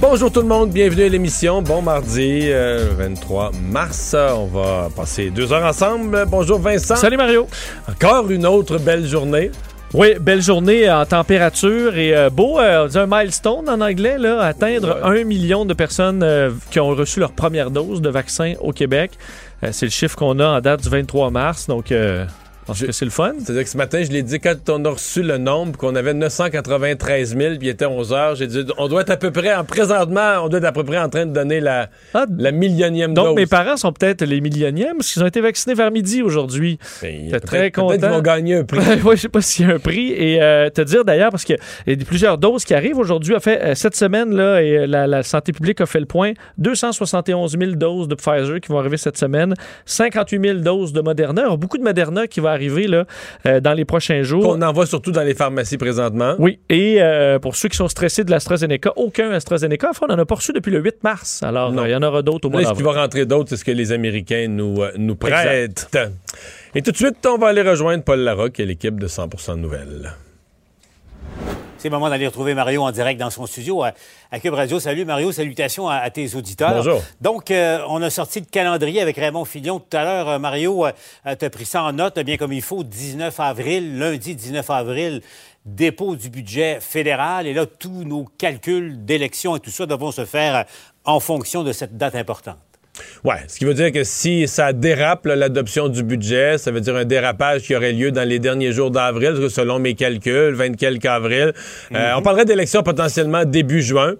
Bonjour tout le monde, bienvenue à l'émission. Bon mardi, euh, 23 mars. On va passer deux heures ensemble. Bonjour Vincent. Salut Mario. Encore une autre belle journée. Oui, belle journée en température et euh, beau, euh, un milestone en anglais, là, atteindre un million de personnes euh, qui ont reçu leur première dose de vaccin au Québec. Euh, c'est le chiffre qu'on a en date du 23 mars, donc je pense que c'est le fun. C'est-à-dire que ce matin, je l'ai dit quand on a reçu le nombre, qu'on avait 993 000, puis il était 11 heures, j'ai dit, on doit être à peu près, en, présentement, on doit être à peu près en train de donner la, Ah, la millionième donc dose. mes parents sont peut-être les millionièmes parce qu'ils ont été vaccinés vers midi aujourd'hui. Ben, J'étais très content. Peut-être qu'ils vont gagner un prix. oui, je sais pas s'il y a un prix. Et euh, te dire d'ailleurs, parce qu'il y a plusieurs doses qui arrivent aujourd'hui. Fait, euh, cette semaine, là, et, euh, la, la santé publique a fait le point. 271 000 doses de Pfizer qui vont arriver cette semaine. 58 000 doses de Moderna. Aura beaucoup de Moderna qui va arriver là, euh, dans les prochains jours. Qu'on envoie surtout dans les pharmacies présentement. Oui, et euh, pour ceux qui sont stressés de l'AstraZeneca, aucun AstraZeneca. Enfin, on n'en a pas reçu depuis le 8 mars. Alors, euh, il y en aura d'autres au mois Là, ce qui d'avril. va rentrer d'autres, c'est ce que les Américains nous, nous prêtent. Et tout de suite, on va aller rejoindre Paul Larocque et l'équipe de 100% Nouvelles. C'est le moment d'aller retrouver Mario en direct dans son studio à, à Cube Radio. Salut Mario, salutations à, à tes auditeurs. Bonjour. Donc, euh, on a sorti le calendrier avec Raymond Filion tout à l'heure. Euh, Mario, euh, tu as pris ça en note, bien comme il faut. 19 avril, lundi 19 avril, dépôt du budget fédéral. Et là, tous nos calculs d'élections et tout ça devront se faire en fonction de cette date importante. Ouais, ce qui veut dire que si ça dérape, l'adoption du budget, ça veut dire un dérapage qui aurait lieu dans les derniers jours d'avril, parce que selon mes calculs, 20 quelques avril. Euh, on parlerait d'élections potentiellement début juin.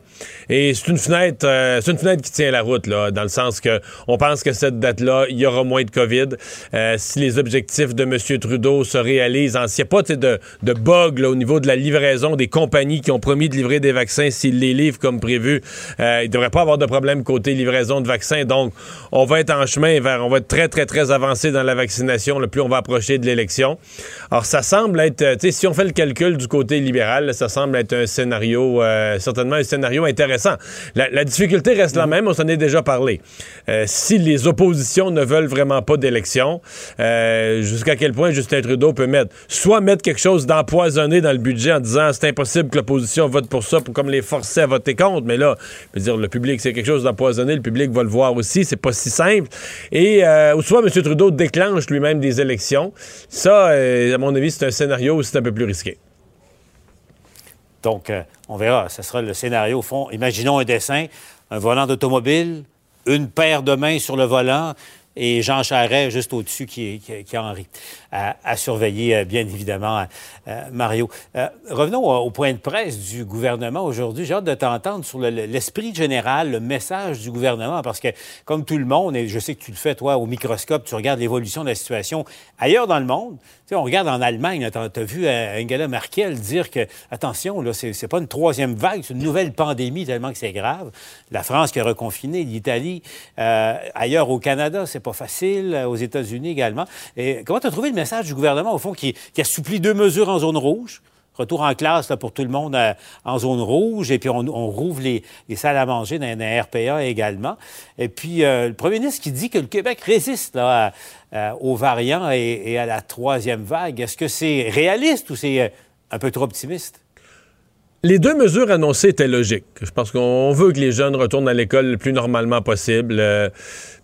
Et c'est une fenêtre, euh, c'est une fenêtre qui tient la route, là, dans le sens que on pense que cette date-là, il y aura moins de COVID. Euh, si les objectifs de M. Trudeau se réalisent, en- s'il n'y a pas de, de bug là, au niveau de la livraison des compagnies qui ont promis de livrer des vaccins, s'ils les livrent comme prévu, il ne devrait pas avoir de problème côté livraison de vaccins. Donc, on va être en chemin vers, on va être très, très, très avancé dans la vaccination, le plus on va approcher de l'élection. Alors, ça semble être, euh, tu sais, si on fait le calcul du côté libéral, là, ça semble être un scénario, euh, certainement un scénario intéressant. La, la difficulté reste la même, on s'en est déjà parlé. Euh, si les oppositions ne veulent vraiment pas d'élection, euh, jusqu'à quel point Justin Trudeau peut mettre, soit mettre quelque chose d'empoisonné dans le budget en disant c'est impossible que l'opposition vote pour ça, pour comme les forcer à voter contre, mais là, je veux dire, le public, c'est quelque chose d'empoisonné, le public va le voir aussi, c'est pas si simple. Et euh, soit M. Trudeau déclenche lui-même des élections. Ça, euh, à mon avis, c'est un scénario où c'est un peu plus risqué. Donc, euh, on verra. Ce sera le scénario au fond. Imaginons un dessin, un volant d'automobile, une paire de mains sur le volant et Jean Charret juste au-dessus qui, qui, qui en rit. À, à surveiller, euh, bien évidemment, euh, Mario. Euh, revenons au, point de presse du gouvernement aujourd'hui. J'ai hâte de t'entendre sur le- le- l'esprit général, le message du gouvernement, parce que, comme tout le monde, et je sais que tu le fais, toi, au microscope, tu regardes l'évolution de la situation ailleurs dans le monde. On regarde en Allemagne, tu as, vu euh, Angela Merkel dire que, attention, là, c'est pas une troisième vague, c'est une nouvelle pandémie tellement que c'est grave. La France qui a reconfiné, l'Italie, euh, ailleurs au Canada, c'est pas facile, euh, aux États-Unis également. Et comment tu as trouvé le message du gouvernement, au fond, qui, qui assouplit deux mesures en zone rouge? Retour en classe là, pour tout le monde en zone rouge. Et puis, on, rouvre les, les salles à manger dans, dans RPA également. Et puis, le premier ministre qui dit que le Québec résiste là, à- à- aux variants et, et à la troisième vague. Est-ce que c'est réaliste ou c'est euh, un peu trop optimiste? Les deux mesures annoncées étaient logiques. Je pense qu'on veut que les jeunes retournent à l'école le plus normalement possible. Euh,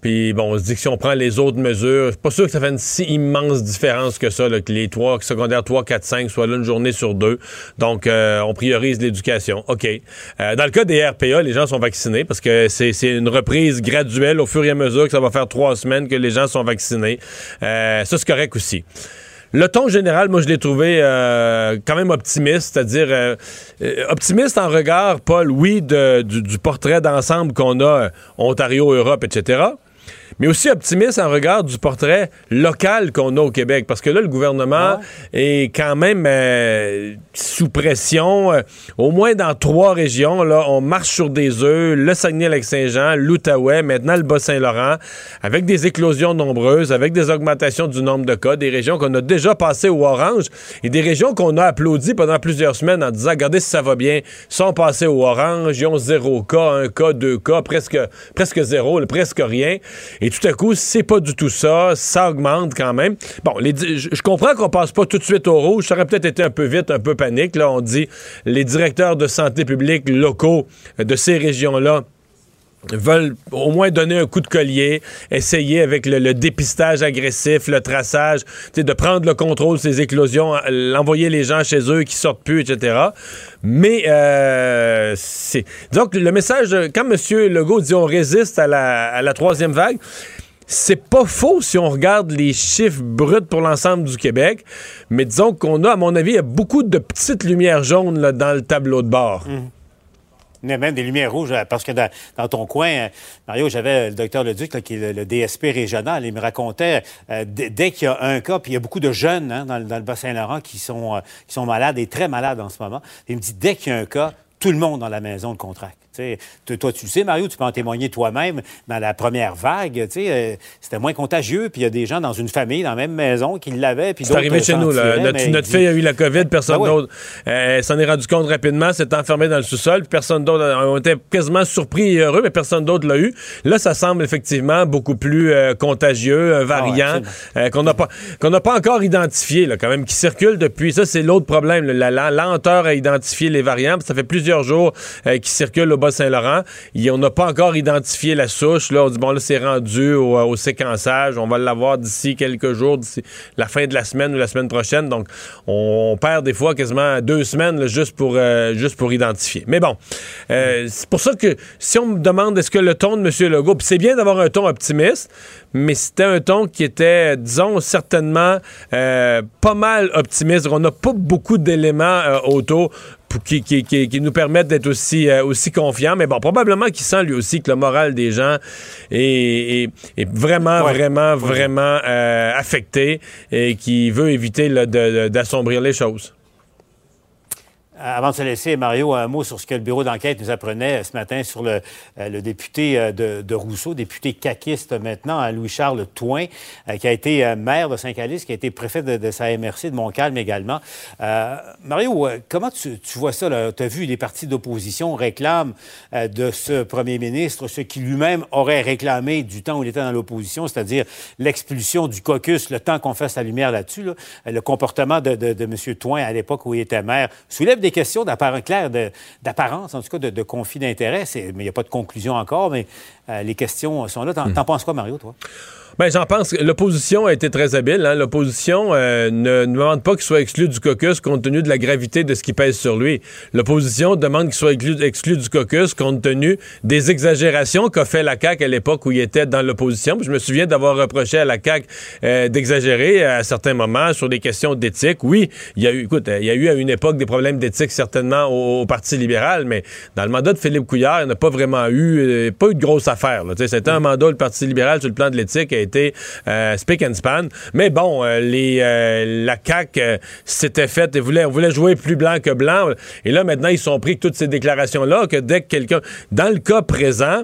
puis bon, on se dit que si on prend les autres mesures, c'est pas sûr que ça fait une si immense différence que ça, là, que les trois secondaires 3, 4, 5 soient là une journée sur deux. Donc, euh, on priorise l'éducation. OK. Euh, dans le cas des RPA, les gens sont vaccinés parce que c'est une reprise graduelle au fur et à mesure que ça va faire trois semaines que les gens sont vaccinés. ça, c'est correct aussi. Le ton général, moi, je l'ai trouvé euh, quand même optimiste, c'est-à-dire euh, euh, optimiste en regard, Paul, oui, du, du, portrait d'ensemble qu'on a Ontario, Europe, etc mais aussi optimiste en regard du portrait local qu'on a au Québec. Parce que là, le gouvernement est quand même euh, sous pression. Euh, au moins dans trois régions, là, on marche sur des œufs. Le Saguenay-Lac-Saint-Jean, l'Outaouais, maintenant le Bas-Saint-Laurent, avec des éclosions nombreuses, avec des augmentations du nombre de cas, des régions qu'on a déjà passées au orange et des régions qu'on a applaudi pendant plusieurs semaines en disant, regardez si ça va bien, sont passées au orange, ils ont zéro cas, un cas, deux cas, presque, presque zéro, presque rien. Et tout à coup, c'est pas du tout ça. Ça augmente quand même. Bon, je comprends qu'on passe pas tout de suite au rouge. Ça aurait peut-être été un peu vite, un peu panique. Là, on dit les directeurs de santé publique locaux de ces régions-là veulent au moins donner un coup de collier, essayer avec le, dépistage agressif, le traçage, de prendre le contrôle de ces éclosions, l'envoyer les gens chez eux qui sortent plus, etc. Mais euh, c'est donc le message quand M. Legault dit on résiste à la, troisième vague. C'est pas faux si on regarde les chiffres bruts pour l'ensemble du Québec, mais disons qu'on a, à mon avis, beaucoup de petites lumières jaunes dans le tableau de bord. Mmh. Même des lumières rouges, euh, parce que dans, ton coin, euh, Mario, j'avais le docteur Leduc, qui est le, DSP régional, il me racontait, euh, dès qu'il y a un cas, puis il y a beaucoup de jeunes hein, dans, le Bas-Saint-Laurent qui sont, qui sont malades et très malades en ce moment, il me dit, dès qu'il y a un cas, tout le monde dans la maison le contracte toi, tu le sais, Mario, tu peux en témoigner toi-même. Dans la première vague, euh, c'était moins contagieux. Puis il y a des gens dans une famille, dans la même maison, qui l'avaient. C'est arrivé chez nous. Notre, fille a eu la COVID, personne ben d'autre. Euh, elle s'en est rendu compte rapidement, s'est enfermée dans le sous-sol. Personne d'autre. On était quasiment surpris et heureux, mais personne d'autre l'a eu. Là, ça semble effectivement beaucoup plus euh, contagieux, un variant ah qu'on n'a pas, qu'on n'a pas encore identifié, là, quand même, qui circule depuis. Ça, c'est l'autre problème. la, lenteur à identifier les variants. Ça fait plusieurs jours qu'ils circulent au bas Bas-Saint-Laurent. On n'a pas encore identifié la souche. Là, on dit, bon, là, c'est rendu au, séquençage. On va l'avoir d'ici quelques jours, d'ici la fin de la semaine ou la semaine prochaine. Donc, on, perd des fois quasiment deux semaines juste, pour, euh, juste pour identifier. Mais bon, euh, c'est pour ça que si on me demande est-ce que le ton de M. Legault, puis c'est bien d'avoir un ton optimiste, mais c'était un ton qui était, disons, certainement euh, pas mal optimiste. On n'a pas beaucoup d'éléments autour qui, qui, nous permettent d'être aussi, euh, aussi confiants. Mais bon, probablement qu'il sent lui aussi que le moral des gens est, vraiment, vraiment, vraiment euh, affecté et qui veut éviter d'assombrir les choses. Euh, avant de se laisser, Mario, un mot sur ce que le bureau d'enquête nous apprenait ce matin sur le, euh, député euh, de, Rousseau, député caquiste maintenant, Louis-Charles Touin, qui a été maire de Saint-Calice, qui a été préfet de, sa MRC de Montcalm également. Mario, comment tu, vois ça? Tu as vu les partis d'opposition réclament de ce premier ministre ce qui lui-même aurait réclamé du temps où il était dans l'opposition, c'est-à-dire l'expulsion du caucus, le temps qu'on fasse la lumière là-dessus. Le comportement de, de, de M. Touin à l'époque où il était maire soulève des questions d'apparence claire, d'apparence, en tout cas de, de conflit d'intérêt. Mais il n'y a pas de conclusion encore, mais euh, les questions sont là. T'en hmm. penses quoi, Mario, toi? Ben, j'en pense que l'opposition a été très habile. Hein. L'opposition euh, ne, demande pas qu'il soit exclu du caucus compte tenu de la gravité de ce qui pèse sur lui. L'opposition demande qu'il soit exclu, du caucus compte tenu des exagérations qu'a fait la CAQ à l'époque où il était dans l'opposition. Je me souviens d'avoir reproché à la CAQ euh, d'exagérer à certains moments sur des questions d'éthique. Oui, il y a eu, écoute, il y a eu à une époque des problèmes d'éthique certainement au, Parti libéral, mais dans le mandat de Philippe Couillard, il n'a pas vraiment eu, euh, pas eu de grosse affaire. C'était un mandat, le Parti libéral, sur le plan de l'éthique, été euh, speak and span. Mais bon, euh, euh, la CAQ s'était faite et voulait, voulait jouer plus blanc que blanc. Et là, maintenant, ils sont pris toutes ces déclarations-là que dès que quelqu'un... Dans le cas présent,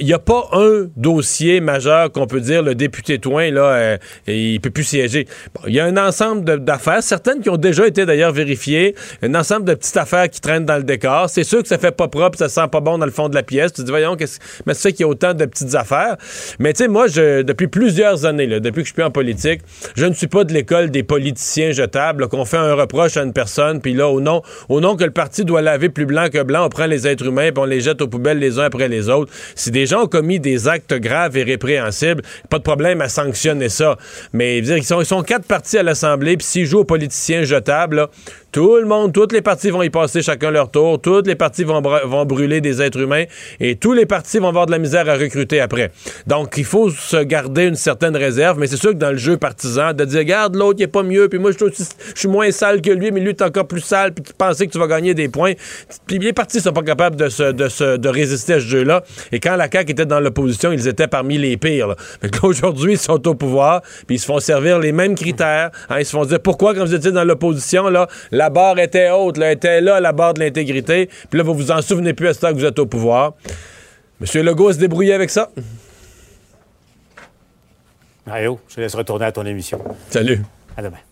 il n'y a pas un dossier majeur qu'on peut dire le député Toin, là, il peut plus siéger. Il y a un ensemble d'affaires, certaines qui ont déjà été d'ailleurs vérifiées, un ensemble de petites affaires qui traînent dans le décor. C'est sûr que ça fait pas propre, ça sent pas bon dans le fond de la pièce. Tu te dis, voyons, mais c'est ça qu'il y a autant de petites affaires. Mais tu sais, moi, je, depuis plusieurs années, depuis que je suis en politique, je ne suis pas de l'école des politiciens jetables, qu'on fait un reproche à une personne, puis là, au nom, au nom que le parti doit laver plus blanc que blanc, on prend les êtres humains, puis on les jette aux poubelles les uns après les autres. Si des gens ont commis des actes graves et répréhensibles, pas de problème à sanctionner ça. Mais dire, ils, sont, ils sont quatre partis à l'Assemblée, puis s'ils jouent aux politiciens jetables, tout le monde, toutes les parties vont y passer chacun leur tour, toutes les parties vont, brûler des êtres humains et tous les partis vont avoir de la misère à recruter après. Donc, il faut se garder une certaine réserve, mais c'est sûr que dans le jeu partisan, de dire, regarde, l'autre, il est pas mieux, puis moi, je suis moins sale que lui, mais lui, est encore plus sale, puis tu pensais que tu vas gagner des points. Puis les partis sont pas capables de, résister à ce jeu-là. Et quand la CAQ était dans l'opposition, ils étaient parmi les pires. Mais aujourd'hui, ils sont au pouvoir, puis ils se font servir les mêmes critères. Hein. ils se font dire, pourquoi, quand vous étiez dans l'opposition, là, la barre était haute, là, était là, la barre de l'intégrité. Puis là, vous vous en souvenez plus à ce temps que vous êtes au pouvoir. Monsieur Legault se débrouiller avec ça. Mario, je te laisse retourner à ton émission. Salut. À demain.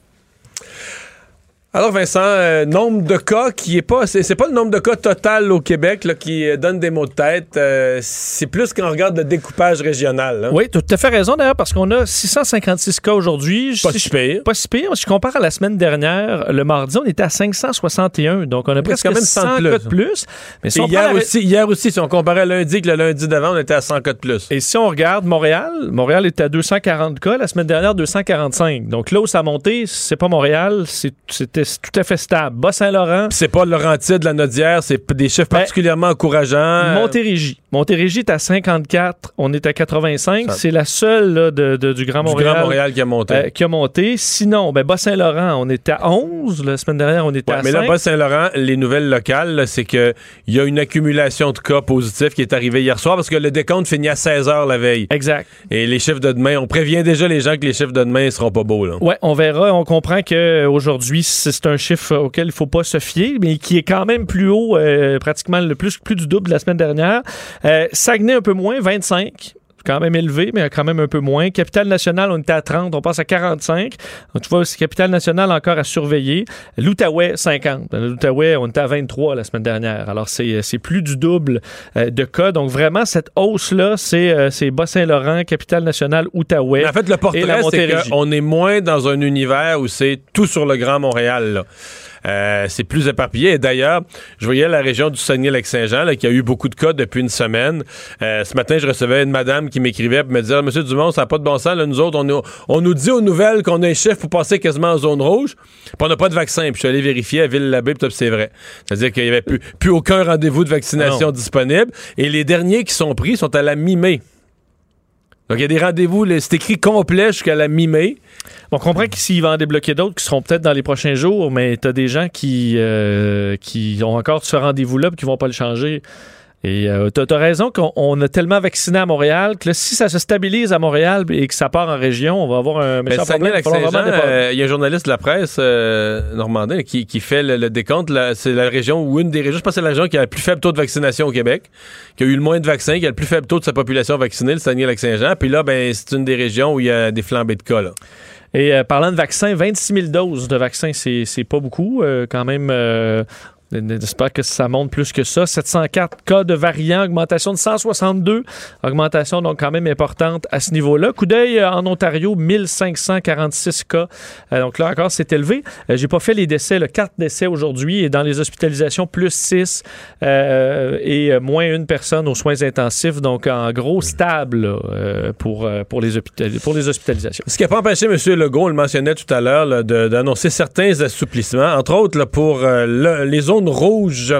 Alors Vincent, euh, nombre de cas qui est pas, c'est, pas le nombre de cas total au Québec là, qui euh, donne des maux de tête. Euh, c'est plus quand on regarde le découpage régional. Hein. Oui, tu as fait raison d'ailleurs parce qu'on a 656 cas aujourd'hui. Pas si pire. Pas si pire. Si je compare à la semaine dernière, le mardi, on était à 561. Donc on a presque quand même 100, cas de plus. Mais si hier, aussi, hier aussi, si on comparait lundi que le lundi d'avant, on était à 100 cas de plus. Et si on regarde Montréal, Montréal était à 240 cas. La semaine dernière, 245. Donc là où ça a monté, c'est pas Montréal, c'était tout à fait stable. Bas-Saint-Laurent. C'est pas Laurentide, la Nodière, c'est des chiffres ben, particulièrement encourageants. Montérégie. Montérégie est à 54, on est à 85. C'est la seule de, du Grand Montréal. Grand Montréal qui a monté. Euh, qui a monté. Sinon, ben, Bas-Saint-Laurent, on était à 11. La semaine dernière, on était à mais 5. Mais là, Bas-Saint-Laurent, les nouvelles locales, c'est qu'il y a une accumulation de cas positifs qui est arrivée hier soir parce que le décompte finit à 16 h la veille. Exact. Et les chiffres de demain, on prévient déjà les gens que les chiffres de demain ne seront pas beaux. Oui, on verra. On comprend qu'aujourd'hui, c'est un chiffre auquel il ne faut pas se fier, mais qui est quand même plus haut, euh, pratiquement le plus, plus du double de la semaine dernière. Euh, Saguenay, un peu moins, 25 quand même élevé, mais quand même un peu moins. Capitale nationale, on était à 30, on passe à 45. Donc, tu vois, aussi Capitale nationale encore à surveiller. L'Outaouais, 50. L'Outaouais, on était à 23 la semaine dernière. Alors, c'est plus du double euh, de cas. Donc, vraiment, cette hausse-là, c'est Bas-Saint-Laurent, Capitale nationale, Outaouais. en fait, le portrait, c'est qu'on est moins dans un univers où c'est tout sur le Grand Montréal. Là. Euh, c'est plus éparpillé. Et d'ailleurs, je voyais la région du Saguenay-Lac-Saint-Jean qui a eu beaucoup de cas depuis une semaine. Euh, ce matin, je recevais une madame qui m'écrivait pour me dire Monsieur Dumont, ça n'a pas de bon sens. Là, nous autres, on, on, nous dit aux nouvelles qu'on a un chef pour passer quasiment en zone rouge, puis on n'a pas de vaccin. Puis je suis allé vérifier à Ville-l'Abbé, puis c'est vrai. C'est-à-dire qu'il n'y avait plus, plus aucun rendez-vous de vaccination disponible. Et les derniers qui sont pris sont à la mi-mai. Donc, il y a des rendez-vous, c'est écrit complet jusqu'à la mi-mai. On comprend qu'ici, il va en débloquer d'autres qui seront peut-être dans les prochains jours, mais tu as des gens qui, euh, qui ont encore ce rendez-vous-là et qui vont pas le changer. Et euh, tu as, raison qu'on a tellement vacciné à Montréal que si ça se stabilise à Montréal et que ça part en région, on va avoir un méchant problème. Euh, il y a un journaliste de la presse euh, normandin qui, fait le, décompte. C'est la région ou une des régions, je pense que c'est la région qui a le plus faible taux de vaccination au Québec, qui a eu le moins de vaccins, qui a le plus faible taux de sa population vaccinée, le Saguenay-Lac-Saint-Jean. Puis là, ben, c'est une des régions où il y a des flambées de cas. Et parlant de vaccins, 26 000 doses de vaccins, c'est pas beaucoup. quand même, J'espère que ça monte plus que ça. 704 cas de variants, augmentation de 162. Augmentation donc quand même importante à ce niveau-là. Coup d'œil euh, en Ontario, 1546 cas. Euh, donc là encore, c'est élevé. Euh, j'ai pas fait les décès, le 4 décès aujourd'hui et dans les hospitalisations, plus 6 et moins une personne aux soins intensifs. Donc en gros, stable pour, pour, les pour les hospitalisations. Ce qui n'a pas empêché M. Legault, on le mentionnait tout à l'heure, d'annoncer certains assouplissements, entre autres pour les autres rouge,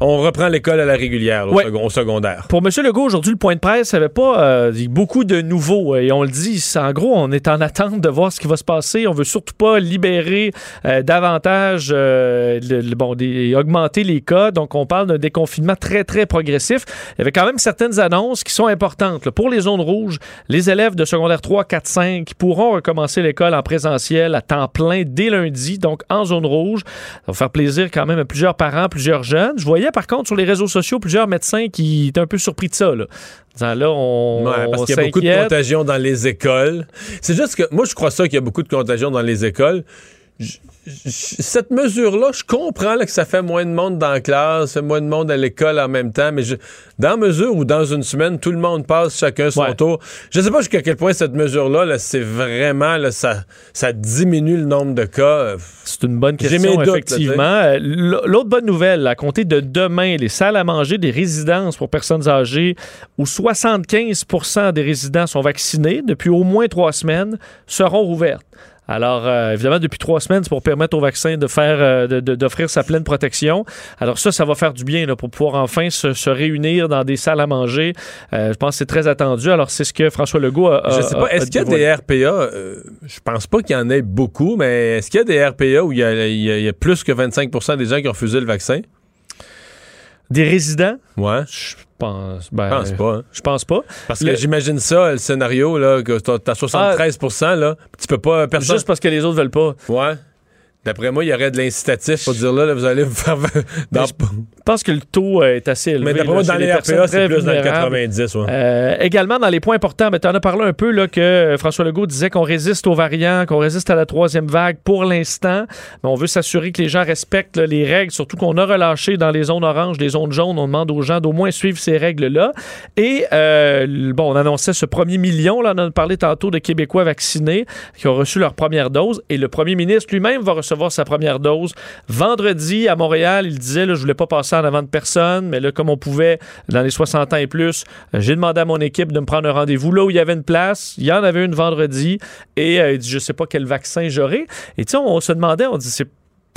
on reprend l'école à la régulière au, secondaire. Pour M. Legault, aujourd'hui, le point de presse n'avait pas euh, beaucoup de nouveaux. Et on le dit, en gros, on est en attente de voir ce qui va se passer. On veut surtout pas libérer euh, davantage, euh, bon, augmenter les cas. Donc, on parle d'un déconfinement très, très progressif. Il y avait quand même certaines annonces qui sont importantes. Pour les zones rouges, les élèves de secondaire 3, 4, 5 pourront recommencer l'école en présentiel à temps plein dès lundi, donc en zone rouge. Ça va faire plaisir quand même à plusieurs parents, plusieurs jeunes. Je voyais par contre sur les réseaux sociaux plusieurs médecins qui étaient un peu surpris de ça. Là, là on, parce qu'il y a beaucoup de contagion dans les écoles. C'est juste que moi, je crois ça qu'il y a beaucoup de contagion dans les écoles. Cette mesure-là, je comprends là, que ça fait moins de monde dans la classe, moins de monde à l'école en même temps, mais je- dans mesure où dans une semaine, tout le monde passe chacun son Ouais. tour, je sais pas jusqu'à quel point cette mesure-là, là, c'est vraiment, là, ça, ça diminue le nombre de cas. C'est une bonne question, doutes, effectivement. Euh, L'autre bonne nouvelle, à compter de demain, les salles à manger des résidences pour personnes âgées où 75% des résidents sont vaccinés depuis au moins trois semaines seront rouvertes. Alors, euh, évidemment, depuis trois semaines, c'est pour permettre au vaccin de faire, euh, de- de- d'offrir sa pleine protection. Alors ça, ça va faire du bien là, pour pouvoir enfin se, se réunir dans des salles à manger. Euh, je pense que c'est très attendu. Alors, c'est ce que François Legault a, a- Je sais pas, est-ce qu'il y a des RPA, je pense pas qu'il y en ait beaucoup, mais est-ce qu'il y a des RPA où il y a, il y a- il y a plus que 25% des gens qui ont refusé le vaccin? Des résidents? Ouais, Je pense, ben, je pense pas. hein. Je pense pas. Parce Le- que j'imagine ça, le scénario, là, que t'as t'as 73 là, tu peux pas, personne... Juste parce que les autres veulent pas. Ouais. D'après moi, il y aurait de l'incitatif pour dire là, là, vous allez vous faire... dans- Je pense que le taux euh, est assez élevé. Mais d'après moi, dans les RPA, c'est plus dans le vulnérables. 90, ouais. Euh, également, dans les points importants, tu en as parlé un peu là, que euh, François Legault disait qu'on résiste aux variants, qu'on résiste à la troisième vague pour l'instant. Mais on veut s'assurer que les gens respectent là, les règles, surtout qu'on a relâché dans les zones oranges, les zones jaunes. On demande aux gens d'au moins suivre ces règles-là. Et euh, bon, on annonçait ce premier million. Là, on en a parlé tantôt de Québécois vaccinés qui ont reçu leur première dose. Et le premier ministre lui-même va recevoir sa première dose vendredi à Montréal. Il disait, là, je voulais pas passer en avant de personne, mais là, comme on pouvait dans les 60 ans et plus, j'ai demandé à mon équipe de me prendre un rendez-vous là où il y avait une place. Il y en avait une vendredi et euh, il dit, je sais pas quel vaccin j'aurai. Et tu sais, on se demandait, on dit, c'est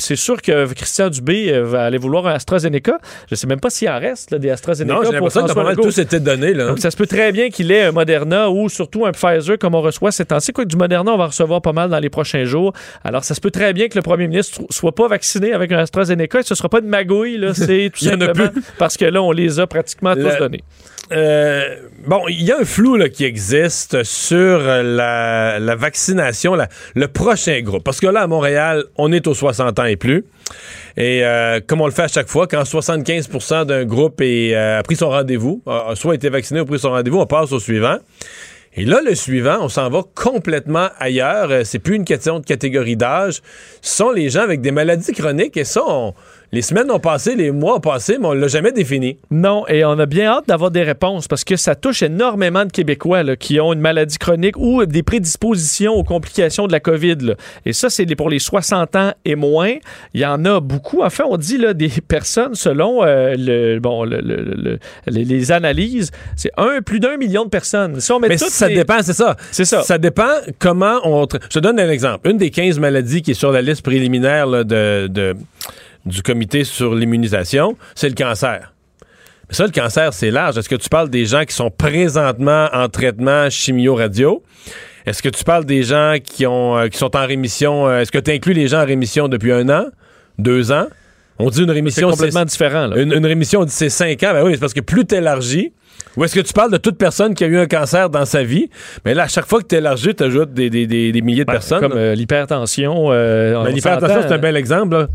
c'est sûr que Christian Dubé euh, va aller vouloir un AstraZeneca. Je sais même pas s'il en reste là, des AstraZeneca Non, j'ai l'impression que tout s'était donné, là. Donc, ça se peut très bien qu'il ait un Moderna ou surtout un Pfizer comme on reçoit ces temps-ci. Du Moderna, on va recevoir pas mal dans les prochains jours. Alors, ça se peut très bien que le premier ministre soit pas vacciné avec un AstraZeneca. Et ce sera pas de magouille, là. C'est tout simplement parce que là, on les a pratiquement tous donnés. Euh, bon, il y a un flou là, qui existe sur la, vaccination, le prochain groupe. Parce que là, à Montréal, on est aux 60 ans et plus. Et euh, comme on le fait à chaque fois, quand 75% d'un groupe euh, a pris son rendez-vous, a soit été vacciné ou pris son rendez-vous, on passe au suivant. Et là, le suivant, on s'en va complètement ailleurs. Euh, C'est plus une question de catégorie d'âge. Ce sont les gens avec des maladies chroniques. Et ça, on- les semaines ont passé, les mois ont passé, mais on l'a jamais défini. Non, et on a bien hâte d'avoir des réponses parce que ça touche énormément de Québécois là, qui ont une maladie chronique ou des prédispositions aux complications de la COVID. là. Et ça, c'est pour les 60 ans et moins. Il y en a beaucoup. Enfin, on dit là, des personnes, selon euh, le, bon, le- le- le- les, analyses, c'est un, plus d'un million de personnes. Si on met Mais toutes ça les- dépend, c'est ça. C'est ça. Ça dépend comment on. tra- Je te donne un exemple. Une des 15 maladies qui est sur la liste préliminaire là, de, de- du comité sur l'immunisation, c'est le cancer. Mais ça, le cancer, c'est large. Est-ce que tu parles des gens qui sont présentement en traitement chimio-radio? Est-ce que tu parles des gens qui, ont, euh, qui sont en rémission? euh, Est-ce que tu inclus les gens en rémission depuis un an, deux ans? On dit une c'est rémission. complètement différent. là. Une, une rémission, on dit c'est 5 ans. Ben oui, c'est parce que plus t'élargis, ou est-ce que tu parles de toute personne qui a eu un cancer dans sa vie? Mais là, à chaque fois que t'élargis, t'ajoutes des, des, des, des milliers de Ben, personnes. Comme euh, l'hypertension. euh, on Ben, l'hypertension, c'est un bel exemple. là.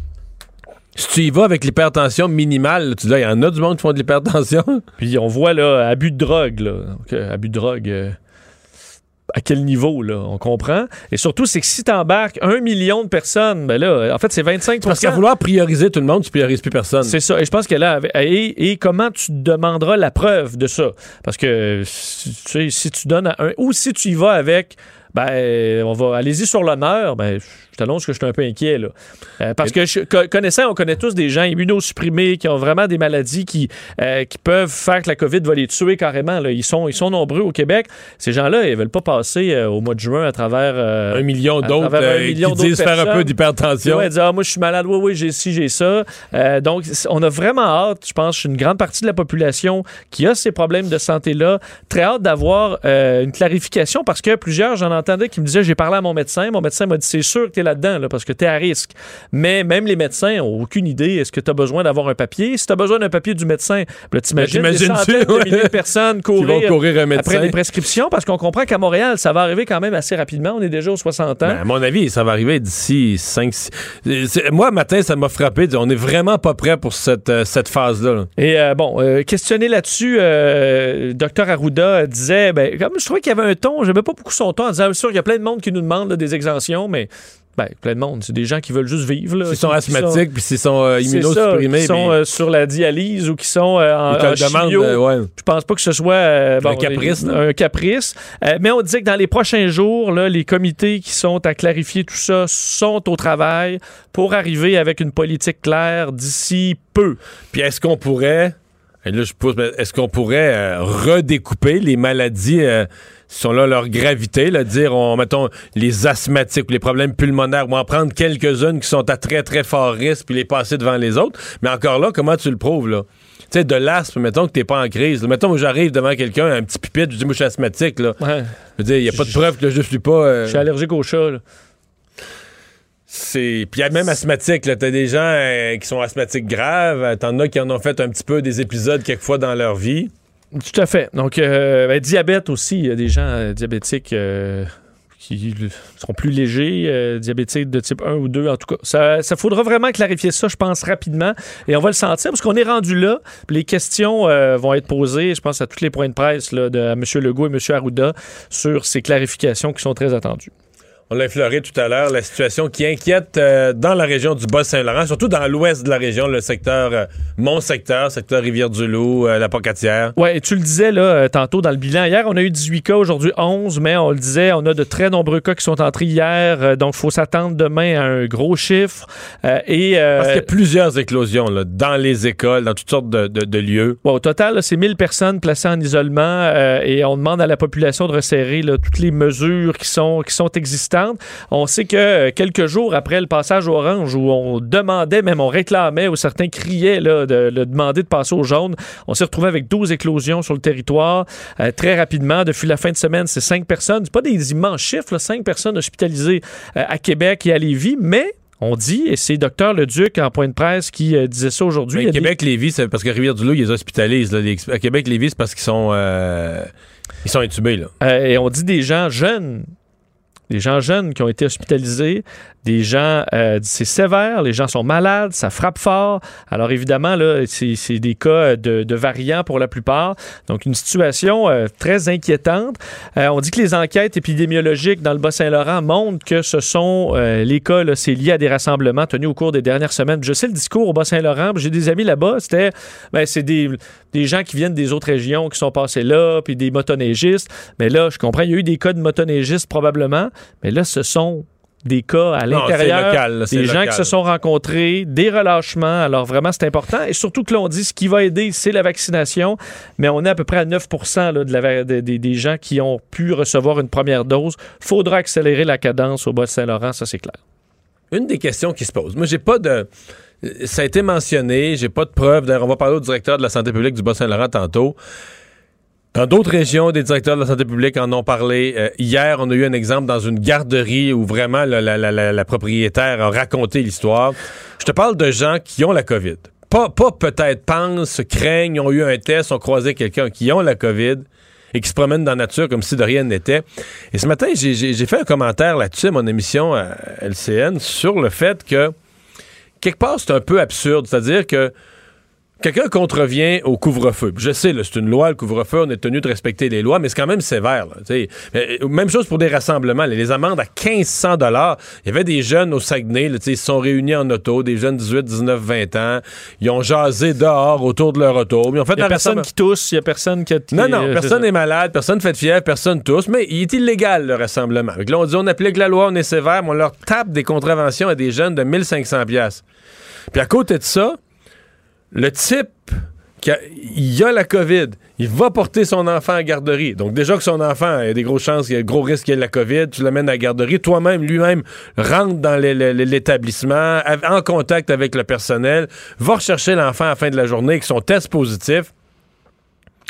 Si tu y vas avec l'hypertension minimale, tu dis, il y en a du monde qui font de l'hypertension. Puis on voit là, abus de drogue, là. Donc, euh, abus de drogue. euh, à quel niveau, là? On comprend? Et surtout, c'est que si t'embarques un million de personnes, ben là, en fait, c'est 25 Parce qu'à vouloir prioriser tout le monde, tu priorises plus personne. C'est ça. Et je pense que là, et, et comment tu demanderas la preuve de ça? Parce que si, tu sais, si tu donnes à un. Ou si tu y vas avec. Ben, on va. Allez-y sur l'honneur. Ben, je t'annonce que je suis un peu inquiet, là. Euh, parce que je, connaissant, on connaît tous des gens immunosupprimés qui ont vraiment des maladies qui, euh, qui peuvent faire que la COVID va les tuer carrément. Là. Ils, sont, ils sont nombreux au Québec. Ces gens-là, ils veulent pas passer euh, au mois de juin à travers. un million d'autres qui disent faire un peu d'hypertension. Ouais, dire, ah, moi, je suis malade. Oui, oui, j'ai ci, j'ai ça. Donc, on a vraiment hâte, je pense, une grande partie de la population qui a ces problèmes de santé-là, très hâte d'avoir une clarification parce que plusieurs, j'en entendais qui me disaient, j'ai parlé à mon médecin. Mon médecin m'a dit, c'est sûr que tu es là-dedans, là, parce que tu es à risque. Mais même les médecins n'ont aucune idée. Est-ce que tu as besoin d'avoir un papier? Si tu as besoin d'un papier du médecin, ben, t'imagines des centaines de milliers de personnes Qui courir, vont courir un médecin. après les prescriptions parce qu'on comprend qu'à Montréal, ça va arriver quand même assez rapidement. On est déjà aux 60 ans. Ben, à mon avis, ça va arriver d'ici 5 Moi, matin, ça m'a frappé. de dire, On n'est vraiment pas prêt pour cette, euh, cette phase-là. là. Et euh, bon, euh, questionné là-dessus, Dr Arruda disait, ben, comme je trouvais qu'il y avait un ton, j'aimais pas beaucoup son ton en disant, sûr, il y a plein de monde qui nous demande là, des exemptions, mais Ben, plein de monde. C'est des gens qui veulent juste vivre. Là, S'ils qui- sont qui asthmatiques, puis s'ils sont euh, C'est ça, immunosupprimés, qui sont euh, sur la dialyse ou qui sont euh, en, en chimio. euh, ouais. Je pense pas que ce soit bon, caprice, un caprice. Mais on disait que dans les prochains jours, là, les comités qui sont à clarifier tout ça sont au travail pour arriver avec une politique claire d'ici peu. Puis est-ce qu'on pourrait, et là je mais est-ce qu'on pourrait redécouper les maladies selon leur gravité, là, dire, on, mettons, les asthmatiques ou les problèmes pulmonaires, ou en prendre quelques-unes qui sont à très très fort risque, puis les passer devant les autres. Mais encore là, comment tu le prouves, là? Tu sais, de l'asthme, mettons que t'es pas en crise. là. Mettons que j'arrive devant quelqu'un, un petit pipette, je dis, moi, je suis asthmatique, là. Ouais. Je veux dire, il n'y a pas de preuve que je suis pas... euh, Je suis allergique au chat. là. C'est puis il y a même asthmatique là, t'as des gens euh, qui sont asthmatiques graves, t'en as qui en ont fait un petit peu des épisodes quelquefois dans leur vie. Tout à fait. Donc, euh, ben, diabète aussi. Il y a des gens euh, diabétiques euh, qui seront plus légers, euh, diabétiques de type 1 ou 2. En tout cas, ça, ça faudra vraiment clarifier ça, je pense, rapidement. Et on va le sentir parce qu'on est rendu là. Les questions vont être posées, je pense, à tous les points de presse là, de M. Legault et M. Arruda sur ces clarifications qui sont très attendues. On l'a effleuré tout à l'heure, la situation qui inquiète euh, dans la région du Bas-Saint-Laurent, surtout dans l'ouest de la région, le secteur, euh, mon secteur, secteur Rivière-du-Loup, euh, la Pocatière. Et tu le disais là euh, tantôt dans le bilan. Hier, on a eu 18 cas, aujourd'hui 11, mais on le disait, on a de très nombreux cas qui sont entrés hier, donc il faut s'attendre demain à un gros chiffre. Et Parce qu'il y a plusieurs éclosions là, dans les écoles, dans toutes sortes de, de- de lieux. ouais, au total, c'est 1000 personnes placées en isolement et on demande à la population de resserrer là, toutes les mesures qui sont, qui sont existantes. On sait que euh, quelques jours après le passage orange, où on demandait, même on réclamait, ou certains criaient là, de, de demander de passer au jaune, on s'est retrouvé avec 12 éclosions sur le territoire euh, très rapidement. Depuis la fin de semaine, c'est 5 personnes. C'est pas des immenses chiffres, 5 personnes hospitalisées euh, à Québec et à Lévis, mais on dit, et c'est Dr Leduc en point de presse qui euh, disait ça aujourd'hui. Mais il y a des- Québec, Lévis, c'est parce que Rivière-du-Loup, ils les hospitalisent. Là, les- à Québec, Lévis, c'est parce qu'ils sont, euh, ils sont intubés. Là. Euh, et on dit des gens jeunes, des gens jeunes qui ont été hospitalisés, des gens, euh, c'est sévère, les gens sont malades, ça frappe fort. Alors évidemment, là, c'est des cas de, de variants pour la plupart. Donc une situation euh, très inquiétante. Euh, on dit que les enquêtes épidémiologiques dans le Bas-Saint-Laurent montrent que ce sont euh, les cas, c'est lié à des rassemblements tenus au cours des dernières semaines. Je sais le discours au Bas-Saint-Laurent, j'ai des amis là-bas, c'était, ben, c'est des, des gens qui viennent des autres régions qui sont passés là, puis des motoneigistes. Mais là, je comprends, il y a eu des cas de motoneigistes probablement, mais là, ce sont des cas à l'intérieur, des gens local. qui se sont rencontrés, des relâchements. Alors vraiment, c'est important. Et surtout que là, on dit ce qui va aider, c'est la vaccination. Mais on est à peu près à 9 là, de la de- des- gens qui ont pu recevoir une première dose. faudra accélérer la cadence au Bas-Saint-Laurent, ça c'est clair. Une des questions qui se posent. Moi, j'ai pas de. Ça a été mentionné, j'ai pas de preuves. D'ailleurs, on va parler au directeur de la santé publique du Bas-Saint-Laurent tantôt. Dans d'autres régions, des directeurs de la santé publique en ont parlé. Euh, hier, on a eu un exemple dans une garderie où vraiment la, propriétaire a raconté l'histoire. Je te parle de gens qui ont la COVID. Pas, pas peut-être pensent, craignent, ont eu un test, ont croisé quelqu'un qui ont la COVID et qui se promènent dans la nature comme si de rien n'était. Et ce matin, j'ai- fait un commentaire là-dessus mon émission à LCN sur le fait que quelque part, c'est un peu absurde. C'est-à-dire que quelqu'un contrevient au couvre-feu. Je sais, c'est une loi, le couvre-feu, on est tenu de respecter les lois, mais c'est quand même sévère. là, euh, même chose pour des rassemblements. les amendes à 1500 dollars. Il y avait des jeunes au Saguenay, là, ils se sont réunis en auto, des jeunes 18, 19, 20 ans. Ils ont jasé dehors autour de leur auto. Ils ont fait Il n'y a personne qui tousse, il n'y a personne qui a... non, non, euh, personne n'est malade, personne fait de fièvre, personne tous, mais il est illégal le rassemblement. Donc là, on dit on applique la loi, on est sévère, mais on leur tape des contraventions à des jeunes de 1500 pièces. Puis à côté de ça, le type qui a, il a la COVID, il va porter son enfant à la garderie. Donc déjà que son enfant, il y a des grosses chances, il y a gros risque qu'il ait la COVID, tu l'amènes à la garderie, toi-même, lui-même, rentre dans l'établissement, en contact avec le personnel, va rechercher l'enfant à la fin de la journée avec son test positif.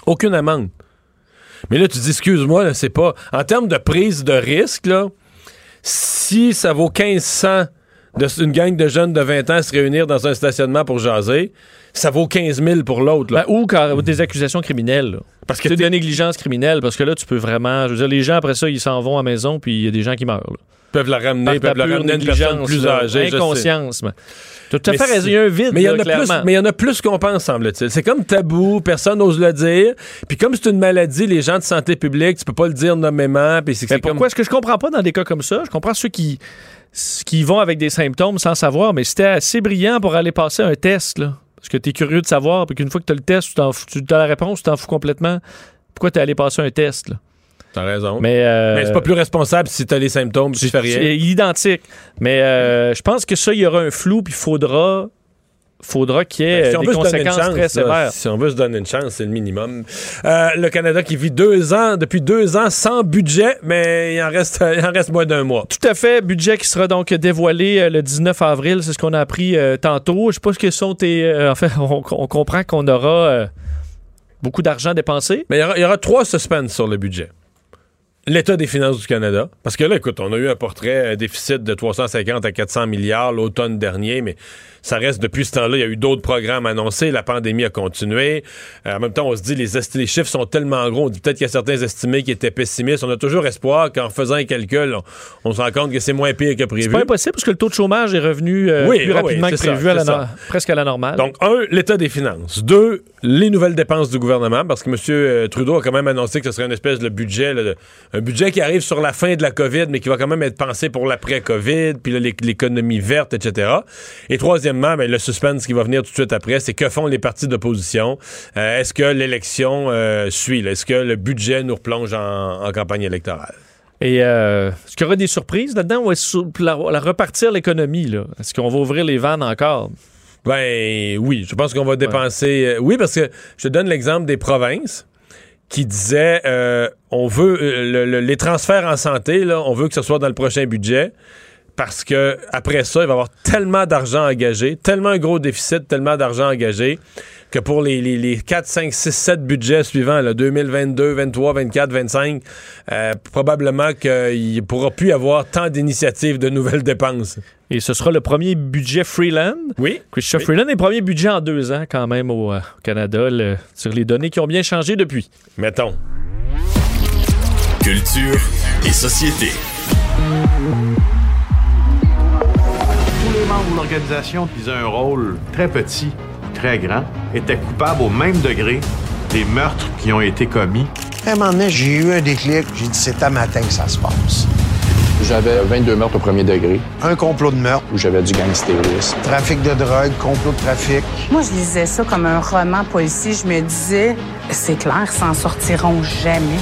Aucune amende. Mais là, tu dis, excuse-moi, c'est pas. En termes de prise de risque, si ça vaut 1500 de une gang de jeunes de 20 ans se réunir dans un stationnement pour jaser, ça vaut 15 000 pour l'autre. Ben, ou des accusations criminelles. là. Parce que C'est de négligence criminelle, parce que là, tu peux vraiment... Je veux dire, les gens, après ça, ils s'en vont à la maison, puis il y a des gens qui meurent. là. peuvent la ramener, Par peuvent la ramener une personne plus âgée. Inconscience. Tu as tout à Mais fait raison, il y a un vide, Mais il y en a plus, clairement. mais il y en a plus qu'on pense, semble-t-il. C'est comme tabou, personne n'ose le dire. Puis comme c'est une maladie, les gens de santé publique, tu peux pas le dire nommément. Puis c'est Mais comme pourquoi est-ce que je comprends pas dans des cas comme ça? Je comprends ceux qui qui vont avec des symptômes sans savoir, mais c'était assez brillant pour aller passer un test, là. Parce que tu es curieux de savoir, puis qu'une fois que tu as le test, tu t'en fous- tu as la réponse, tu t'en fous complètement. Pourquoi tu es allé passer un test, là? T'as raison. Mais, euh, Mais c'est pas plus responsable si t'as les symptômes, si tu fais rien. c'est identique. Mais euh, je pense que ça, il y aura un flou, puis il faudra, faudra qu'il y ait Ben, si on des conséquences chance, très là, sévères. si on veut se donner une chance, c'est le minimum. Euh, le Canada qui vit deux ans, depuis deux ans sans budget, mais il en reste, il en reste moins d'un mois. Tout à fait. Budget qui sera donc dévoilé euh, le 19 avril. C'est ce qu'on a appris euh, tantôt. Je sais pas ce que sont tes. euh, en fait, on, on comprend qu'on aura beaucoup d'argent dépensé. Mais il y aura, il y aura trois suspens sur le budget. L'état des finances du Canada. Parce que là, écoute, on a eu un portrait, un déficit de 350 à 400 milliards l'automne dernier, mais ça reste depuis ce temps-là. Il y a eu d'autres programmes annoncés. La pandémie a continué. Euh, en même temps, on se dit, les, les chiffres sont tellement gros. On dit peut-être qu'il y a certains estimés qui étaient pessimistes. On a toujours espoir qu'en faisant un calcul, on, on se rend compte que c'est moins pire que prévu. C'est pas impossible parce que le taux de chômage est revenu euh, Oui, plus oui, rapidement que ça, prévu, à la c'est no- ça. presque à la normale. Donc, un, l'état des finances. Deux, les nouvelles dépenses du gouvernement, parce que M. Trudeau a quand même annoncé que ce serait une espèce de budget, là, de- un budget qui arrive sur la fin de la COVID, mais qui va quand même être pensé pour l'après-COVID, puis l'économie verte, etc. Et troisièmement, ben, le suspense qui va venir tout de suite après, c'est que font les partis d'opposition? Euh, Est-ce que l'élection euh, suit? Est-ce que le budget nous replonge en, en campagne électorale? Et euh, est-ce qu'il y aura des surprises là-dedans ou est-ce que la, la repartir l'économie? Est-ce qu'on va ouvrir les vannes encore? Ben oui, je pense qu'on va dépenser. oui, parce que je te donne l'exemple des provinces qui disaient on veut le- le- les transferts en santé, là, on veut que ce soit dans le prochain budget. Parce que après ça, il va y avoir tellement d'argent engagé, tellement un gros déficit, tellement d'argent engagé, que pour les, les, les 4, 5, 6, 7 budgets suivants, là, 2022, 23, 24, 25, euh, probablement qu'il ne pourra plus y avoir tant d'initiatives de nouvelles dépenses. Et ce sera le premier budget Freeland. Oui. Christophe Oui. Freeland est le premier budget en deux ans quand même au, euh, au Canada le- sur les données qui ont bien changé depuis. Mettons. Culture et société. De l'organisation qui un rôle très petit, très grand, étaient coupables au même degré des meurtres qui ont été commis. À un moment donné, j'ai eu un déclic. J'ai dit, c'est à matin que ça se passe. J'avais 22 meurtres au premier degré, Un complot de meurtre, où j'avais du gangstérisme. trafic de drogue, complot de trafic. Moi, je lisais ça comme un roman policier. Je me disais, c'est clair, ils s'en sortiront jamais.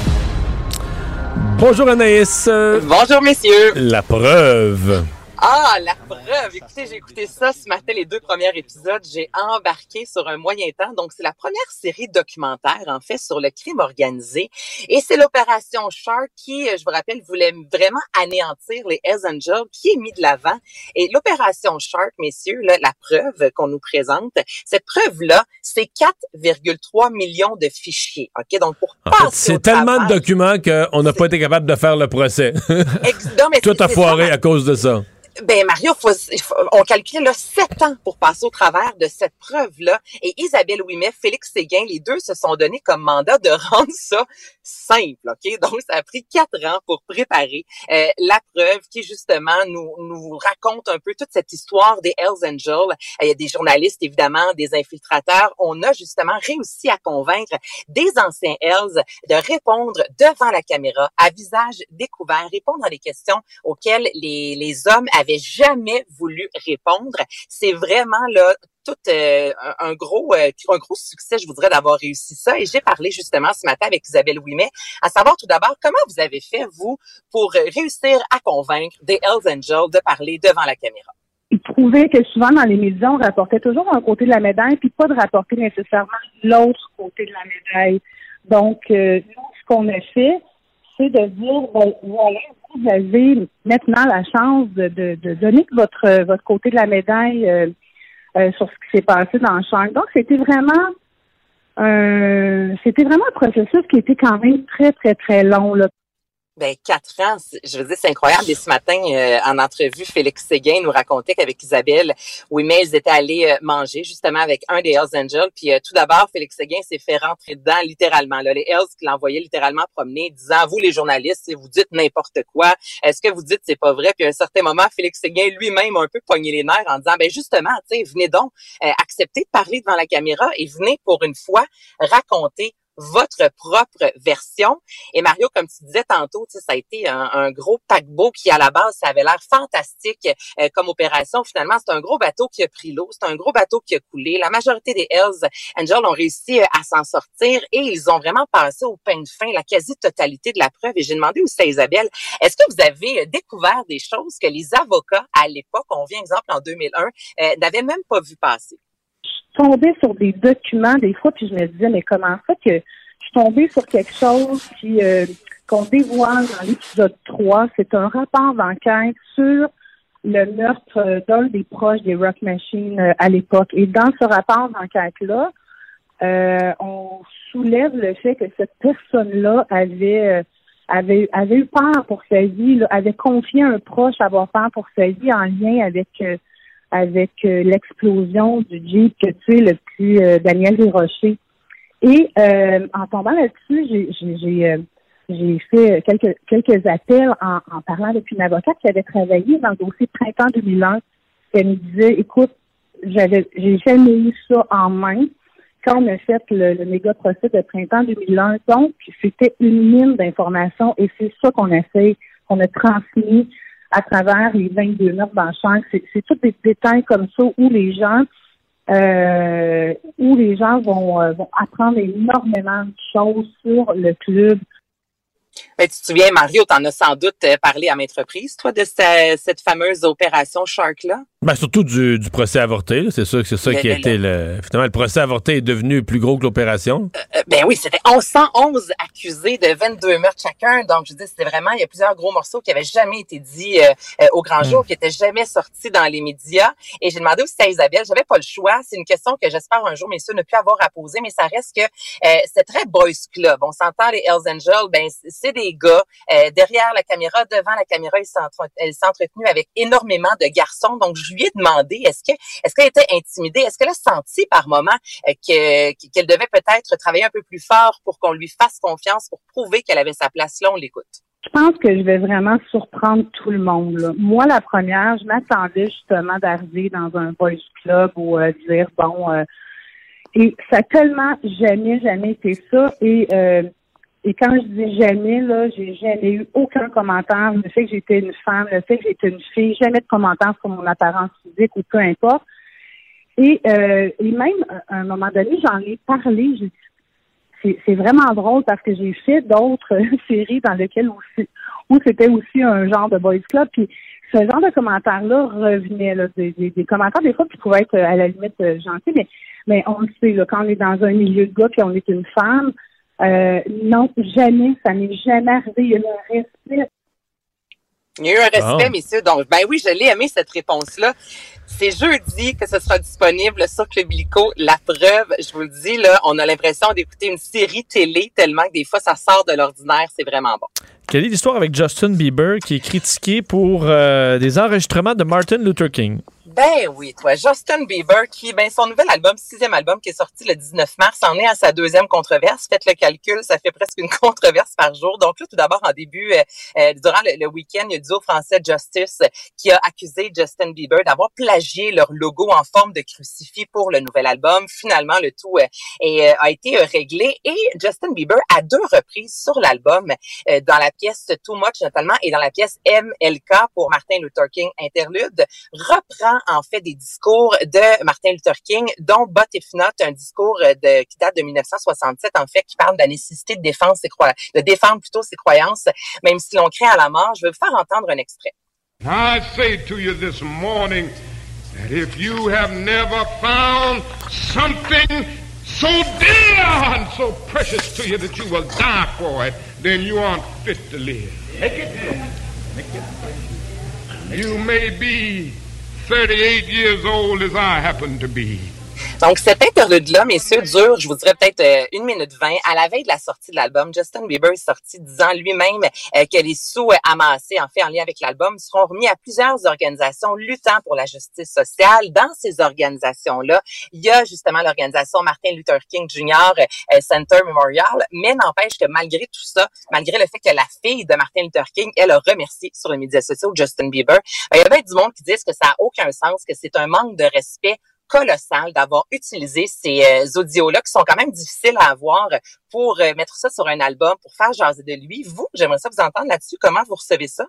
Bonjour Anaïs. Bonjour, messieurs. La preuve. Ah, la preuve. Écoutez, j'ai écouté ça ce matin, les deux premiers épisodes. J'ai embarqué sur un moyen temps. Donc, c'est la première série documentaire, en fait, sur le crime organisé. Et c'est l'opération Shark qui, je vous rappelle, voulait vraiment anéantir les Hells Angels, qui est mis de l'avant. Et l'opération Shark, messieurs, là, la preuve qu'on nous présente, cette preuve-là, c'est 4,3 millions de fichiers. OK? Donc, pour En fait, passer c'est tellement de documents qu'on n'a pas été capable de faire le procès. Ex- non, mais Tout a foiré ça, à cause de ça. Ben Mario, on calculait là sept ans pour passer au travers de cette preuve-là. Et Isabelle Ouimet, Félix Séguin, les deux se sont donnés comme mandat de rendre ça simple. Ok, donc ça a pris quatre ans pour préparer euh, la preuve qui justement nous nous raconte un peu toute cette histoire des Hells Angels. Euh, Il y a des journalistes évidemment, des infiltrateurs. On a justement réussi à convaincre des anciens Hells de répondre devant la caméra à visage découvert, répondre à des questions auxquelles les, les hommes avaient jamais voulu répondre. C'est vraiment là tout euh, un, gros euh, un gros succès, je voudrais d'avoir réussi ça. Et j'ai parlé justement ce matin avec Isabelle Ouimet, à savoir tout d'abord comment vous avez fait vous pour réussir à convaincre des Hells Angels de parler devant la caméra. il trouvait que souvent dans les médias, on rapportait toujours un côté de la médaille, puis pas de rapporter nécessairement l'autre côté de la médaille. Donc, euh, nous, ce qu'on a fait, c'est de dire, ben, voilà, vous avez maintenant la chance de, de, de donner votre, votre côté de la médaille euh, sur ce qui s'est passé dans le champ. Donc, c'était vraiment euh, c'était vraiment un processus qui était quand même très, très, très long. Là. Ben, quatre ans, je veux dire, c'est incroyable. Et ce matin, euh, en entrevue, Félix Séguin nous racontait qu'avec Isabelle, oui, mais ils étaient allés euh, manger justement avec un des Hells Angels. Puis euh, tout d'abord, Félix Séguin s'est fait rentrer dedans littéralement. Là, les Hells qui l'envoyaient littéralement promener, disant, vous les journalistes, vous dites n'importe quoi. Est-ce que vous dites c'est pas vrai? Puis à un certain moment, Félix Séguin lui-même a un peu pogné les nerfs en disant, ben justement, tu sais, venez donc euh, accepter de parler devant la caméra et venez pour une fois raconter votre propre version. Et Mario, comme tu disais tantôt, ça a été un, un, gros paquebot qui, à la base, ça avait l'air fantastique euh, comme opération. Finalement, c'est un gros bateau qui a pris l'eau, c'est un gros bateau qui a coulé. La majorité des Hells Angels ont réussi euh, à s'en sortir et ils ont vraiment passé au pain de fin la quasi-totalité de la preuve. Et j'ai demandé aussi à Isabelle, est-ce que vous avez euh, découvert des choses que les avocats, à l'époque, on vient exemple en 2001, euh, n'avaient même pas vu passer? Tombée sur des documents des fois, puis je me disais, mais comment ça que je suis tombée sur quelque chose qui euh, qu'on dévoile dans l'épisode 3. C'est un rapport d'enquête sur le meurtre d'un des proches des Rock Machine euh, à l'époque. Et dans ce rapport d'enquête-là, euh, on soulève le fait que cette personne-là avait, euh, avait, eu peur pour sa vie, avait confié un proche avoir peur pour sa vie en lien avec euh, avec euh, l'explosion du Jeep que tu es le plus euh, Daniel Desrochers. Et en tombant là-dessus, j'ai, fait quelques, quelques appels en, parlant avec une avocate qui avait travaillé dans le dossier Printemps 2001. Elle me disait, écoute, j'avais, j'ai jamais eu ça en main quand on a fait le, le méga procès de Printemps 2001. Donc, c'était une mine d'informations et c'est ça qu'on essaie, qu'on a transmis à travers les 22 notes dans C'est, c'est tous des détails comme ça où les gens euh, où les gens vont, euh, vont apprendre énormément de choses sur le club, ben, tu te souviens, Mario, tu en as sans doute euh, parlé à maintes reprises, toi, de cette, cette fameuse opération Shark-là? Ben, surtout du, du procès avorté. C'est sûr que c'est ça qui a été le. Finalement, le procès avorté est devenu plus gros que l'opération. Euh, ben oui, c'était 1111 accusés de 22 meurtres chacun. Donc, je dis, c'était vraiment, il y a plusieurs gros morceaux qui avaient jamais été dits euh, euh, au grand jour, qui étaient jamais sortis dans les médias. Et j'ai demandé aussi à Isabelle, j'avais pas le choix. C'est une question que j'espère un jour, messieurs, ne plus avoir à poser, mais ça reste que euh, c'est très boys club. On s'entend, les Hells Angels, ben, c'est des gars euh, derrière la caméra, devant la caméra, ils s'entre- ils s'entretenuent avec énormément de garçons. Donc, je lui ai demandé, est-ce que, est-ce qu'elle était intimidée? Est-ce qu'elle a senti par moment euh, que, qu'elle devait peut-être travailler un peu plus fort pour qu'on lui fasse confiance, pour prouver qu'elle avait sa place? Là? On l'écoute. Je pense que je vais vraiment surprendre tout le monde. Moi, la première, je m'attendais justement d'arriver dans un boys club ou euh, dire bon. et ça a tellement jamais, jamais été ça. Et et quand je dis jamais, là, j'ai jamais eu aucun commentaire. Le fait que j'étais une femme, le fait que j'étais une fille, jamais de commentaire sur mon apparence physique ou peu importe. Et, euh, et même à un moment donné, j'en ai parlé. C'est vraiment drôle parce que j'ai fait d'autres séries dans lesquelles aussi, où c'était aussi un genre de boys club. Puis ce genre de commentaires-là revenait, des, commentaires des fois qui pouvaient être euh, à la limite euh, gentils, mais on le sait, quand on est dans un milieu de gars puis on est une femme, euh, non, jamais, ça n'est jamais arrivé. Il y a eu un respect Il y a eu un respect, Bon. messieurs. Donc, ben oui, je l'ai aimé, cette réponse-là. C'est jeudi que ce sera disponible sur Club Illico. La preuve, je vous le dis, là, on a l'impression d'écouter une série télé tellement que des fois, ça sort de l'ordinaire. C'est vraiment bon. Quelle est l'histoire avec Justin Bieber qui est critiqué pour euh, des enregistrements de Martin Luther King? Ben oui, toi, Justin Bieber, qui, ben, son nouvel album, sixième album, qui est sorti le 19 mars, en est à sa deuxième controverse. Faites le calcul, ça fait presque une controverse par jour. Donc là, tout d'abord, en début, euh, euh, durant le, week-end, il y a le duo français Justice qui a accusé Justin Bieber d'avoir plagié leur logo en forme de crucifix pour le nouvel album. Finalement, le tout euh, euh, a été euh, réglé et Justin Bieber, à deux reprises sur l'album, dans la pièce Too Much notamment et dans la pièce MLK pour Martin Luther King Interlude, reprend en fait des discours de Martin Luther King, dont But If Not, un discours euh, de, qui date de 1967 en fait, qui parle de la nécessité de défendre ses croyances, de défendre plutôt ses croyances, même si l'on craint à la mort. Je vais vous faire entendre un extrait. I say to you this morning that if you have never found something so dear and so precious to you that you will die for it, then you aren't fit to live. You may be 38 years old as I happen to be. Donc, cet interlude-là, messieurs, dure, je vous dirais peut-être euh, une minute vingt. À la veille de la sortie de l'album, Justin Bieber est sorti disant lui-même euh, que les sous euh, amassés, en fait, en lien avec l'album, seront remis à plusieurs organisations luttant pour la justice sociale. Dans ces organisations-là, il y a justement l'organisation Martin Luther King Jr. Center Memorial, mais n'empêche que malgré tout ça, malgré le fait que la fille de Martin Luther King, elle a remercié sur les médias sociaux Justin Bieber, ben, il y avait du monde qui disent que ça n'a aucun sens, que c'est un manque de respect colossal d'avoir utilisé ces euh, audios-là qui sont quand même difficiles à avoir pour euh, mettre ça sur un album, pour faire jaser de lui. Vous, j'aimerais ça vous entendre là-dessus. Comment vous recevez ça?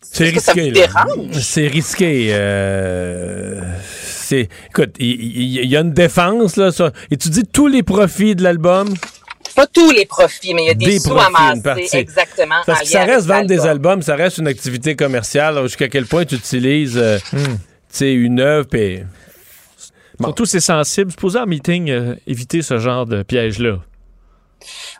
C'est risqué. vous là. dérange? C'est risqué. euh, c'est, écoute, il y, a une défense là. Ça, et tu dis tous les profits de l'album? Pas tous les profits, mais il y a des, Des sous profits, une amassés partie. exactement. Parce en que ça reste vendre des albums, ça reste une activité commerciale. Jusqu'à quel point tu utilises, euh, tu sais, une œuvre. puis- Surtout, c'est sensible. Supposé en meeting, euh, éviter ce genre de piège-là.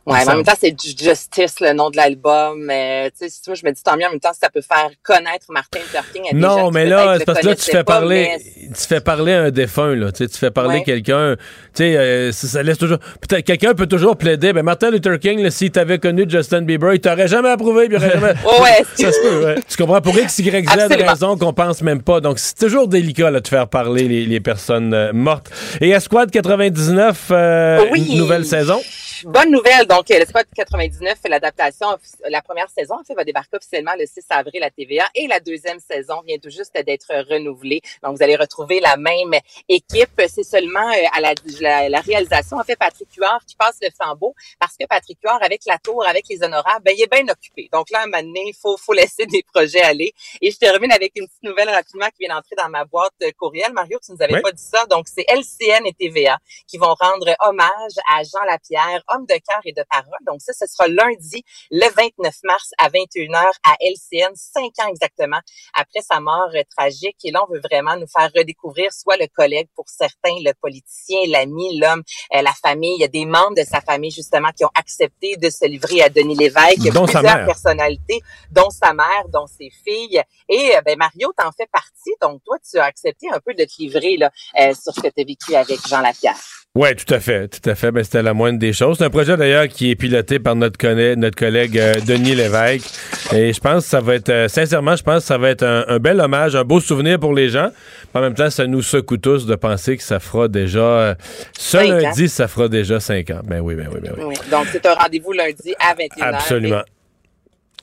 Ouais, mais en même temps, c'est Ju- Justice, le nom de l'album. Tu sais, si tu je me dis tant mieux en même temps si ça peut faire connaître Martin Luther King. à Non, mais là, c'est parce que là, tu fais parler, mais tu fais parler à un défunt, là. Tu sais, tu fais parler Ouais. quelqu'un. Tu sais, euh, ça, ça laisse toujours. Peut-être quelqu'un peut toujours plaider. Ben, Martin Luther King, si t'avais connu Justin Bieber, il t'aurait jamais approuvé, il aurait jamais. Ouais. ça se peut, ouais. Tu comprends? Pour X, Y, Z raison qu'on pense même pas. Donc, c'est toujours délicat, là, de faire parler les, les personnes euh, mortes. Et Esquad 99, euh, Oui. nouvelle saison? Bonne nouvelle, donc euh, le Spot 99, l'adaptation, la première saison, en fait, va débarquer officiellement le 6 avril à TVA et la deuxième saison vient tout juste d'être renouvelée. Donc, vous allez retrouver la même équipe. C'est seulement euh, à la, la, la réalisation, en fait, Patrick Huard qui passe le flambeau parce que Patrick Huard, avec la tour, avec les honorables, ben, il est bien occupé. Donc là, à un moment donné, il faut, faut laisser des projets aller. Et je termine avec une petite nouvelle rapidement qui vient d'entrer dans ma boîte euh, courriel. Mario, tu nous avais Oui. pas dit ça. Donc, c'est LCN et TVA qui vont rendre hommage à Jean Lapierre, homme de cœur et de parole. Donc ça, ce sera lundi, le 29 mars à 21h à LCN, cinq ans exactement après sa mort euh, tragique. Et là, on veut vraiment nous faire redécouvrir soit le collègue pour certains, le politicien, l'ami, l'homme, euh, la famille. Il y a des membres de sa famille justement qui ont accepté de se livrer à Denis Lévesque. Il y a Dont sa plusieurs personnalités, dont sa mère, dont ses filles. Et euh, ben Mario, t'en fais partie. Donc toi, tu as accepté un peu de te livrer là, sur ce que tu as vécu avec Jean Lapierre. Oui, tout à fait, tout à fait. Ben, c'était la moindre des choses. C'est un projet d'ailleurs qui est piloté par notre, collègue euh, Denis Lévesque. Et je pense que ça va être, euh, sincèrement, je pense que ça va être un, un bel hommage, un beau souvenir pour les gens. En même temps, ça nous secoue tous de penser que ça fera déjà, euh, ce Cinq ans. lundi, ça fera déjà cinq ans. Ben oui, ben oui, ben oui. Oui. Donc c'est un rendez-vous lundi à 21h. Absolument.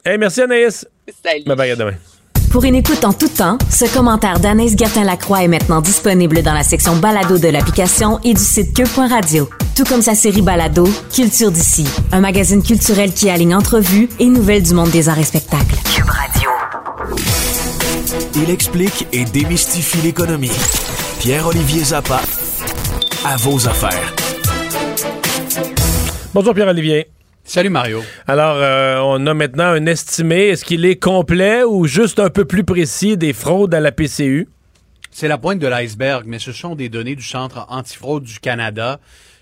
Hey, merci Anaïs. Salut. Bye bye, à demain. Pour une écoute en tout temps, ce commentaire d'Anaïs Gertin-Lacroix est maintenant disponible dans la section balado de l'application et du site cube.radio. Tout comme sa série balado, Culture d'ici, un magazine culturel qui aligne entrevues et nouvelles du monde des arts et spectacles. Cube Radio. Il explique et démystifie l'économie. Pierre-Olivier Zappa, à vos affaires. Bonjour Pierre-Olivier. Salut Mario. Alors, euh, on a maintenant un estimé. Est-ce qu'il est complet ou juste un peu plus précis des fraudes à la PCU? C'est la pointe de l'iceberg, mais ce sont des données du Centre antifraude du Canada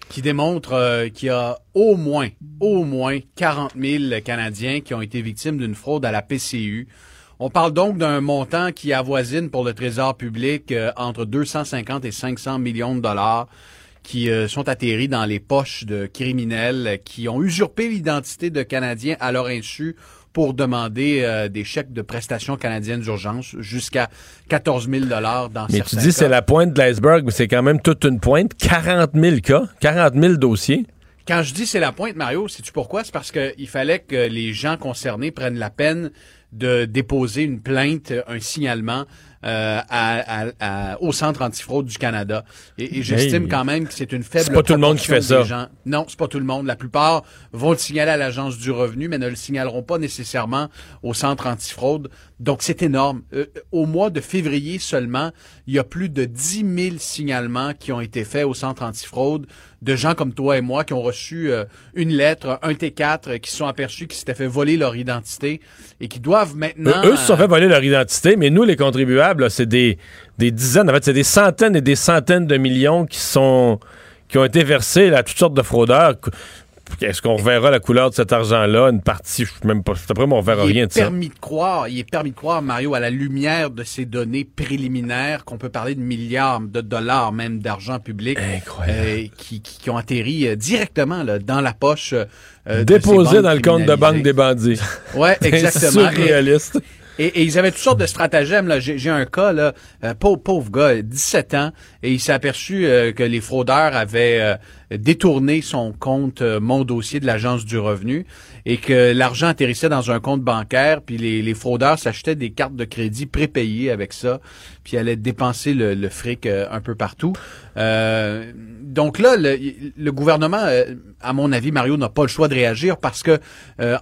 qui démontrent euh, qu'il y a au moins, au moins 40 000 Canadiens qui ont été victimes d'une fraude à la PCU. On parle donc d'un montant qui avoisine pour le Trésor public euh, entre 250 et 500 millions de dollars qui euh, sont atterris dans les poches de criminels qui ont usurpé l'identité de Canadiens à leur insu pour demander euh, des chèques de prestations canadiennes d'urgence jusqu'à 14 000 dollars dans Mais certains tu dis c'est la pointe de l'iceberg, mais c'est quand même toute une pointe. 40 000 cas, 40 000 dossiers. Quand je dis c'est la pointe, Mario, sais-tu pourquoi? C'est parce qu'il fallait que les gens concernés prennent la peine de déposer une plainte, un signalement euh, à- à- à- au Centre antifraude du Canada. Et, et j'estime Hey. quand même que c'est une faible C'est pas tout le monde qui fait ça. gens. Non, c'est pas tout le monde. La plupart vont le signaler à l'Agence du revenu, mais ne le signaleront pas nécessairement au Centre antifraude. Donc, c'est énorme. Euh, au mois de février seulement, il y a plus de 10 000 signalements qui ont été faits au Centre antifraude de gens comme toi et moi qui ont reçu euh, une lettre, un T4, euh, qui se sont aperçus qu'ils s'étaient fait voler leur identité et qui doivent maintenant... Eux, eux se sont euh, fait voler leur identité, mais nous, les contribuables, c'est des, des dizaines, en fait, c'est des centaines et des centaines de millions qui sont qui ont été versés là, à toutes sortes de fraudeurs. Est-ce qu'on reverra la couleur de cet argent-là? Une partie, je sais même pas. Après, on verra il rien est de ça. permis de croire, il est permis de croire, Mario, à la lumière de ces données préliminaires, qu'on peut parler de milliards de dollars, même d'argent public, euh, qui, qui, qui ont atterri euh, directement là, dans la poche. euh, Déposé dans le compte de banque des bandits. Ouais, C'est exactement. surréaliste. Et, ils avaient toutes sortes de stratagèmes. Là. J'ai, j'ai un cas, là, euh, pauvre, pauvre gars, 17 ans, et il s'est aperçu euh, que les fraudeurs avaient euh, détourné son compte euh, Mon dossier de l'Agence du revenu et que l'argent atterrissait dans un compte bancaire, puis les, les fraudeurs s'achetaient des cartes de crédit prépayées avec ça, puis allaient dépenser le, le fric un peu partout. Donc là, le, le gouvernement, à mon avis, Mario n'a pas le choix de réagir parce que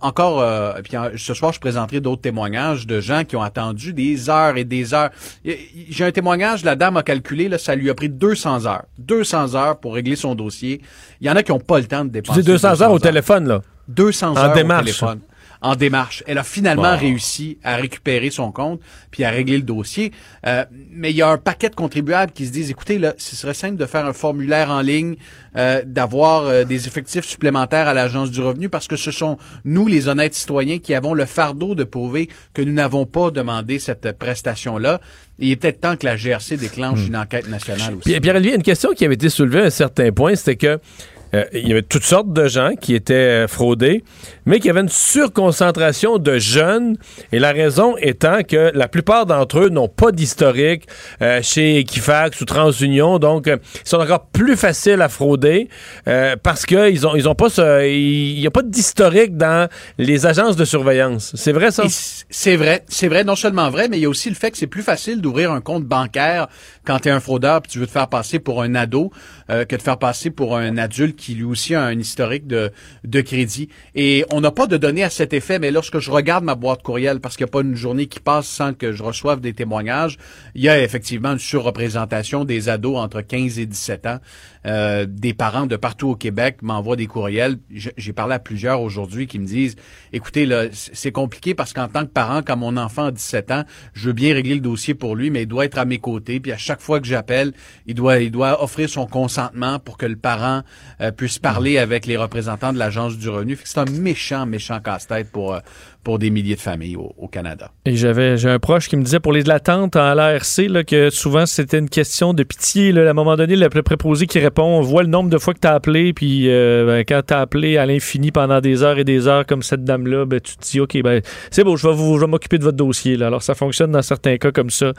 encore, puis ce soir, je présenterai d'autres témoignages de gens qui ont attendu des heures et des heures. J'ai un témoignage, la dame a calculé, là, ça lui a pris 200 heures. 200 heures pour régler son dossier. Il y en a qui n'ont pas le temps de Tu dépenser. dis 200 heures au téléphone, là? 200 En heures démarche. au téléphone. En démarche. Elle a finalement Wow. réussi à récupérer son compte puis à régler le dossier. Euh, mais il y a un paquet de contribuables qui se disent, écoutez, là, ce serait simple de faire un formulaire en ligne, euh, d'avoir euh, des effectifs supplémentaires à l'Agence du revenu parce que ce sont nous, les honnêtes citoyens, qui avons le fardeau de prouver que nous n'avons pas demandé cette prestation-là. Il est peut-être temps que la GRC déclenche une enquête nationale aussi. Pierre-Olivier, une question qui avait été soulevée à un certain point, c'était que euh, il y avait toutes sortes de gens qui étaient euh, fraudés, mais qu'il y avait une surconcentration de jeunes, et la raison étant que la plupart d'entre eux n'ont pas d'historique euh, chez Equifax ou TransUnion, donc ils sont encore plus faciles à frauder parce qu'ils ont, ils ont pas ce, il n'y a pas d'historique dans les agences de surveillance. C'est vrai ça? Et C'est vrai, c'est vrai, non seulement vrai, mais il y a aussi le fait que c'est plus facile d'ouvrir un compte bancaire quand tu es un fraudeur puis tu veux te faire passer pour un ado que de faire passer pour un adulte qui lui aussi a un historique de, de crédit. Et on n'a pas de données à cet effet, mais lorsque je regarde ma boîte courriel, parce qu'il n'y a pas une journée qui passe sans que je reçoive des témoignages, il y a effectivement une surreprésentation des ados entre 15 et 17 ans. Euh, des parents de partout au Québec m'envoient des courriels. J'ai parlé à plusieurs aujourd'hui qui me disent, écoutez, c'est compliqué parce qu'en tant que parent, quand mon enfant a 17 ans, je veux bien régler le dossier pour lui, mais il doit être à mes côtés. Puis à chaque fois que j'appelle, il doit, il doit offrir son consentement pour que le parent euh, puisse parler avec les représentants de l'Agence du revenu. C'est un méchant, méchant casse-tête pour, euh, pour des milliers de familles au, au Canada. Et j'avais j'ai un proche qui me disait pour les l'attente à l'ARC là, que souvent c'était une question de pitié. Là. À un moment donné, le préposé qui répond, on voit le nombre de fois que tu as appelé, puis euh, ben, quand tu as appelé à l'infini pendant des heures et des heures comme cette dame-là, ben, tu te dis, OK, ben, c'est beau, je vais, vous- je vais m'occuper de votre dossier. Là. Alors ça fonctionne dans certains cas comme ça.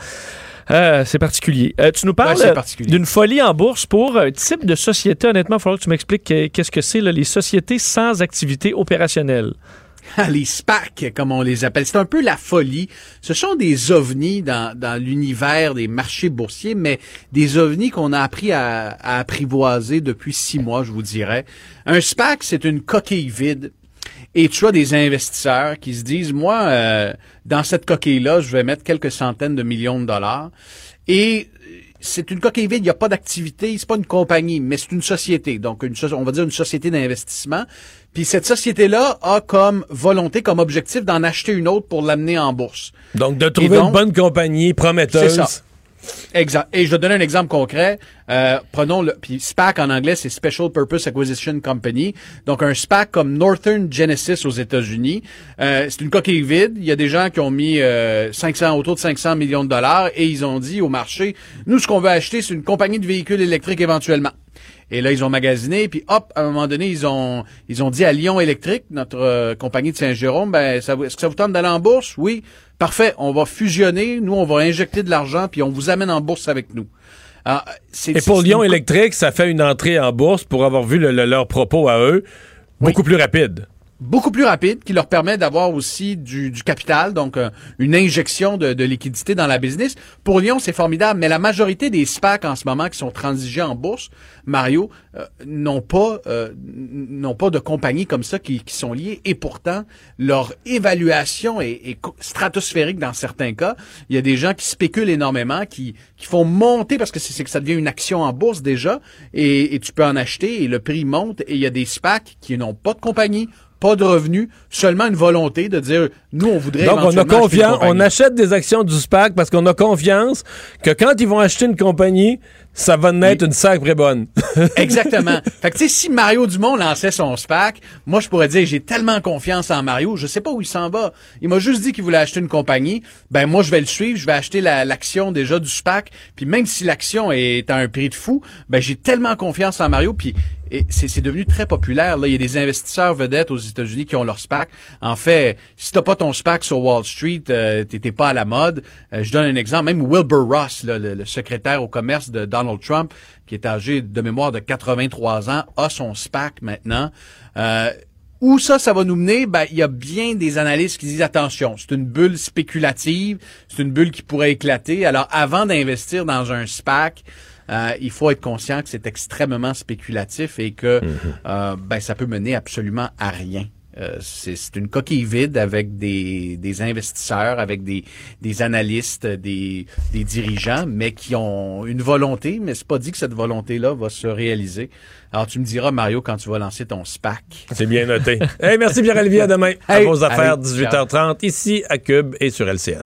Euh, c'est particulier. Euh, tu nous parles Ouais, euh, particulier. d'une folie en bourse pour un type de société. Honnêtement, il faudra que tu m'expliques que- qu'est-ce que c'est, là, les sociétés sans activité opérationnelle? les SPAC, comme on les appelle. C'est un peu la folie. Ce sont des ovnis dans, l'univers des marchés boursiers, mais des ovnis qu'on a appris à, apprivoiser depuis six mois, je vous dirais. Un SPAC, c'est une coquille vide. Et tu as des investisseurs qui se disent, moi, euh, dans cette coquille-là, je vais mettre quelques centaines de millions de dollars. Et c'est une coquille vide, il n'y a pas d'activité, c'est pas une compagnie, mais c'est une société. Donc, une, on va dire une société d'investissement. Puis cette société-là a comme volonté, comme objectif d'en acheter une autre pour l'amener en bourse. Donc, de trouver donc- une bonne compagnie prometteuse. C'est ça. Exact. Et je vais donner un exemple concret. Euh, prenons le, puis SPAC en anglais, c'est Special Purpose Acquisition Company. Donc un SPAC comme Northern Genesis aux États-Unis. Euh, c'est une coquille vide. Il y a des gens qui ont mis euh, 500 autour de 500 millions de dollars et ils ont dit au marché, nous ce qu'on veut acheter, c'est une compagnie de véhicules électriques éventuellement. Et là, ils ont magasiné, puis hop, à un moment donné, ils ont ils ont dit à Lyon Électrique, notre euh, compagnie de Saint-Jérôme, ben, est-ce que ça vous tente d'aller en bourse? Oui. Parfait. On va fusionner. Nous, on va injecter de l'argent, puis on vous amène en bourse avec nous. Alors, c'est- Et pour Lyon une Électrique, ça fait une entrée en bourse pour avoir vu le- le- leurs propos à eux beaucoup plus rapide. Beaucoup plus rapide, qui leur permet d'avoir aussi du, du capital, donc euh, une injection de, de liquidité dans la business. Pour Lyon, c'est formidable, mais la majorité des SPAC en ce moment qui sont transigés en bourse, Mario, euh, n'ont pas euh, n'ont pas de compagnies comme ça qui, qui sont liées, et pourtant leur évaluation est, est stratosphérique dans certains cas. Il y a des gens qui spéculent énormément, qui qui font monter parce que c'est que ça devient une action en bourse déjà, et, et tu peux en acheter et le prix monte. Et il y a des SPAC qui n'ont pas de compagnie, pas de revenus, seulement une volonté de dire nous on voudrait Donc, on a confiance, on achète des actions du SPAC parce qu'on a confiance que quand ils vont acheter une compagnie, ça va naître une sacrée bonne. Exactement. Fait que tu sais, si Mario Dumont lançait son SPAC, moi je pourrais dire j'ai tellement confiance en Mario, je sais pas où il s'en va. Il m'a juste dit qu'il voulait acheter une compagnie. Ben moi je vais le suivre, je vais acheter la- l'action déjà du SPAC. Puis même si l'action est à un prix de fou, ben j'ai tellement confiance en Mario. Puis et c'est devenu très populaire. Là, il y a des investisseurs vedettes aux États-Unis qui ont leur SPAC. En fait, si t'as pas ton SPAC sur Wall Street, euh, t'es t'es pas à la mode. Euh, je donne un exemple. Même Wilbur Ross, là, le, le secrétaire au commerce de Donald Donald Trump, qui est âgé de mémoire de 83 ans, a son SPAC maintenant. Euh, où ça, ça va nous mener? Ben, il y a bien des analystes qui disent attention, c'est une bulle spéculative, c'est une bulle qui pourrait éclater. Alors, avant d'investir dans un SPAC, euh, il faut être conscient que c'est extrêmement spéculatif et que euh, ben, ça peut mener absolument à rien. Euh, c'est c'est une coquille vide avec des, des investisseurs, avec des, des analystes, des, des dirigeants, mais qui ont une volonté, mais c'est pas dit que cette volonté-là va se réaliser. Alors tu me diras, Mario, quand tu vas lancer ton SPAC. C'est bien noté. hey, merci Pierre-Olivier, à demain. à vos affaires, allez, 18h30, ici à Cube et sur LCN.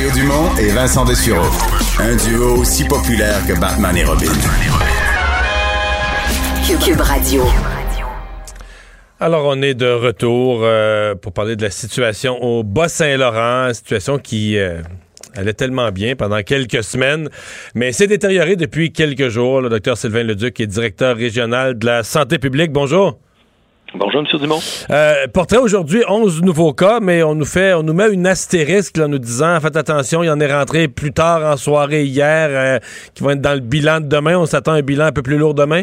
Mario Dumont et Vincent Dessureau. Un duo aussi populaire que Batman et Robin. Cube Radio. Alors, on est de retour euh, pour parler de la situation au Bas-Saint-Laurent, situation qui euh, allait tellement bien pendant quelques semaines, mais s'est détériorée depuis quelques jours. Le docteur Sylvain Leduc est directeur régional de la santé publique. Bonjour. Bonjour, M. Dumont. Euh, portrait aujourd'hui, 11 nouveaux cas, mais on nous fait, on nous met une astérisque en nous disant, faites attention, il y en est rentré plus tard en soirée hier, euh, qui vont être dans le bilan de demain. On s'attend à un bilan un peu plus lourd demain?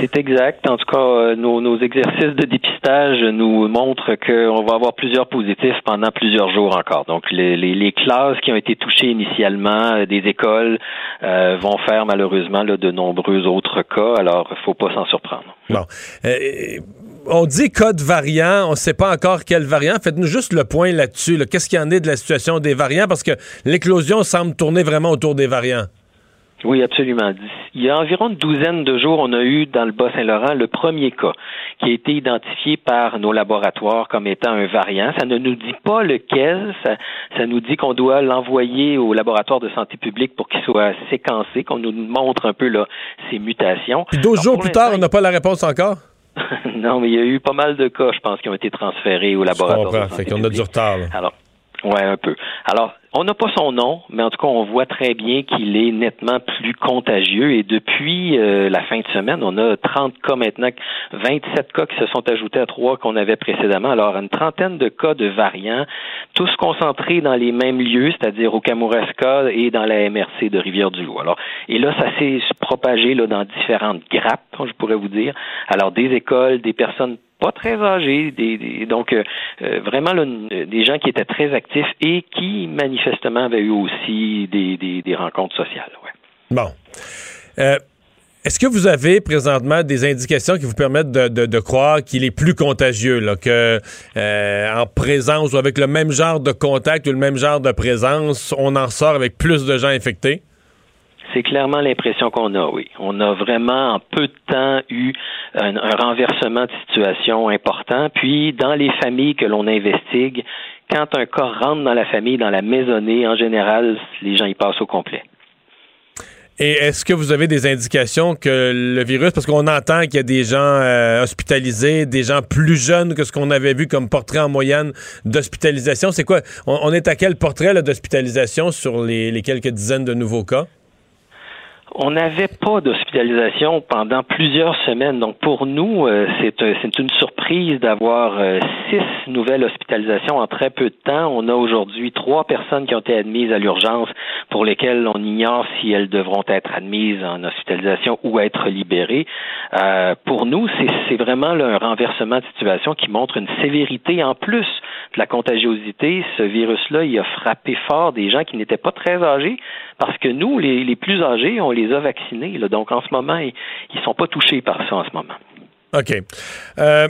C'est exact. En tout cas, euh, nos, nos exercices de dépistage nous montrent qu'on va avoir plusieurs positifs pendant plusieurs jours encore. Donc, les, classes qui ont été touchées initialement, euh, des écoles, euh, vont faire malheureusement de nombreux autres cas. Alors, il faut pas s'en surprendre. Bon. On dit code variant, on ne sait pas encore quel variant. Faites-nous juste le point là-dessus. là. Qu'est-ce qu'il y en est de la situation des variants? Parce que l'éclosion semble tourner vraiment autour des variants. Oui, absolument. Il y a environ une douzaine de jours, on a eu dans le Bas-Saint-Laurent le premier cas qui a été identifié par nos laboratoires comme étant un variant. Ça ne nous dit pas lequel, ça, ça nous dit qu'on doit l'envoyer au laboratoire de santé publique pour qu'il soit séquencé, qu'on nous montre un peu là, ses mutations. Puis 12 jours plus tard, on n'a pas la réponse encore? non, mais il y a eu pas mal de cas, je pense, qui ont été transférés au Je laboratoire. comprends. de santé Fait qu'on a du retard. là. Alors, ouais, un peu. Alors, on n'a pas son nom, mais en tout cas, on voit très bien qu'il est nettement plus contagieux. Et depuis euh, la fin de semaine, on a 30 cas maintenant, 27 cas qui se sont ajoutés à trois qu'on avait précédemment. Alors, une trentaine de cas de variants, tous concentrés dans les mêmes lieux, c'est-à-dire au Kamouraska et dans la MRC de Rivière-du-Loup. Alors, et là, ça s'est propagé là, dans différentes grappes, je pourrais vous dire. Alors, des écoles, des personnes pas très âgés, donc euh, euh, vraiment euh, des gens qui étaient très actifs et qui manifestement avaient eu aussi des, des, rencontres sociales. Bon. Est-ce que vous avez présentement des indications qui vous permettent de, croire qu'il est plus contagieux, là, que en présence ou avec le même genre de contact ou le même genre de présence, on en sort avec plus de gens infectés? C'est clairement l'impression qu'on a, oui. On a vraiment en peu de temps eu un, renversement de situation important. Puis, dans les familles que l'on investigue, quand un cas rentre dans la famille, dans la maisonnée, en général, les gens y passent au complet. Et est-ce que vous avez des indications que le virus, parce qu'on entend qu'il y a des gens euh, hospitalisés, des gens plus jeunes que ce qu'on avait vu comme portrait en moyenne d'hospitalisation, c'est quoi? On, est à quel portrait d'hospitalisation sur les quelques dizaines de nouveaux cas? On n'avait pas d'hospitalisation pendant plusieurs semaines. Donc, pour nous, euh, c'est un- c'est une surprise d'avoir euh, six nouvelles hospitalisations en très peu de temps. On a aujourd'hui trois personnes qui ont été admises à l'urgence pour lesquelles on ignore si elles devront être admises en hospitalisation ou être libérées. Euh, pour nous, c'est vraiment un renversement de situation qui montre une sévérité en plus de la contagiosité. Ce virus-là, il a frappé fort des gens qui n'étaient pas très âgés parce que nous, les, les plus âgés, on les vaccinés. Donc, en ce moment, ils ne sont pas touchés par ça en ce moment. OK. Euh,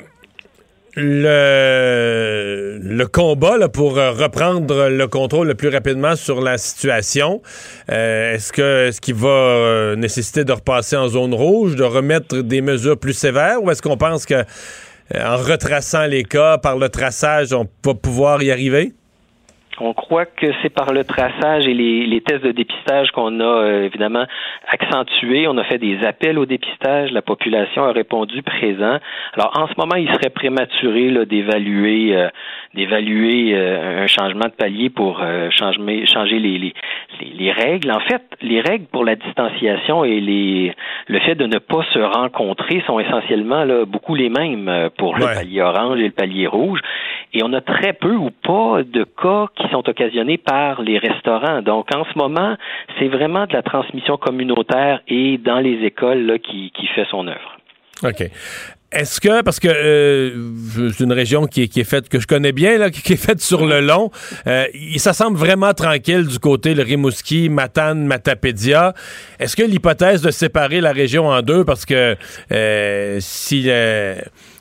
le, combat pour euh, reprendre le contrôle le plus rapidement sur la situation, euh, est-ce que est-ce qu'il va nécessiter de repasser en zone rouge, de remettre des mesures plus sévères, ou est-ce qu'on pense que en retraçant les cas par le traçage, on va pouvoir y arriver? On croit que c'est par le traçage et les, tests de dépistage qu'on a euh, évidemment accentué. On a fait des appels au dépistage. La population a répondu présent. Alors en ce moment, il serait prématuré d'évaluer euh, d'évaluer euh, un changement de palier pour changer, changer les, les, les, règles. En fait, les règles pour la distanciation et les le fait de ne pas se rencontrer sont essentiellement là, beaucoup les mêmes pour le palier orange et le palier rouge. Et on a très peu ou pas de cas qui sont occasionnés par les restaurants. Donc, en ce moment, c'est vraiment de la transmission communautaire et dans les écoles là, qui, qui fait son œuvre. OK. Est-ce que, parce que euh, c'est une région qui est, faite, que je connais bien, qui est faite sur le long, euh, ça semble vraiment tranquille du côté le Rimouski, Matane, Matapédia. Est-ce que l'hypothèse de séparer la région en deux, parce que euh, si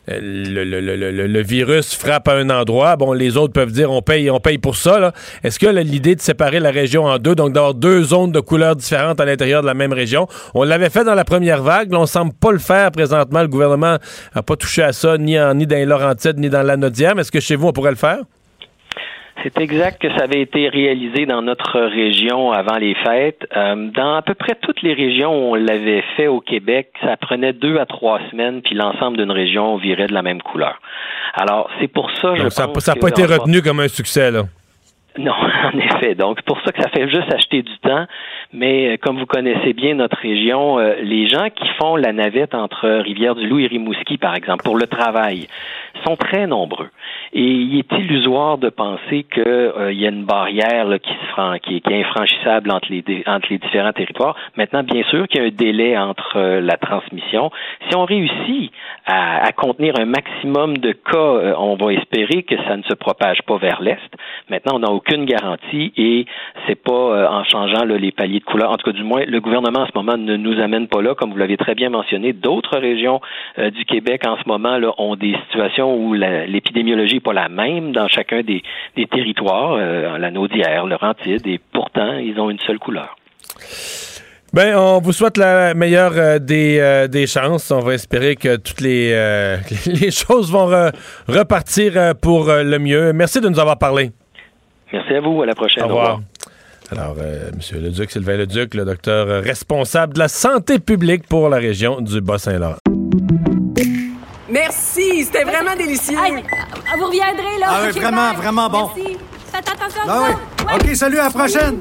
le, virus frappe à un endroit, bon, les autres peuvent dire on paye, on paye pour ça. Est-ce que l'idée de séparer la région en deux, donc d'avoir deux zones de couleurs différentes à l'intérieur de la même région, on l'avait fait dans la première vague, là, on semble pas le faire présentement. Le gouvernement n'a pas touché à ça ni, en, ni dans les Laurentides ni dans la Nodième. Est-ce que chez vous, on pourrait le faire? C'est exact que ça avait été réalisé dans notre région avant les fêtes. Euh, dans à peu près toutes les régions où on l'avait fait au Québec, ça prenait deux à trois semaines, puis l'ensemble d'une région virait de la même couleur. Alors, c'est pour ça, je ça n'a pas été retenu comme un succès, là? Non, en effet. Donc, c'est pour ça que ça fait juste acheter du temps. Mais euh, comme vous connaissez bien notre région, euh, les gens qui font la navette entre Rivière-du-Loup et Rimouski, par exemple, pour le travail, sont très nombreux. Et il est illusoire de penser qu'il euh, y a une barrière qui, se qui, est, infranchissable entre les, entre les différents territoires. Maintenant, bien sûr qu'il y a un délai entre euh, la transmission. Si on réussit à, à, contenir un maximum de cas, euh, on va espérer que ça ne se propage pas vers l'est. Maintenant, on n'a aucune garantie et c'est pas en changeant les paliers de couleur. En tout cas, du moins, le gouvernement en ce moment ne nous amène pas là, comme vous l'avez très bien mentionné. D'autres régions du Québec en ce moment là, ont des situations où l'épidémiologie pas la même dans chacun des, territoires, euh, la Naudière, Laurentide, et pourtant, ils ont une seule couleur. Ben, on vous souhaite la meilleure euh, des, euh, des, chances. On va espérer que toutes les, les choses vont repartir pour le mieux. Merci de nous avoir parlé. Merci à vous. À la prochaine. Au revoir. Alors, Monsieur Leduc, Sylvain Leduc, le docteur responsable de la santé publique pour la région du Bas-Saint-Laurent. Merci, c'était vraiment délicieux. vous reviendrez, là. Ah oui, vraiment, vraiment bon. Merci. Faites attention ah oui. OK, salut, à la prochaine.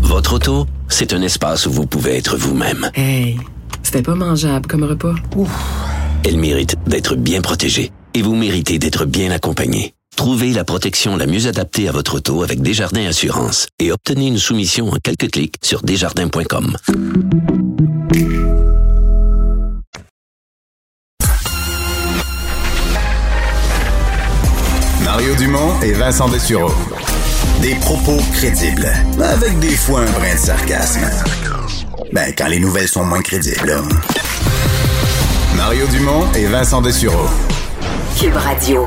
Votre auto, c'est un espace où vous pouvez être vous-même. Hey, c'était pas mangeable comme repas. Ouf. Elle mérite d'être bien protégée et vous méritez d'être bien accompagnée. Trouvez la protection la mieux adaptée à votre auto avec Desjardins Assurance et obtenez une soumission en quelques clics sur desjardins.com. Mario Dumont et Vincent Dessureau. Des propos crédibles, avec des fois un brin de sarcasme. Ben, quand les nouvelles sont moins crédibles, Mario Dumont et Vincent Dessureau. Cube Radio.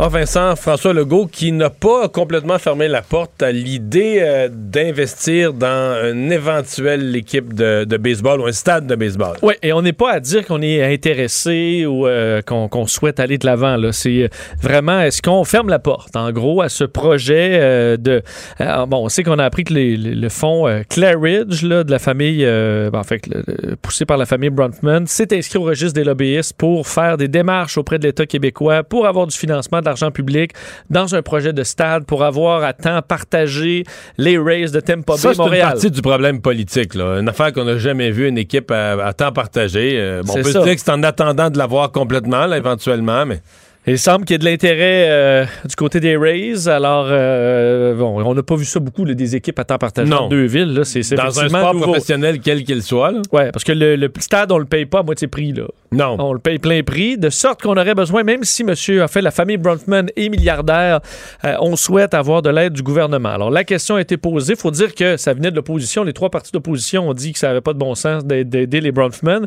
Ah, Vincent, François Legault, qui n'a pas complètement fermé la porte à l'idée euh, d'investir dans une éventuelle équipe de, baseball ou un stade de baseball. Oui, et on n'est pas à dire qu'on est intéressé ou euh, qu'on souhaite aller de l'avant. C'est euh, vraiment, est-ce qu'on ferme la porte, en gros, à ce projet de... bon, on sait qu'on a appris que le fonds Claridge de la famille, ben, poussé par la famille Bruntman, s'est inscrit au registre des lobbyistes pour faire des démarches auprès de l'État québécois pour avoir du financement d'argent public dans un projet de stade pour avoir à temps partagé les Rays de Tampa Bay, Ça, c'est une partie du problème politique. Là. Une affaire qu'on n'a jamais vu, une équipe à, temps partagé. Euh, bon, on peut se dire que c'est en attendant de l'avoir complètement, là, éventuellement, mais... Il semble qu'il y ait de l'intérêt euh, du côté des Rays. Alors, euh, bon, on n'a pas vu ça beaucoup, des équipes à temps partagé dans deux villes. Là. C'est, dans un sport professionnel, quel qu'il soit. Oui, parce que le, stade, on le paye pas à moitié prix. Là. Non. On le paye plein prix, de sorte qu'on aurait besoin, même si monsieur a fait la famille Bronfman est milliardaire, euh, on souhaite avoir de l'aide du gouvernement. Alors, la question a été posée. Il faut dire que ça venait de l'opposition. Les trois partis d'opposition ont dit que ça n'avait pas de bon sens d'aider les Bronfman.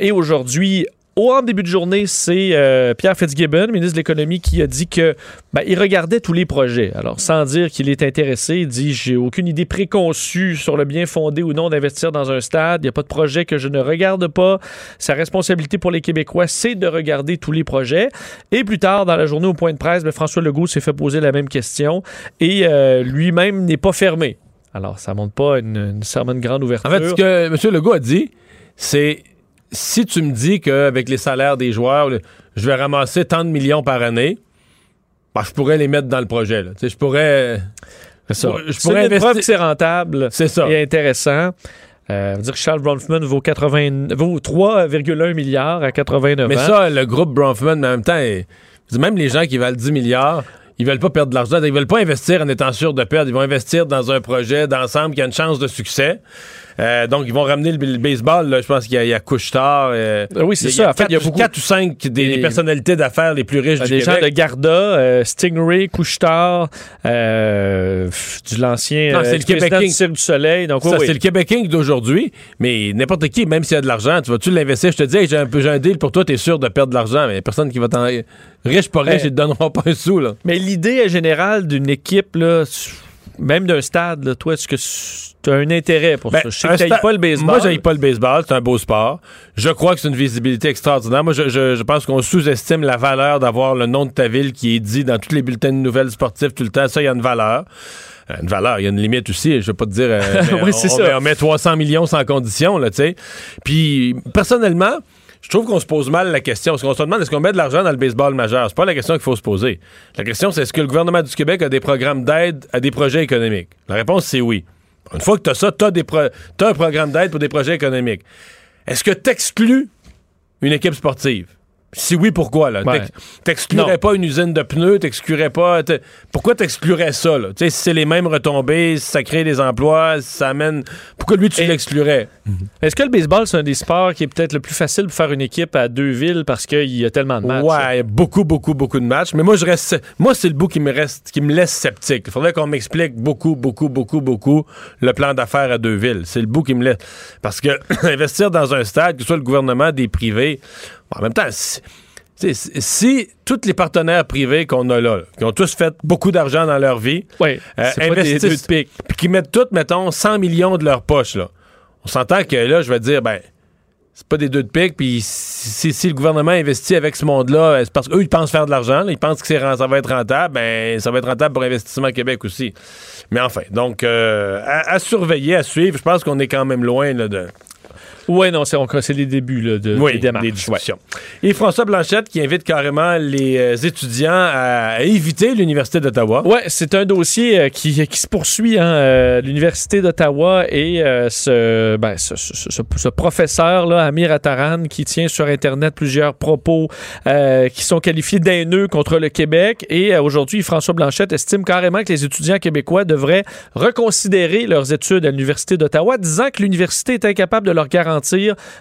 et aujourd'hui, au en début de journée, c'est euh, Pierre Fitzgibbon, ministre de l'Économie, qui a dit que ben, il regardait tous les projets. Alors, sans dire qu'il est intéressé, il dit j'ai aucune idée préconçue sur le bien fondé ou non d'investir dans un stade. Il n'y a pas de projet que je ne regarde pas. Sa responsabilité pour les Québécois, c'est de regarder tous les projets. Et plus tard, dans la journée au point de presse, ben, François Legault s'est fait poser la même question et euh, lui-même n'est pas fermé. Alors, ça montre pas une, une grande ouverture. En fait, ce que M. Legault a dit, c'est si tu me dis qu'avec les salaires des joueurs, je vais ramasser tant de millions par année, ben, je pourrais les mettre dans le projet. là. Je pourrais. ça. Je C'est pourrais une preuve investir. que c'est rentable C'est ça. et intéressant. Euh, veut dire que Charles Bronfman vaut, 80 vaut 3,1 milliards à 89 Mais ans. ça, le groupe Bronfman, mais en même temps, même les gens qui valent 10 milliards, ils veulent pas perdre de l'argent. Ils veulent pas investir en étant sûrs de perdre. Ils vont investir dans un projet d'ensemble qui a une chance de succès. Euh, donc, ils vont ramener le, le baseball. là. Je pense qu'il y a, il y a Couche-Tard. euh, oui, c'est y ça. En fait, il y a beaucoup- quatre ou cinq des, Et- des personnalités d'affaires les plus riches du des gens Québec. de Garda, euh, Stingray, Couchetard, du l'ancien Non, c'est le Québec King. Du Soleil. Donc, oui, Ça, oui. c'est le Québec King d'aujourd'hui, mais n'importe qui, même s'il y a de l'argent, tu vas-tu l'investir? Je te dis, hey, j'ai un, un deal pour toi, t'es sûr de perdre de l'argent, mais il y a personne qui va t'en. Riche, pas riche, ils te donneront pas un sou, là. Mais l'idée générale d'une équipe, là, même d'un stade, là, toi, est-ce que tu as un intérêt pour Ben, ça? Je sais que sta- pas le baseball. Moi, j'aille pas le baseball. C'est un beau sport. Je crois que c'est une visibilité extraordinaire. Moi, je, je- je pense qu'on sous-estime la valeur d'avoir le nom de ta ville qui est dit dans tous les bulletins de nouvelles sportives tout le temps. Ça, il y a une valeur. Euh, Une valeur, il y a une limite aussi. Je vais pas te dire. euh, Oui, on, c'est on ça. met- on met 300 millions sans condition, là, tu sais. Puis, personnellement, je trouve qu'on se pose mal la question. Parce qu'on se demande est-ce qu'on met de l'argent dans le baseball majeur? C'est pas la question qu'il faut se poser. La question, c'est est-ce que le gouvernement du Québec a des programmes d'aide à des projets économiques? La réponse, c'est oui. Une fois que tu as ça, tu as, un programme d'aide pour des projets économiques. Est-ce que tu exclus une équipe sportive? Si oui, pourquoi? Là? Ouais. T'exclurais pas une usine de pneus, t'exclurais pas. Pourquoi t'exclurais ça? Là? Tu sais, Si c'est les mêmes retombées, si ça crée des emplois, si ça amène. Pourquoi lui, tu l'exclurais? Est-ce que le baseball, c'est un des sports qui est peut-être le plus facile pour faire une équipe à deux villes parce qu'il y a tellement de matchs? Ouais, beaucoup, beaucoup, beaucoup de matchs. Mais moi, je reste. Moi, c'est le bout qui me reste, qui me laisse sceptique. Il faudrait qu'on m'explique beaucoup, beaucoup, beaucoup, beaucoup le plan d'affaires à deux villes. C'est le bout qui me laisse. Parce que investir dans un stade, que ce soit le gouvernement, des privés, bon, en même temps, si, tous les partenaires privés qu'on a là, qui ont tous fait beaucoup d'argent dans leur vie, Ouais, euh, investissent, deux de pique. puis qui mettent toutes, mettons, 100 millions de leur poche, là. On s'entend que là, je vais dire, ben, c'est pas des deux de pique, puis si, si- si le gouvernement investit avec ce monde-là, euh, c'est parce qu'eux, ils pensent faire de l'argent, ils pensent que ça va être rentable, ben, ça va être rentable pour Investissement Québec aussi. Mais enfin, donc, euh, à, à surveiller, à suivre, je pense qu'on est quand même loin là, de, Ouais, non, c'est on- c'est les débuts là, de, oui, des démarches. des discussions. Et François Blanchette qui invite carrément les euh, étudiants à éviter l'Université d'Ottawa. Ouais, c'est un dossier euh, qui, qui se poursuit. Hein, euh, L'Université d'Ottawa et euh, ce, ben, ce, ce- ce- professeur, là, Amir Attaran, qui tient sur Internet plusieurs propos euh, qui sont qualifiés d'haineux contre le Québec. Et euh, aujourd'hui, François Blanchette estime carrément que les étudiants québécois devraient reconsidérer leurs études à l'Université d'Ottawa, disant que l'université est incapable de leur garantir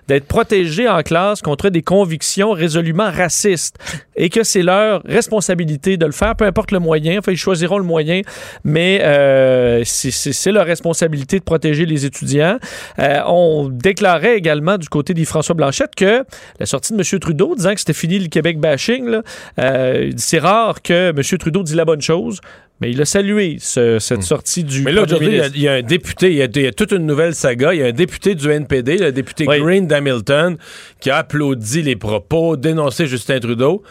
d'être protégés en classe contre des convictions résolument racistes et que c'est leur responsabilité de le faire, peu importe le moyen. Enfin, ils choisiront le moyen, mais euh, c'est- leur responsabilité de protéger les étudiants. Euh, on déclarait également du côté d'Yves-François Blanchette que la sortie de M. Trudeau disant que c'était fini le Québec bashing, euh, c'est rare que M. Trudeau dit la bonne chose. Mais il a salué ce- cette sortie du. Hmm. Mais là, aujourd'hui, il y a- y, un député, il y a, il y a toute une nouvelle saga. Il y a un député du NPD, le député Oui. Green d'Hamilton, qui a applaudi les propos, dénoncé Justin Trudeau.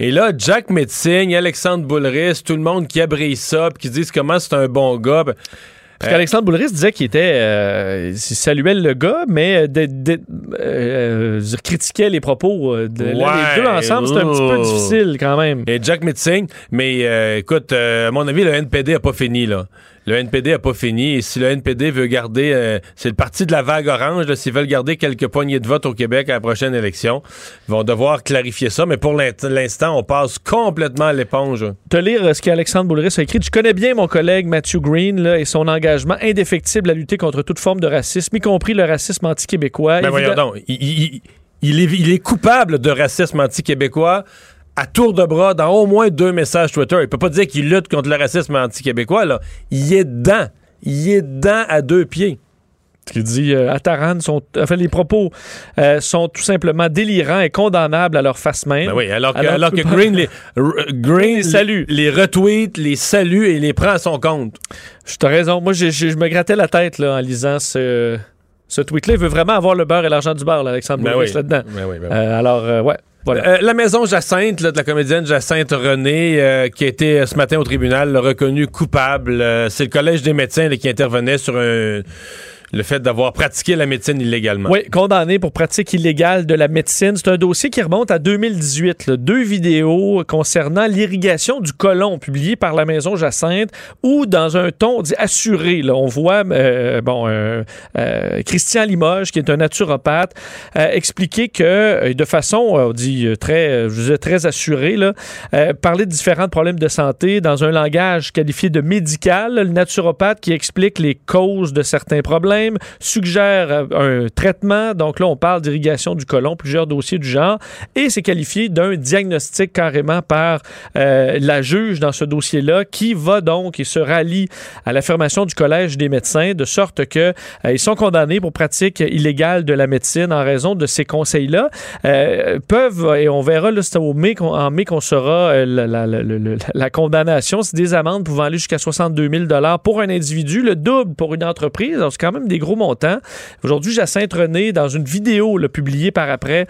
Et là, Jack Metzing, Alexandre Boulris, tout le monde qui abrille ça, puis qui disent comment c'est un bon gars. ben, Parce qu'Alexandre Boulris disait qu'il était. euh, il saluait le gars, mais de, de- euh, euh, critiquait les propos. euh, de- là, Ouais, les deux ensemble, c'est un petit peu difficile quand même. Et Jack Metzing, mais euh, écoute, euh, à mon avis, le NPD a pas fini, là. Le NPD a pas fini. Et si le NPD veut garder, euh, c'est le parti de la vague orange, s'ils veulent garder quelques poignées de vote au Québec à la prochaine élection, ils vont devoir clarifier ça. Mais pour l'in- l'instant, on passe complètement à l'éponge. Te lire euh, ce qu'Alexandre Boulris a écrit. Je connais bien mon collègue Matthew Green là, et son engagement indéfectible à lutter contre toute forme de racisme, y compris le racisme anti-québécois. Ben voyons donc, il, il- il est, il est coupable de racisme anti-québécois à tour de bras dans au moins deux messages Twitter. Il peut pas dire qu'il lutte contre le racisme anti-québécois, là. Il est dedans. Il est dedans à deux pieds. qui dit euh, à Taran sont enfin les propos euh, sont tout simplement délirants et condamnables à leur face même. Ben oui, alors que, alors, que Green, les, r- Green les salue. les retweet, les salue et les prend à son compte. Je t'as raison. Moi, je me grattais la tête là, en lisant ce, ce tweet-là. Il veut vraiment avoir le beurre et l'argent du beurre, là, Alexandre Ben oui. là-dedans. Ben oui, ben oui. Euh, alors, euh, ouais. Euh, la maison Jacinthe, de la comédienne Jacinthe René, euh, qui a été euh, ce matin au tribunal reconnue coupable. C'est le Collège des médecins là, qui intervenait sur un- le fait d'avoir pratiqué la médecine illégalement. Oui, condamné pour pratique illégale de la médecine. C'est un dossier qui remonte à 2018. là. Deux vidéos concernant l'irrigation du côlon publiées par la maison Jacinthe où, dans un ton dit assuré, là, on voit euh, bon, euh, euh, Christian Limoges, qui est un naturopathe, euh, expliquer que euh, de façon, euh, on dit très, je disais très assurée, là, parler de différents problèmes de santé dans un langage qualifié de médical. Le naturopathe qui explique les causes de certains problèmes, suggère euh, un traitement. Donc là, on parle d'irrigation du côlon, plusieurs dossiers du genre, et c'est qualifié d'un diagnostic carrément par euh, la juge dans ce dossier-là, qui va donc et se rallie à l'affirmation du Collège des médecins, de sorte que euh, ils sont condamnés pour pratique illégale de la médecine en raison de ces conseils-là. Euh, peuvent, et on verra c'est au en mai qu'on saura euh, la, condamnation, c'est des amendes pouvant aller jusqu'à 62 000 pour un individu, le double pour une entreprise. C'est quand même gros montants. Aujourd'hui, Jacinthe René, dans une vidéo là, publiée par après,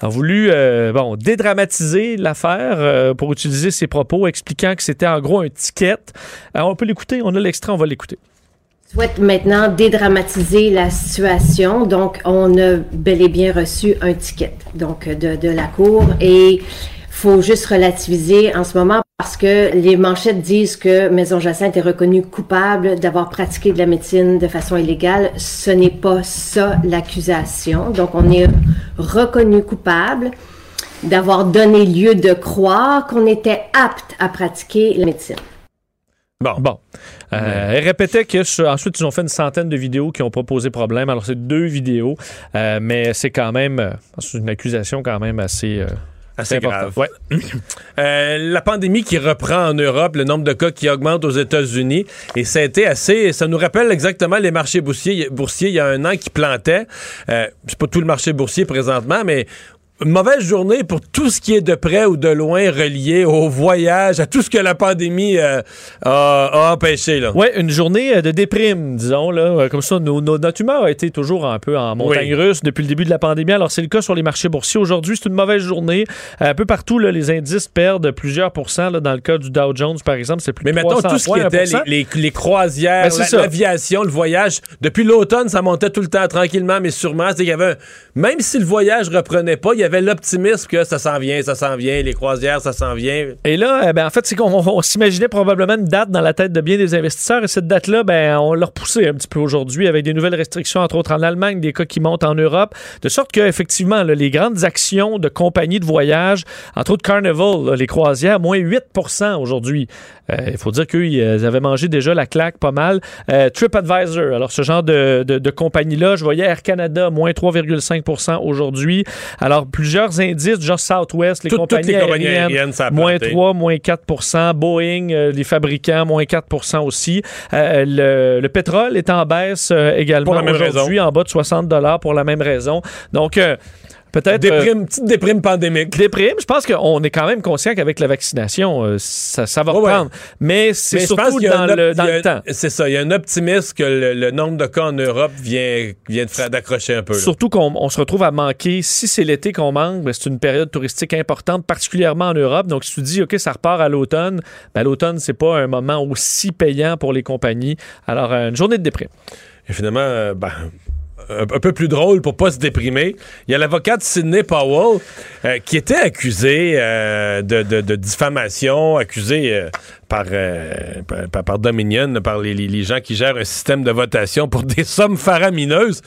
a voulu euh, bon, dédramatiser l'affaire euh, pour utiliser ses propos, expliquant que c'était en gros un ticket. Alors, on peut l'écouter, on a l'extrait, on va l'écouter. souhaite maintenant dédramatiser la situation. Donc, on a bel et bien reçu un ticket donc de, de la Cour et faut juste relativiser en ce moment parce que les manchettes disent que Maison Jacinthe est reconnue coupable d'avoir pratiqué de la médecine de façon illégale. Ce n'est pas ça l'accusation. Donc, on est reconnu coupable d'avoir donné lieu de croire qu'on était apte à pratiquer la médecine. Bon. Bon. Euh, Elle répétait que ensuite ils ont fait une centaine de vidéos qui ont proposé problème. Alors c'est deux vidéos, euh, mais c'est quand même euh, c'est une accusation quand même assez euh, Assez importante. grave. Ouais. Euh, la pandémie qui reprend en Europe, le nombre de cas qui augmente aux États-Unis, et ça a été assez. Ça nous rappelle exactement les marchés boursiers, boursiers il y a un an qui plantaient. Euh, c'est pas tout le marché boursier présentement, mais mauvaise journée pour tout ce qui est de près ou de loin relié au voyage, à tout ce que la pandémie euh, a, a empêché. Là. Ouais, une journée euh, de déprime, disons là, Euh, comme ça. nos- nos- notre humeur a été toujours un peu en montagne Oui. russe depuis le début de la pandémie. Alors c'est le cas sur les marchés boursiers. Aujourd'hui, c'est une mauvaise journée. Un peu partout, là, les indices perdent plusieurs pourcents. là. dans le cas du Dow Jones, par exemple, c'est plus Mais de mettons 300 tout ce qui était 1%. les, les- les croisières, Ben, la- l'aviation, le voyage. Depuis l'automne, ça montait tout le temps tranquillement, mais sûrement. C'est qu'il y avait un- Même si le voyage reprenait pas, il y avait l'optimisme que ça s'en vient, ça s'en vient, les croisières, ça s'en vient. Et là, eh ben, en fait, c'est qu'on on s'imaginait probablement une date dans la tête de bien des investisseurs et cette date-là, ben, on l'a repoussée un petit peu aujourd'hui avec des nouvelles restrictions, entre autres en Allemagne, des cas qui montent en Europe, de sorte que effectivement, là, les grandes actions de compagnies de voyage, entre autres Carnival, les croisières, moins 8% aujourd'hui. Euh, Il faut dire qu'ils avaient mangé déjà la claque pas mal. Euh, TripAdvisor, alors ce genre de, de, de compagnie-là, je voyais Air Canada, moins 3,5% aujourd'hui. Alors, plusieurs indices, genre Southwest, les compagnies, les compagnies aériennes, aériennes, ça a moins planté. 3, moins 4 Boeing, euh, les fabricants, moins 4% aussi. Euh, le, le pétrole est en baisse euh, également Pour la même aujourd'hui, en bas de 60 pour la même raison. Donc, euh, peut-être... Déprime, petite déprime pandémique. Déprime. Je pense qu'on est quand même conscient qu'avec la vaccination, euh, ça, ça va ouais. reprendre. Mais c'est surtout dans, un le, dans il y a le temps. C'est ça, il y a un optimisme que le, le nombre de cas en Europe vient, vient d'accrocher un peu. là. Surtout qu'on on se retrouve à manquer. Si c'est l'été qu'on manque, ben, c'est une période touristique importante, particulièrement en Europe. Donc, si tu dis, OK, ça repart à l'automne, ben, l'automne, c'est pas un moment aussi payant pour les compagnies. Alors, euh, une journée de déprime. Et finalement, euh, ben, un, peu plus drôle pour pas se déprimer, il y a l'avocate Sidney Powell euh, qui était accusé euh, de, diffamation, accusé euh, par, Dominion, par les- les gens qui gèrent un système de votation pour des sommes faramineuses.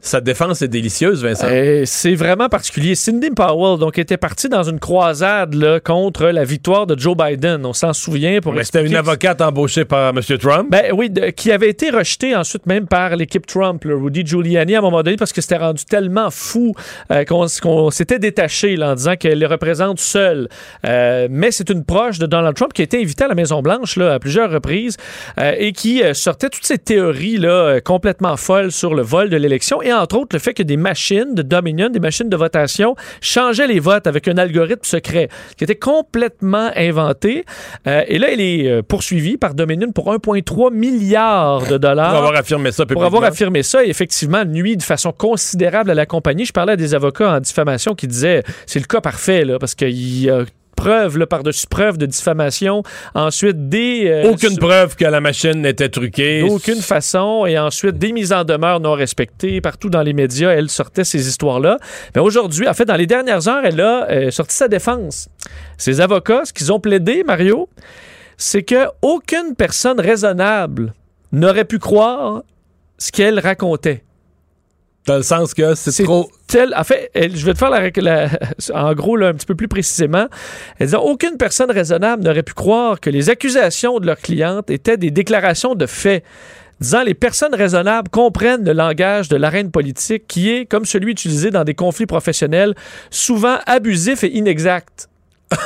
Sa défense est délicieuse, Vincent. Euh, c'est vraiment particulier. Cindy Powell, donc, était partie dans une croisade là, contre la victoire de Joe Biden. On s'en souvient. pour Mais C'était une avocate embauchée par M. Trump. Ben oui, de- qui avait été rejetée ensuite même par l'équipe Trump, le Rudy Giuliani, à un moment donné, parce que c'était rendu tellement fou euh, qu'on s'était détaché là, en disant qu'elle les représente seule. Euh, mais c'est une proche de Donald Trump qui a été invitée à la Maison-Blanche là, à plusieurs reprises euh, et qui sortait toutes ces théories là, complètement folles sur le vol de l'élection et entre autres le fait que des machines de Dominion, des machines de votation, changeaient les votes avec un algorithme secret qui était complètement inventé. Euh, et là, il est euh, poursuivi par Dominion pour 1,3 milliard de dollars. Pour avoir affirmé ça Pour avoir affirmé ça, et effectivement, nuit de façon considérable à la compagnie. Je parlais à des avocats en diffamation qui disaient c'est le cas parfait, là, parce qu'il y a preuve, là, par-dessus preuve de diffamation. Ensuite, des... euh, Aucune su- preuve que la machine n'était truquée. D'aucune façon. Et ensuite, des mises en demeure non respectées. Partout dans les médias, elle sortait ces histoires-là. Mais aujourd'hui, en fait, dans les dernières heures, elle a euh, sorti sa défense. Ses avocats, ce qu'ils ont plaidé, Mario, c'est que aucune personne raisonnable n'aurait pu croire ce qu'elle racontait. Dans le sens que c'est trop. Tel, en fait, je vais te faire la, la- en gros là, un petit peu plus précisément. Elle dit aucune personne raisonnable n'aurait pu croire que les accusations de leur cliente étaient des déclarations de faits. Disant les personnes raisonnables comprennent le langage de l'arène politique qui est, comme celui utilisé dans des conflits professionnels, souvent abusif et inexact.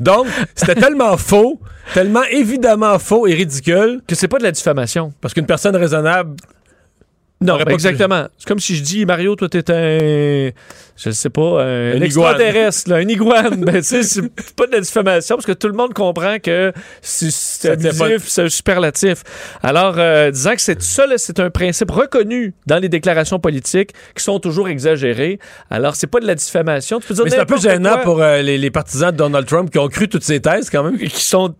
Donc, c'était tellement faux, tellement évidemment faux et ridicule. Que c'est pas de la diffamation. Parce qu'une personne raisonnable. Non, ben exactement. C'est comme si je dis, Mario, toi, t'es un. Je sais pas, un, Un extraterrestre, là, un iguane. ben, tu sais, c'est pas de la diffamation parce que tout le monde comprend que c'est- abusif, c'est un superlatif. Alors, euh, disant que c'est ça, là, c'est un principe reconnu dans les déclarations politiques qui sont toujours exagérées. Alors, c'est pas de la diffamation. Tu peux dire Mais c'est un peu gênant quoi. pour euh, les, les partisans de Donald Trump qui ont cru toutes ces thèses quand même. qui sont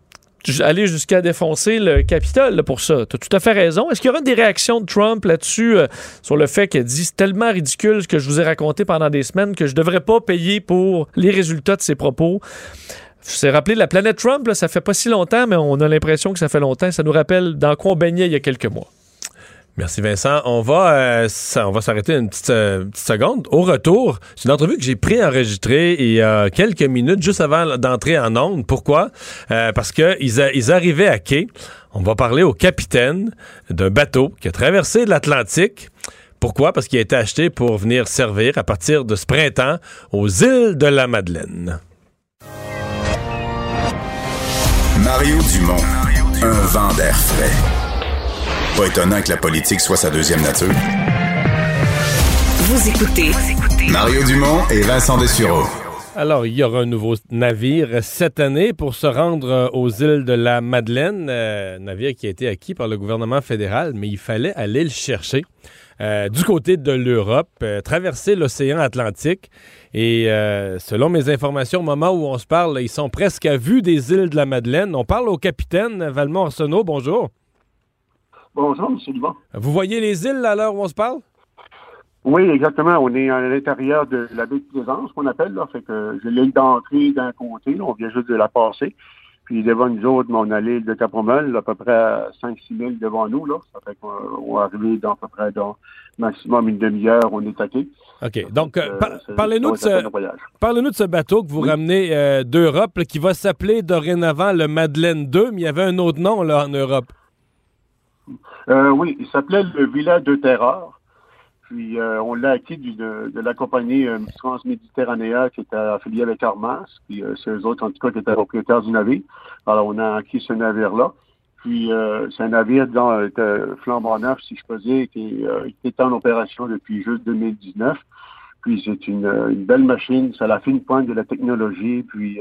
allés jusqu'à défoncer le Capitole pour ça. Tu as tout à fait raison. Est-ce qu'il y aura des réactions de Trump là-dessus euh, sur le fait qu'il dit tellement ridicule ce que je vous ai raconté pendant des semaines que je devrais pas payer pour les résultats de ses propos? C'est rappelé la planète Trump, là, ça fait pas si longtemps, mais on a l'impression que ça fait longtemps. Ça nous rappelle dans quoi on baignait il y a quelques mois. Merci Vincent. On va, euh, s'arrêter une petite, euh, petite seconde. Au retour, c'est une entrevue que j'ai préenregistrée il y a quelques minutes, juste avant d'entrer en onde. Pourquoi? Euh, parce qu'ils ils arrivaient à quai. On va parler au capitaine d'un bateau qui a traversé l'Atlantique. Pourquoi? Parce qu'il a été acheté pour venir servir à partir de ce printemps aux îles de la Madeleine. Mario Dumont, un vent d'air frais. Pas étonnant que la politique soit sa deuxième nature. Vous écoutez Mario Dumont et Vincent Dessureau. Alors, il y aura un nouveau navire cette année pour se rendre euh, aux îles de la Madeleine, euh, navire qui a été acquis par le gouvernement fédéral, mais il fallait aller le chercher euh, du côté de l'Europe, euh, traverser l'océan Atlantique. Et euh, selon mes informations, au moment où on se parle, ils sont presque à vue des îles de la Madeleine. On parle au capitaine Valmont Arsenault. Bonjour. Vous voyez les îles à l'heure où on se parle? Oui, exactement. On est à l'intérieur de la baie de Plaisance, qu'on appelle. Là. Fait que j'ai l'île d'entrée d'un côté. là. On vient juste de la passer. Puis devant nous autres, on a l'île de Capromel, à peu près à 5-6 000 devant nous. Là. Ça fait qu'on va arriver dans à peu près dans maximum une demi-heure, on est attaqué. OK. Donc, euh, par- c'est- parlez-nous de, ce- de bateau que vous ramenez euh, d'Europe, qui va s'appeler dorénavant le Madeleine 2, mais il y avait un autre nom là, en Europe. Euh, oui, il s'appelait le Village de Terreur. Puis euh, on l'a acquis de, la compagnie euh, Transméditerranéa qui était affiliée avec Armas. Puis euh, c'est eux autres, en tout cas, qui étaient propriétaires du navire. Alors on a acquis ce navire-là. Puis c'est un navire était flambant neuf, si je peux dire, qui, est en opération depuis juste 2019. Puis c'est une, belle machine, à la fine pointe de la technologie. Puis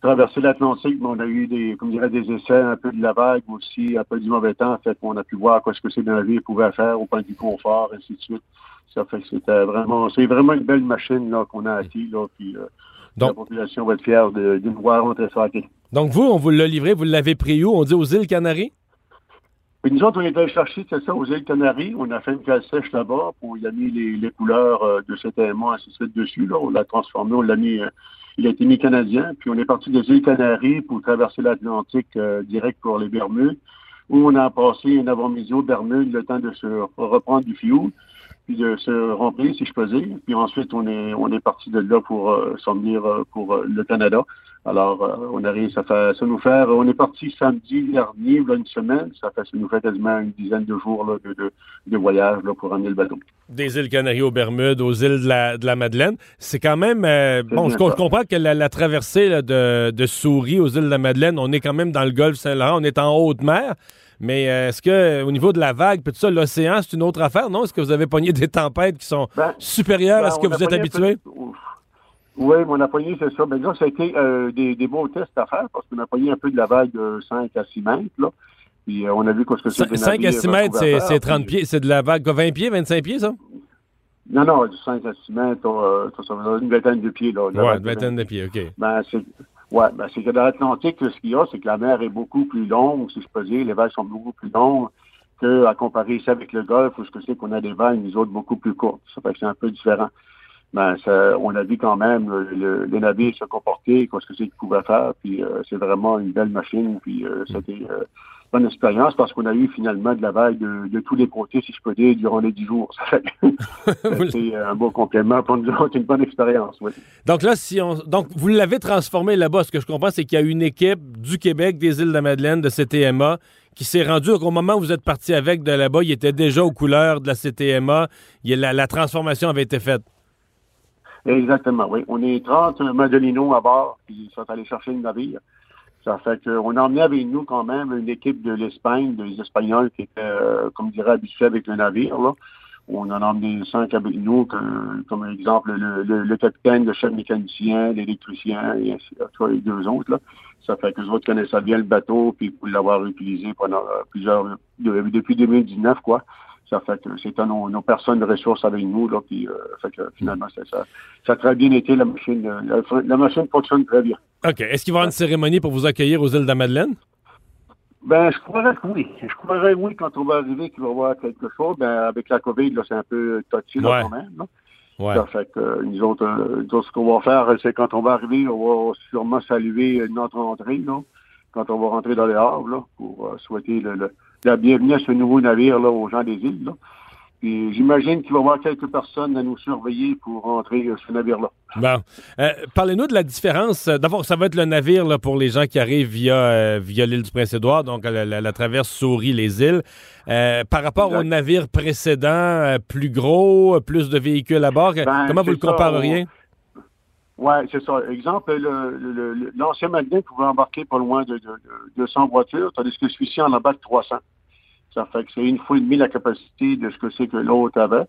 traverser l'Atlantique, mais on a eu des, comme dirait, des essais, un peu de la vague aussi, un peu du mauvais temps, fait qu'on a pu voir quoi ce que ces navires pouvaient faire au point du confort, ainsi de suite. Ça fait que c'était vraiment, c'est vraiment une belle machine là qu'on a acquis là, puis euh, la population va être fière de, de nous voir rentrer ça. Donc, vous, on vous l'a livré, vous l'avez pris où? On dit aux îles Canaries? Puis nous autres, on est allé chercher, c'est ça, aux îles Canaries. On a fait une cale sèche là-bas, puis on y a mis les, les couleurs euh, de cet aimant, ainsi de suite, dessus. Là. On l'a transformé, on l'a mis, euh, il a été mis canadien. Puis on est parti des îles Canaries pour traverser l'Atlantique euh, direct pour les Bermudes, où on a passé un avant-midi aux Bermudes, le temps de se reprendre du fioul. puis de se remplir, si je peux dire. Puis ensuite, on est on est parti de là pour euh, s'en venir euh, pour euh, le Canada. Alors, euh, on arrive, ça fait ça nous fait, on est parti samedi dernier, là, une semaine, ça fait ça nous fait quasiment une dizaine de jours là, de, de, de voyage là, pour amener le bateau. Des îles Canaries aux Bermudes, aux îles de la, de la Madeleine. C'est quand même. euh, bon, je, comprends que la, la traversée là, de, de Souris aux îles de la Madeleine, on est quand même dans le golfe Saint-Laurent, on est en haute mer. Mais euh, est-ce que, au niveau de la vague, puis tout ça, l'océan, c'est une autre affaire, non? Est-ce que vous avez pogné des tempêtes qui sont supérieures à Ben, ce que vous êtes habitué? peu- Oui, mais on a pogné, c'est ça. Ben, disons, ça a été euh, des, des beaux tests à faire parce qu'on a pogné un peu de la vague de 5 à 6 mètres, là. Puis euh, on a vu quoi ce que c'est. 5 à 6 mètres, c'est c'est 30 pieds. C'est de la vague, quoi, 20 pieds, 25 pieds, ça? Non, non, du 5 à 6 mètres, euh, ça une vingtaine de pieds, là. Vague une vingtaine 20 de pieds, OK. Ben, c'est, ouais, ben, c'est que dans l'Atlantique, ce qu'il y a, c'est que la mer est beaucoup plus longue, si je peux dire. Les vagues sont beaucoup plus longues que, à comparer ici avec le Golfe, où ce que c'est qu'on a des vagues, nous autres, beaucoup plus courtes. Ça fait que c'est un peu différent. Ben, ça, on a vu quand même le, le, le navire se comporter, quoi, ce que c'est qu'il pouvait faire, puis euh, c'est vraiment une belle machine, puis euh, c'était euh, bonne expérience parce qu'on a eu finalement de la vague de, de tous les côtés, si je peux dire, durant les dix jours. C'était un beau complément pour nous autres, une bonne expérience, oui. Donc là, si on, donc vous l'avez transformé là-bas. Ce que je comprends, c'est qu'il y a une équipe du Québec, des îles de la Madeleine, de CTMA, qui s'est rendue au moment où vous êtes parti avec de là-bas. Il était déjà aux couleurs de la CTMA. Il la transformation avait été faite. Exactement, oui. On est 30 Madelinos à bord, puis ils sont allés chercher le navire. Ça fait qu'on a emmené avec nous quand même une équipe de l'Espagne, des Espagnols qui étaient, euh, comme je dirais, habitués avec le navire. Là. On en a emmené cinq avec nous, comme exemple le, capitaine, le chef mécanicien, l'électricien et ainsi deux autres. Là. Ça fait que les autres connaissaient bien le bateau, puis pour l'avoir utilisé pendant euh, plusieurs de- depuis 2019, quoi. Ça fait que c'était nos, nos personnes de ressources avec nous, là, puis euh, fait que finalement, c'est ça. Ça a très bien été, la machine. euh, La, la machine fonctionne très bien. OK. Est-ce qu'il va y avoir une cérémonie pour vous accueillir aux îles de la Madeleine? Ben, je croirais que oui. Je croirais oui quand on va arriver qu'il va y avoir quelque chose. Ben, avec la COVID, là, c'est un peu touchy, là, Ouais. quand même. là. Ouais. Ça fait que nous autres, euh, nous autres, ce qu'on va faire, c'est quand on va arriver, on va sûrement saluer notre entrée, là, quand on va rentrer dans les havres, là, pour euh, souhaiter le, le- la bienvenue à ce nouveau navire, là, aux gens des îles, là. Puis j'imagine qu'il va y avoir quelques personnes à nous surveiller pour rentrer euh, ce navire-là. Bon. Euh, Parlez-nous de la différence. Euh, D'abord, ça va être le navire là, pour les gens qui arrivent via, euh, via l'île du Prince-Édouard, donc la, la- la traverse Souris-les-Îles. Euh, par rapport au navire précédent, euh, plus gros, euh, plus de véhicules à bord, Ben, comment vous le ça, compareriez? Oui, c'est ça. Exemple, le- le- le- l'ancien Madeleine pouvait embarquer pas loin de, de, de 200 voitures, tandis que celui-ci en embarque 300. Ça fait que c'est une fois et demie la capacité de ce que c'est que l'autre avait.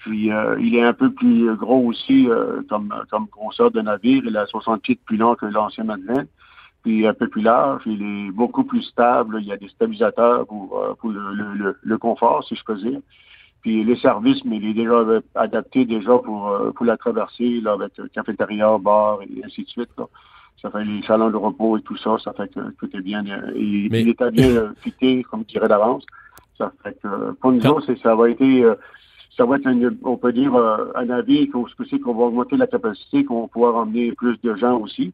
Puis euh, il est un peu plus gros aussi euh, comme, comme grosseur de navire. Il a 60 pieds plus long que l'ancien Madeleine. Puis un peu plus large. Il est beaucoup plus stable. Il y a des stabilisateurs pour, euh, pour le, le, le confort, si je peux dire. Puis le service, mais il est déjà euh, adapté déjà pour, euh, pour la traversée, là, avec euh, cafétéria, bar et ainsi de suite. Là. Ça fait les salons de repos et tout ça, ça fait que tout est bien. euh, et, Il est bien fité, comme je dirais d'avance. Ça fait que pour nous autres, ça va être ça va être un, on peut dire un navire qu'on ce que c'est qu'on va augmenter la capacité, qu'on va pouvoir emmener plus de gens aussi.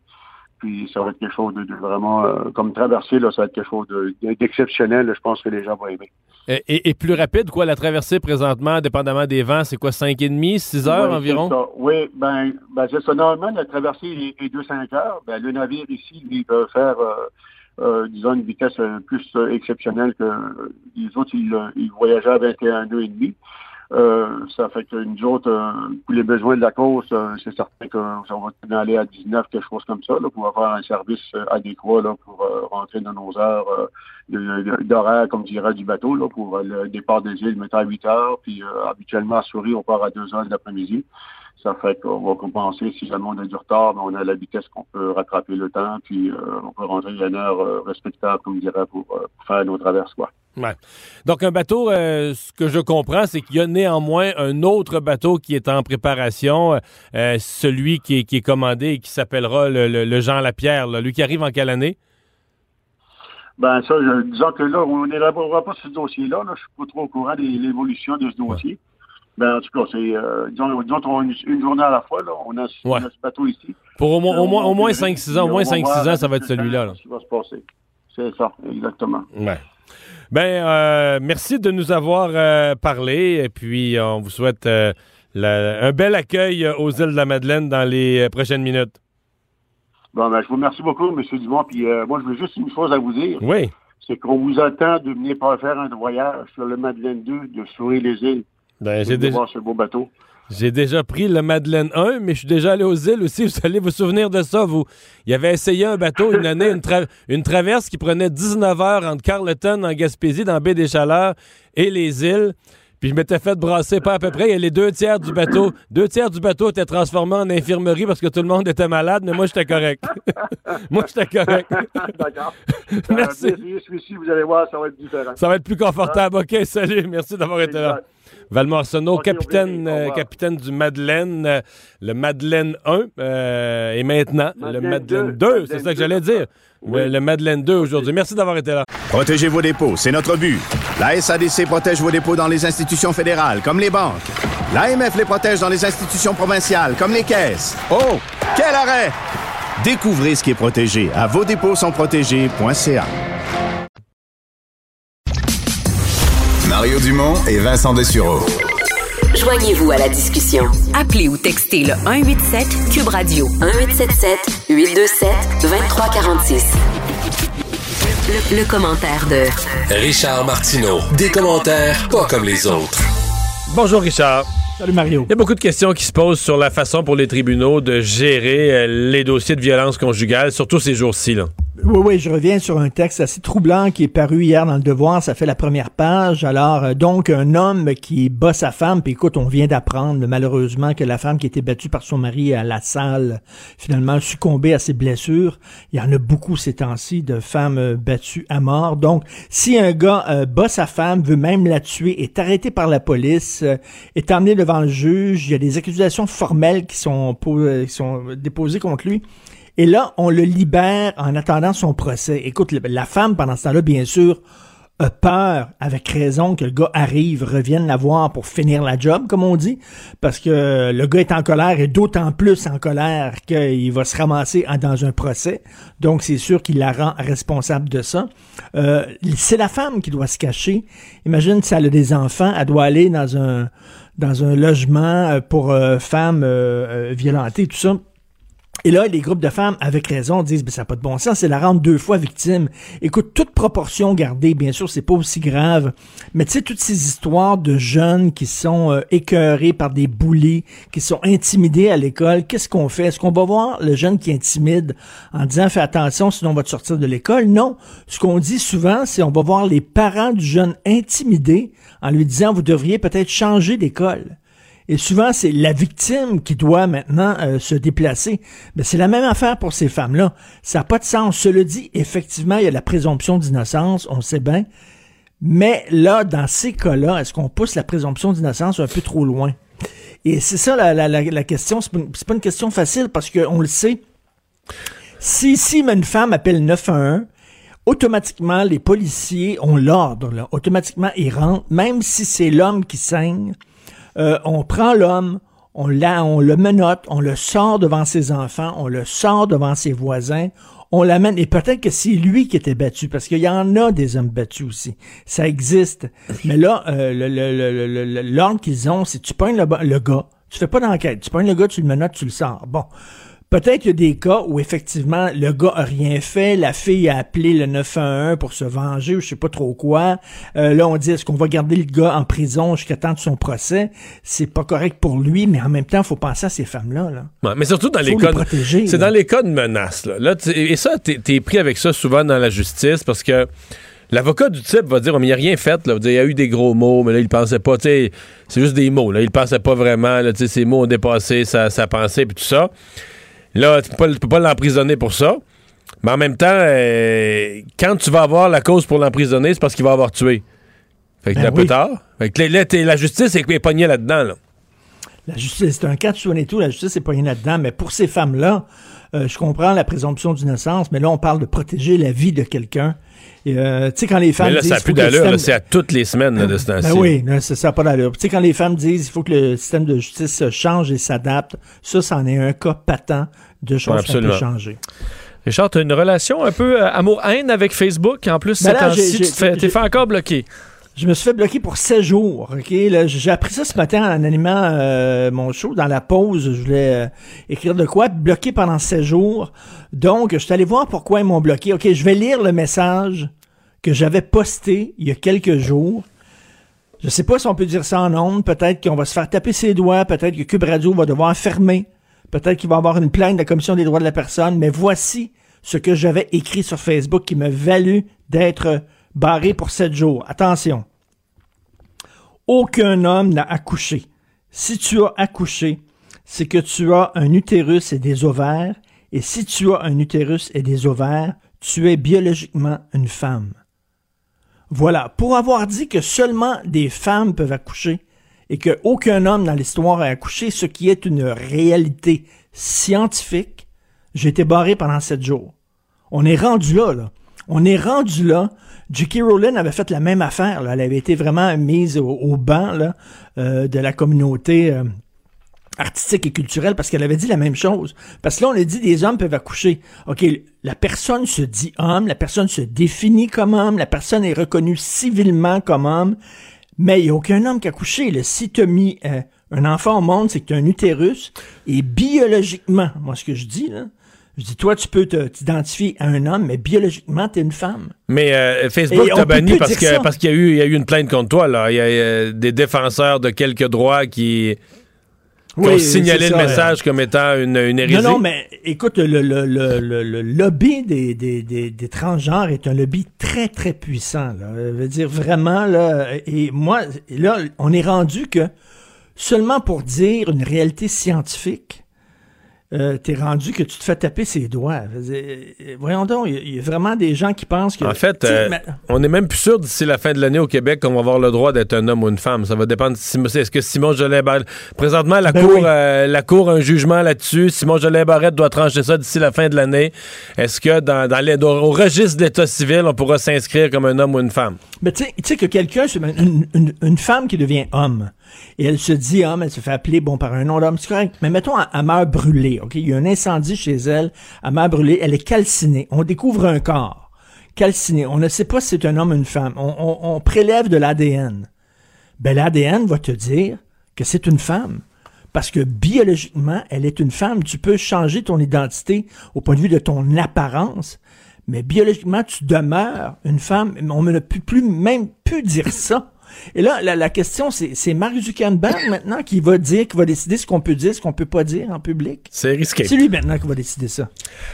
Puis ça va être quelque chose de, de vraiment euh, comme traversée, là, ça va être quelque chose de- d'exceptionnel. Je pense que les gens vont aimer. Et, et plus rapide, quoi, la traversée présentement, dépendamment des vents, c'est quoi, 5,5, 6 heures environ? Oui, ben, ben c'est ça. Normalement, la traversée est, est de 5 heures. Ben, le navire ici, lui, peut faire, euh, euh, disons, une vitesse plus exceptionnelle que les autres. Ils, euh, ils voyageaient à 21 Euh, ça fait que nous autres, euh, pour les besoins de la course, euh, c'est certain ça va aller à 19, quelque chose comme ça, là, pour avoir un service adéquat là, pour rentrer dans nos heures d'horaire, comme dirait du bateau, là, pour le départ des îles, mettons à 8 heures, puis habituellement à Souris, on part à 2 heures de l'après-midi. Ça fait qu'on va compenser si jamais on a du retard, mais on a la vitesse qu'on peut rattraper le temps, puis euh, on peut rentrer à une heure euh, respectable, comme dirait, pour, euh, pour faire nos traverses, quoi. Ouais. Donc, un bateau, euh, ce que je comprends, c'est qu'il y a néanmoins un autre bateau qui est en préparation, euh, celui qui est, qui est commandé et qui s'appellera le, le- le Jean Lapierre. là. Lui qui arrive en quelle année? Ben ça, je, disons que là, on n'élaborera pas ce dossier-là. Là. Je suis pas trop au courant de l'évolution de ce dossier. Ben, en tout cas, c'est euh, disons, une, une journée à la fois. Là. On, a, on a ce bateau ici. Pour au moins, Euh, au moins, au moins verra, 5-6 ans, au moins on va 5-6 voir ans, ça va être celui-là. là. Ce qui va se passer. C'est ça, exactement. Ouais. Ben, euh, merci de nous avoir euh, parlé et puis on vous souhaite euh, la- un bel accueil aux îles de la Madeleine dans les euh, prochaines minutes. Bon, ben, je vous remercie beaucoup, M. Dumont. Puis euh, moi, je veux juste une chose à vous dire. Oui. C'est qu'on vous attend de venir faire un voyage sur le Madeleine 2 de sourire les îles. Ben, j'ai déjà, voir ce beau bateau. j'ai déjà pris le Madeleine 1, mais je suis déjà allé aux îles aussi. Vous allez vous souvenir de ça, vous. Il avait essayé un bateau une année, une, tra- une traverse qui prenait 19 heures entre Carleton en Gaspésie, dans Baie des Chaleurs, et les îles. Puis je m'étais fait brasser pas à peu près. Et les deux tiers du bateau, deux tiers du bateau étaient transformés en infirmerie parce que tout le monde était malade, mais moi j'étais correct. moi j'étais correct. D'accord. Merci. Euh, essayez celui-ci, vous allez voir, ça va être différent. Ça va être plus confortable. OK, salut. Merci d'avoir été là. Valmont Arsenault, capitaine, euh, capitaine du Madeleine, euh, le Madeleine 1, euh, et maintenant le Madeleine 2, c'est ça que j'allais dire. Le, le Madeleine 2 aujourd'hui. Merci d'avoir été là. Protégez vos dépôts, c'est notre but. La SADC protège vos dépôts dans les institutions fédérales, comme les banques. L'AMF les protège dans les institutions provinciales, comme les caisses. Oh, quel arrêt! Découvrez ce qui est protégé à vos dépôts sont protégés.ca. Mario Dumont et Vincent Dessureau. Joignez-vous à la discussion. Appelez ou textez le 187 Cube Radio 1877 827 2346. Le, le commentaire de Richard Martineau. Des commentaires pas comme les autres. Bonjour Richard. Salut Mario. Il y a beaucoup de questions qui se posent sur la façon pour les tribunaux de gérer euh, les dossiers de violence conjugale, surtout ces jours-ci. Oui, oui, je reviens sur un texte assez troublant qui est paru hier dans le Devoir. Ça fait la première page. Alors, euh, donc, un homme qui bat sa femme. Puis écoute, on vient d'apprendre malheureusement que la femme qui était battue par son mari à la salle, finalement, succombé à ses blessures. Il y en a beaucoup ces temps-ci de femmes euh, battues à mort. Donc, si un gars euh, bat sa femme, veut même la tuer, est arrêté par la police, est emmené devant le juge, il y a des accusations formelles qui sont déposées contre lui. Et là, on le libère en attendant son procès. Écoute, la femme, pendant ce temps-là, bien sûr, a peur, avec raison, que le gars arrive, revienne la voir pour finir la job, comme on dit, parce que le gars est en colère et d'autant plus en colère qu'il va se ramasser dans un procès. Donc, c'est sûr qu'il la rend responsable de ça. Euh, c'est la femme qui doit se cacher. Imagine si elle a des enfants, elle doit aller dans un dans un logement pour euh, femmes euh, violentées, tout ça. Et là, les groupes de femmes, avec raison, disent, ben, ça n'a pas de bon sens, c'est la rendre deux fois victime. Écoute, toute proportion gardée, bien sûr, c'est pas aussi grave. Mais tu sais, toutes ces histoires de jeunes qui sont euh, écœurés par des bullies, qui sont intimidés à l'école, qu'est-ce qu'on fait? Est-ce qu'on va voir le jeune qui intimide en disant, fais attention, sinon on va te sortir de l'école? Non. Ce qu'on dit souvent, c'est on va voir les parents du jeune intimidé en lui disant, vous devriez peut-être changer d'école. Et souvent, c'est la victime qui doit maintenant euh, se déplacer. Mais c'est la même affaire pour ces femmes-là. Ça n'a pas de sens. Cela dit, effectivement, il y a la présomption d'innocence, on sait bien. Mais là, dans ces cas-là, est-ce qu'on pousse la présomption d'innocence un peu trop loin? Et c'est ça la, la, la, la question. C'est pas, une- question facile parce qu'on le sait. Si, si une femme appelle 911, automatiquement, les policiers ont l'ordre. Automatiquement, ils rentrent, même si c'est l'homme qui saigne. Euh, on prend l'homme, on, on le menotte, on le sort devant ses enfants, on le sort devant ses voisins, on l'amène. Et peut-être que c'est lui qui était battu, parce qu'il y en a des hommes battus aussi. Ça existe. Mais là, euh, le- le- le- l'ordre qu'ils ont, c'est tu pognes le, le gars, tu fais pas d'enquête, tu pognes le gars, tu le menottes, tu le sors. Bon. Peut-être qu'il y a des cas où effectivement le gars a rien fait, la fille a appelé le 911 pour se venger ou je sais pas trop quoi. Euh, là on dit est-ce qu'on va garder le gars en prison jusqu'à temps de son procès? C'est pas correct pour lui, mais en même temps faut penser à ces femmes-là. Là. Ouais, mais surtout dans Faut les cas. C'est là. dans les cas de menaces. Là. Là, et ça, t'es es pris avec ça souvent dans la justice parce que l'avocat du type va dire, Oh, mais il n'y a rien fait. Là. Il va dire, Il y a eu des gros mots, mais là, il pensait pas. tu sais, C'est juste des mots. Là. Il pensait pas vraiment. Là, ces mots ont dépassé sa, sa pensée puis tout ça. Là, tu peux pas, tu peux pas l'emprisonner pour ça. Mais en même temps, euh, quand tu vas avoir la cause pour l'emprisonner, c'est parce qu'il va avoir tué. Fait que Ben un peu oui. tard. Fait que là, la justice est pognée là-dedans. Là. La justice, c'est un cas de et tout, la justice pas rien là-dedans, mais pour ces femmes-là, euh, je comprends la présomption d'innocence, mais là, on parle de protéger la vie de quelqu'un. Euh, tu sais, quand les femmes Mais là, disent... ça n'a plus d'allure. système- C'est à toutes les semaines là, de ce temps-ci. Ben oui, là, ça n'a pas d'allure. Tu sais, quand les femmes disent il faut que le système de justice change et s'adapte, ça, c'en est un cas patent de choses peut absolument. changer. Richard, tu as une relation un peu euh, amour-haine avec Facebook? En plus, Ben ces temps-ci, j'ai- tu te fais- j'ai- t'es fait encore bloquer. Je me suis fait bloquer pour 16 jours. ok? J'ai appris ça ce matin en animant euh, mon show. Dans la pause, je voulais euh, écrire de quoi. Bloqué pendant 16 jours. Donc, je suis allé voir pourquoi ils m'ont bloqué. OK, je vais lire le message que j'avais posté il y a quelques jours. Je sais pas si on peut dire ça en ondes. Peut-être qu'on va se faire taper ses doigts. Peut-être que Cube Radio va devoir fermer. Peut-être qu'il va y avoir une plainte de la Commission des droits de la personne. Mais voici ce que j'avais écrit sur Facebook qui m'a valu d'être barré pour 7 jours. Attention. Aucun homme n'a accouché. Si tu as accouché, c'est que tu as un utérus et des ovaires. Et si tu as un utérus et des ovaires, tu es biologiquement une femme. Voilà. Pour avoir dit que seulement des femmes peuvent accoucher et qu'aucun homme dans l'histoire a accouché, ce qui est une réalité scientifique, j'ai été barré pendant sept jours. On est rendu là, là. On est rendu là. J.K. Rowling avait fait la même affaire. Elle avait été vraiment mise au, au banc euh, de la communauté euh, artistique et culturelle parce qu'elle avait dit la même chose. Parce que là, on a dit des hommes peuvent accoucher. OK, la personne se dit homme, la personne se définit comme homme, la personne est reconnue civilement comme homme, mais il n'y a aucun homme qui a accouché. Là. Si tu as mis euh, un enfant au monde, c'est que tu un utérus et biologiquement, moi ce que je dis, là, je dis, toi, tu peux t'identifier à un homme, mais biologiquement, tu es une femme. Mais euh, Facebook t'a banni parce qu'il y a eu il y a eu une plainte contre toi là. Il y a des défenseurs de quelques droits qui, qui Oui, ont signalé le message comme étant une, une hérésie. Non, non, mais écoute, le, le, le, le, le lobby des, des, des, des transgenres est un lobby très, très puissant. Là. Je veux dire, vraiment, là, et moi, là, on est rendu que seulement pour dire une réalité scientifique, euh, t'es rendu que tu te fais taper ses doigts. Euh, voyons donc, il y a- il y, a vraiment des gens qui pensent que... En fait, euh, on n'est même plus sûr d'ici la fin de l'année au Québec qu'on va avoir le droit d'être un homme ou une femme. Ça va dépendre. Est-ce que Simon Jolin Barrette. Présentement, la, Ben cour, oui. euh, la Cour a un jugement là-dessus. Simon Jolin Barrette doit trancher ça d'ici la fin de l'année. Est-ce que dans, dans les- au registre de l'État civil, on pourra s'inscrire comme un homme ou une femme? Mais tu sais- que quelqu'un, une, une femme qui devient homme, et elle se dit homme, elle se fait appeler bon par un nom d'homme, c'est correct. Mais mettons, elle, meurt brûlée, ok? Il y a un incendie chez elle, elle meurt brûlée, elle est calcinée. On découvre un corps calciné. On ne sait pas si c'est un homme ou une femme. On prélève de l'ADN. Ben, l'ADN va te dire que c'est une femme. Parce que biologiquement, elle est une femme. Tu peux changer ton identité au point de vue de ton apparence, mais biologiquement, tu demeures une femme. On ne peut plus même plus dire ça. Et là, la, la question, c'est c'est Mark Zuckerberg maintenant qui va dire, qui va décider ce qu'on peut dire, ce qu'on peut pas dire en public? C'est risqué. C'est lui maintenant qui va décider ça.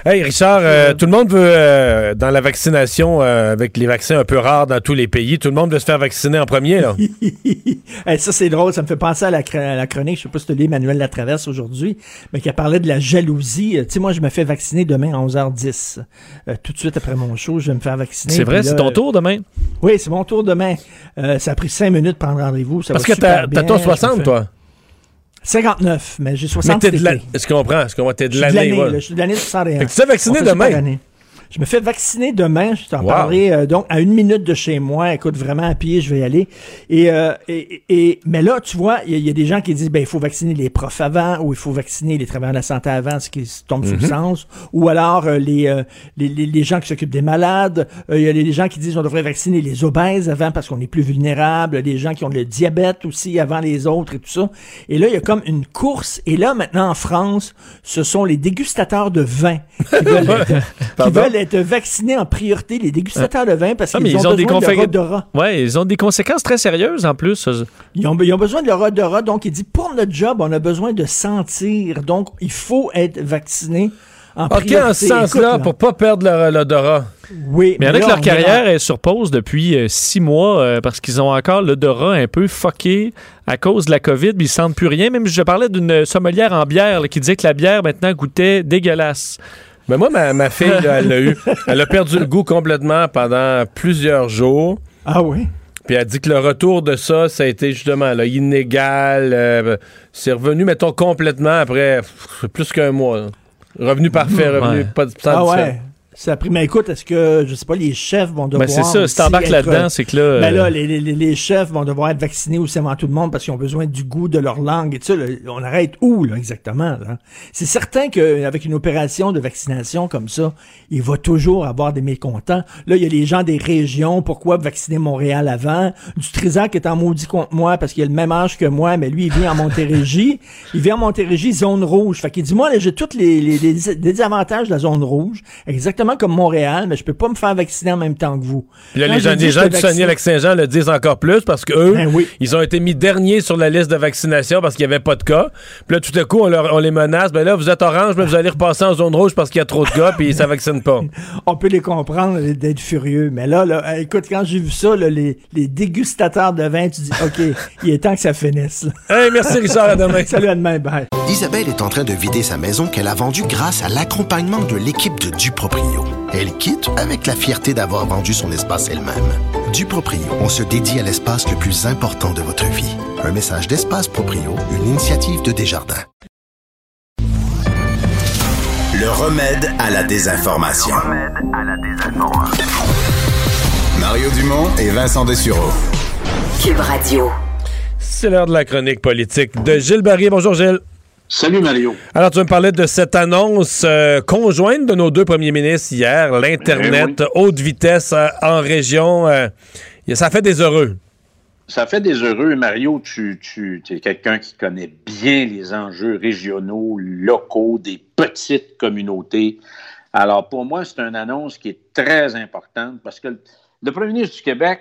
Hey Richard, euh, tout le monde veut, euh, dans la vaccination, euh, avec les vaccins un peu rares dans tous les pays, tout le monde veut se faire vacciner en premier. Là. Hey, ça, c'est drôle. Ça me fait penser à la, cr- à la chronique. Je sais pas si tu lis Emmanuel Latraverse aujourd'hui, mais qui a parlé de la jalousie. Euh, Tu sais, moi, je me fais vacciner demain à 11h10. Euh, tout de suite après mon show, je vais me faire vacciner. C'est vrai, c'est ton tour demain? Oui, c'est mon tour demain. Euh, ça a pris cinq minutes de prendre rendez-vous. Parce que t'as ton Je me 60, fais- toi? 59, mais j'ai Mais 60 t'es de la-. Je comprends, je comprends. T'es de l'année. je suis de l'année 61. Fait que tu te fais vacciner On fait ça demain? Je me fais vacciner demain. Je t'en Wow. parlerai euh, donc à une minute de chez moi. Écoute, vraiment à pied, je vais y aller. Et, euh, et, et- mais là, tu vois, il y, a- il y a des gens qui disent ben il faut vacciner les profs avant ou il faut vacciner les travailleurs de la santé avant, ce qui tombe sous le Mhm. sens. Ou alors euh, les, euh, les, les, les gens qui s'occupent des malades. Euh, Il y a des gens qui disent on devrait vacciner les obèses avant parce qu'on est plus vulnérable. Les gens qui ont le diabète aussi avant les autres et tout ça. Et là, il y a comme une course. Et là, maintenant en France, ce sont les dégustateurs de vin qui veulent être vaccinés en priorité, les dégustateurs de vin, parce Ah, qu'ils ils ont, des besoin de leur odorat. Ouais, ils ont des conséquences très sérieuses en plus. Ils ont, ils ont besoin de leur odorat. Donc, il dit, pour notre job, on a besoin de sentir. Donc, il faut être vacciné en OK, priorité. en ce sens-là, pour pas perdre leur- l'odorat. Oui, Mais il y en a là, que leur carrière est sur pause depuis euh, six mois euh, parce qu'ils ont encore l'odorat un peu fucké à cause de la COVID, puis ils sentent plus rien. Même je parlais d'une sommelière en bière là, qui disait que la bière maintenant goûtait dégueulasse. Mais moi, ma, ma fille, là, elle a eu. Elle a perdu le goût complètement pendant plusieurs jours. Ah oui? Puis elle dit que le retour de ça, ça a été justement là, inégal. euh, c'est revenu, mettons, complètement après pff, plus qu'un mois. là. Revenu parfait, revenu Ouais. pas de Ah ouais. Ça a pris. Mais écoute, est-ce que, je sais pas, les chefs vont devoir. Ben, c'est ça, si t'embarques là-dedans, être- c'est que là, Ben là, euh, les, les- les chefs vont devoir être vaccinés aussi avant tout le monde parce qu'ils ont besoin du goût de leur langue et tout ça. là. On arrête où, là, exactement, là? C'est certain qu'avec une opération de vaccination comme ça, il va toujours avoir des mécontents. Là, il y a les gens des régions. Pourquoi vacciner Montréal avant? Du Trisac est en maudit contre moi parce qu'il a le même âge que moi, mais lui, il vit en Montérégie. il vit en Montérégie, zone rouge. Fait qu'il dit, moi, là, j'ai tous les, les, les désavantages de la zone rouge, exactement comme Montréal, mais je peux pas me faire vacciner en même temps que vous. Puis là, Quand les gens, les gens du vaccine- Saguenay-Lac-Saint-Jean le disent encore plus parce qu'eux, Ben ils ont été mis derniers sur la liste de vaccination parce qu'il n'y avait pas de cas. Puis là, tout à coup, on, leur- on les menace. Ben là, vous êtes orange, mais vous allez repasser en zone rouge parce qu'il y a trop de cas puis ça vaccine pas. on peut les comprendre d'être furieux. Mais là, là euh, écoute, quand j'ai vu ça, là, les, les dégustateurs de vin, tu dis, OK, il est temps que ça finisse. Hey, merci Richard, à demain. Salut, à demain, bye. Isabelle est en train de vider sa maison qu'elle a vendue grâce à l'accompagnement de l'équipe de Duproprio. Elle quitte avec la fierté d'avoir vendu son espace elle-même. Duproprio, on se dédie à l'espace le plus important de votre vie. Un message d'Espace Proprio, une initiative de Desjardins. Le remède à la désinformation. Mario Dumont et Vincent Dessureau. Cube Radio. C'est l'heure de la chronique politique de Gilles Barry. Bonjour Gilles. Salut Mario. Alors, tu veux me parler de cette annonce euh, conjointe de nos deux premiers ministres hier, l'Internet haute vitesse euh, en région. euh, ça fait des heureux. Ça fait des heureux. Mario, tu, tu es quelqu'un qui connaît bien les enjeux régionaux, locaux, des petites communautés. Alors, pour moi, c'est une annonce qui est très importante parce que le, premier ministre du Québec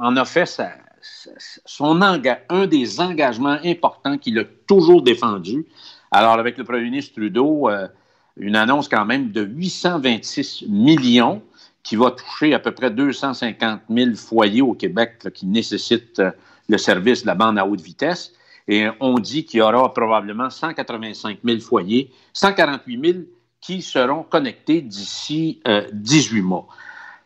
en a fait sa- son un des engagements importants qu'il a toujours défendu. Alors, avec le premier ministre Trudeau, euh, une annonce quand même de 826 millions qui va toucher à peu près 250 000 foyers au Québec qui nécessitent euh, le service de la bande à haute vitesse. Et on dit qu'il y aura probablement 185 000 foyers, 148 000 qui seront connectés d'ici euh, 18 mois.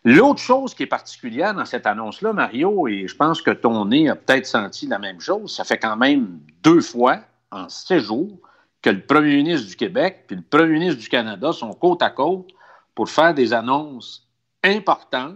L'autre chose qui est particulière dans cette annonce-là, Mario, et je pense que ton nez a peut-être senti la même chose, ça fait quand même deux fois en six jours que le premier ministre du Québec puis le premier ministre du Canada sont côte à côte pour faire des annonces importantes.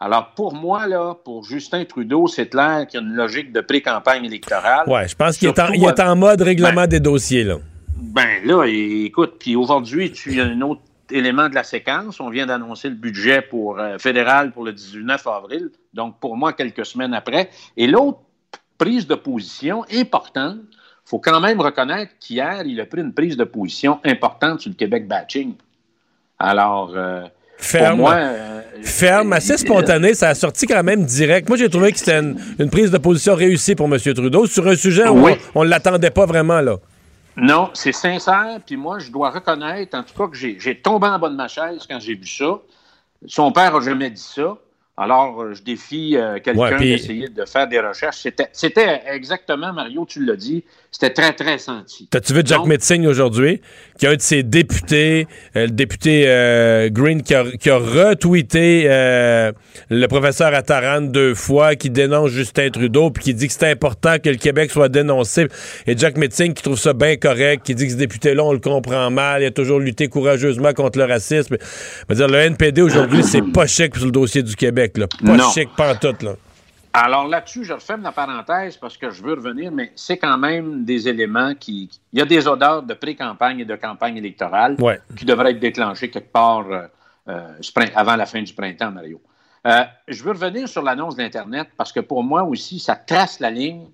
Alors, pour moi, là, pour Justin Trudeau, c'est clair qu'il y a une logique de pré-campagne électorale. Ouais, je pense qu'il est, en- Surtout, il est euh, en mode règlement des dossiers, là. ben là, écoute, puis aujourd'hui, tu as un autre élément de la séquence. On vient d'annoncer le budget pour euh, fédéral pour le 19 avril, donc pour moi, quelques semaines après. Et l'autre prise de position importante, faut quand même reconnaître qu'hier, il a pris une prise de position importante sur le Québec batching. Alors, euh, Ferme. pour moi, euh, Ferme, assez spontané, ça a sorti quand même direct. Moi, j'ai trouvé que c'était une, une prise de position réussie pour M. Trudeau sur un sujet où Oui. on ne l'attendait pas vraiment, là. Non, c'est sincère. Puis moi, je dois reconnaître, en tout cas, que j'ai tombé en bas de ma chaise quand j'ai vu ça. Son père n'a jamais dit ça. Alors, euh, je défie euh, quelqu'un Ouais, d'essayer de faire des recherches. C'était- C'était exactement, Mario, tu l'as dit, c'était très, très senti. T'as-tu vu Jack Metzing aujourd'hui, qui est un de ses députés, euh, le député euh, Green, qui a, qui a retweeté euh, le professeur Attaran deux fois, qui dénonce Justin Trudeau, puis qui dit que c'est important que le Québec soit dénoncé. Et Jack Metzing, qui trouve ça bien correct, qui dit que ce député-là, on le comprend mal, il a toujours lutté courageusement contre le racisme. Je veux dire, le NPD aujourd'hui, c'est pas chic sur le dossier du Québec, là. Pas Non. chic pantoute, là. Alors là-dessus, je referme la parenthèse parce que je veux revenir, mais c'est quand même des éléments qui. Il y a des odeurs de pré-campagne et de campagne électorale Ouais. qui devraient être déclenchées quelque part euh, euh, avant la fin du printemps, Mario. Euh, je veux revenir sur l'annonce d'Internet parce que pour moi aussi, ça trace la ligne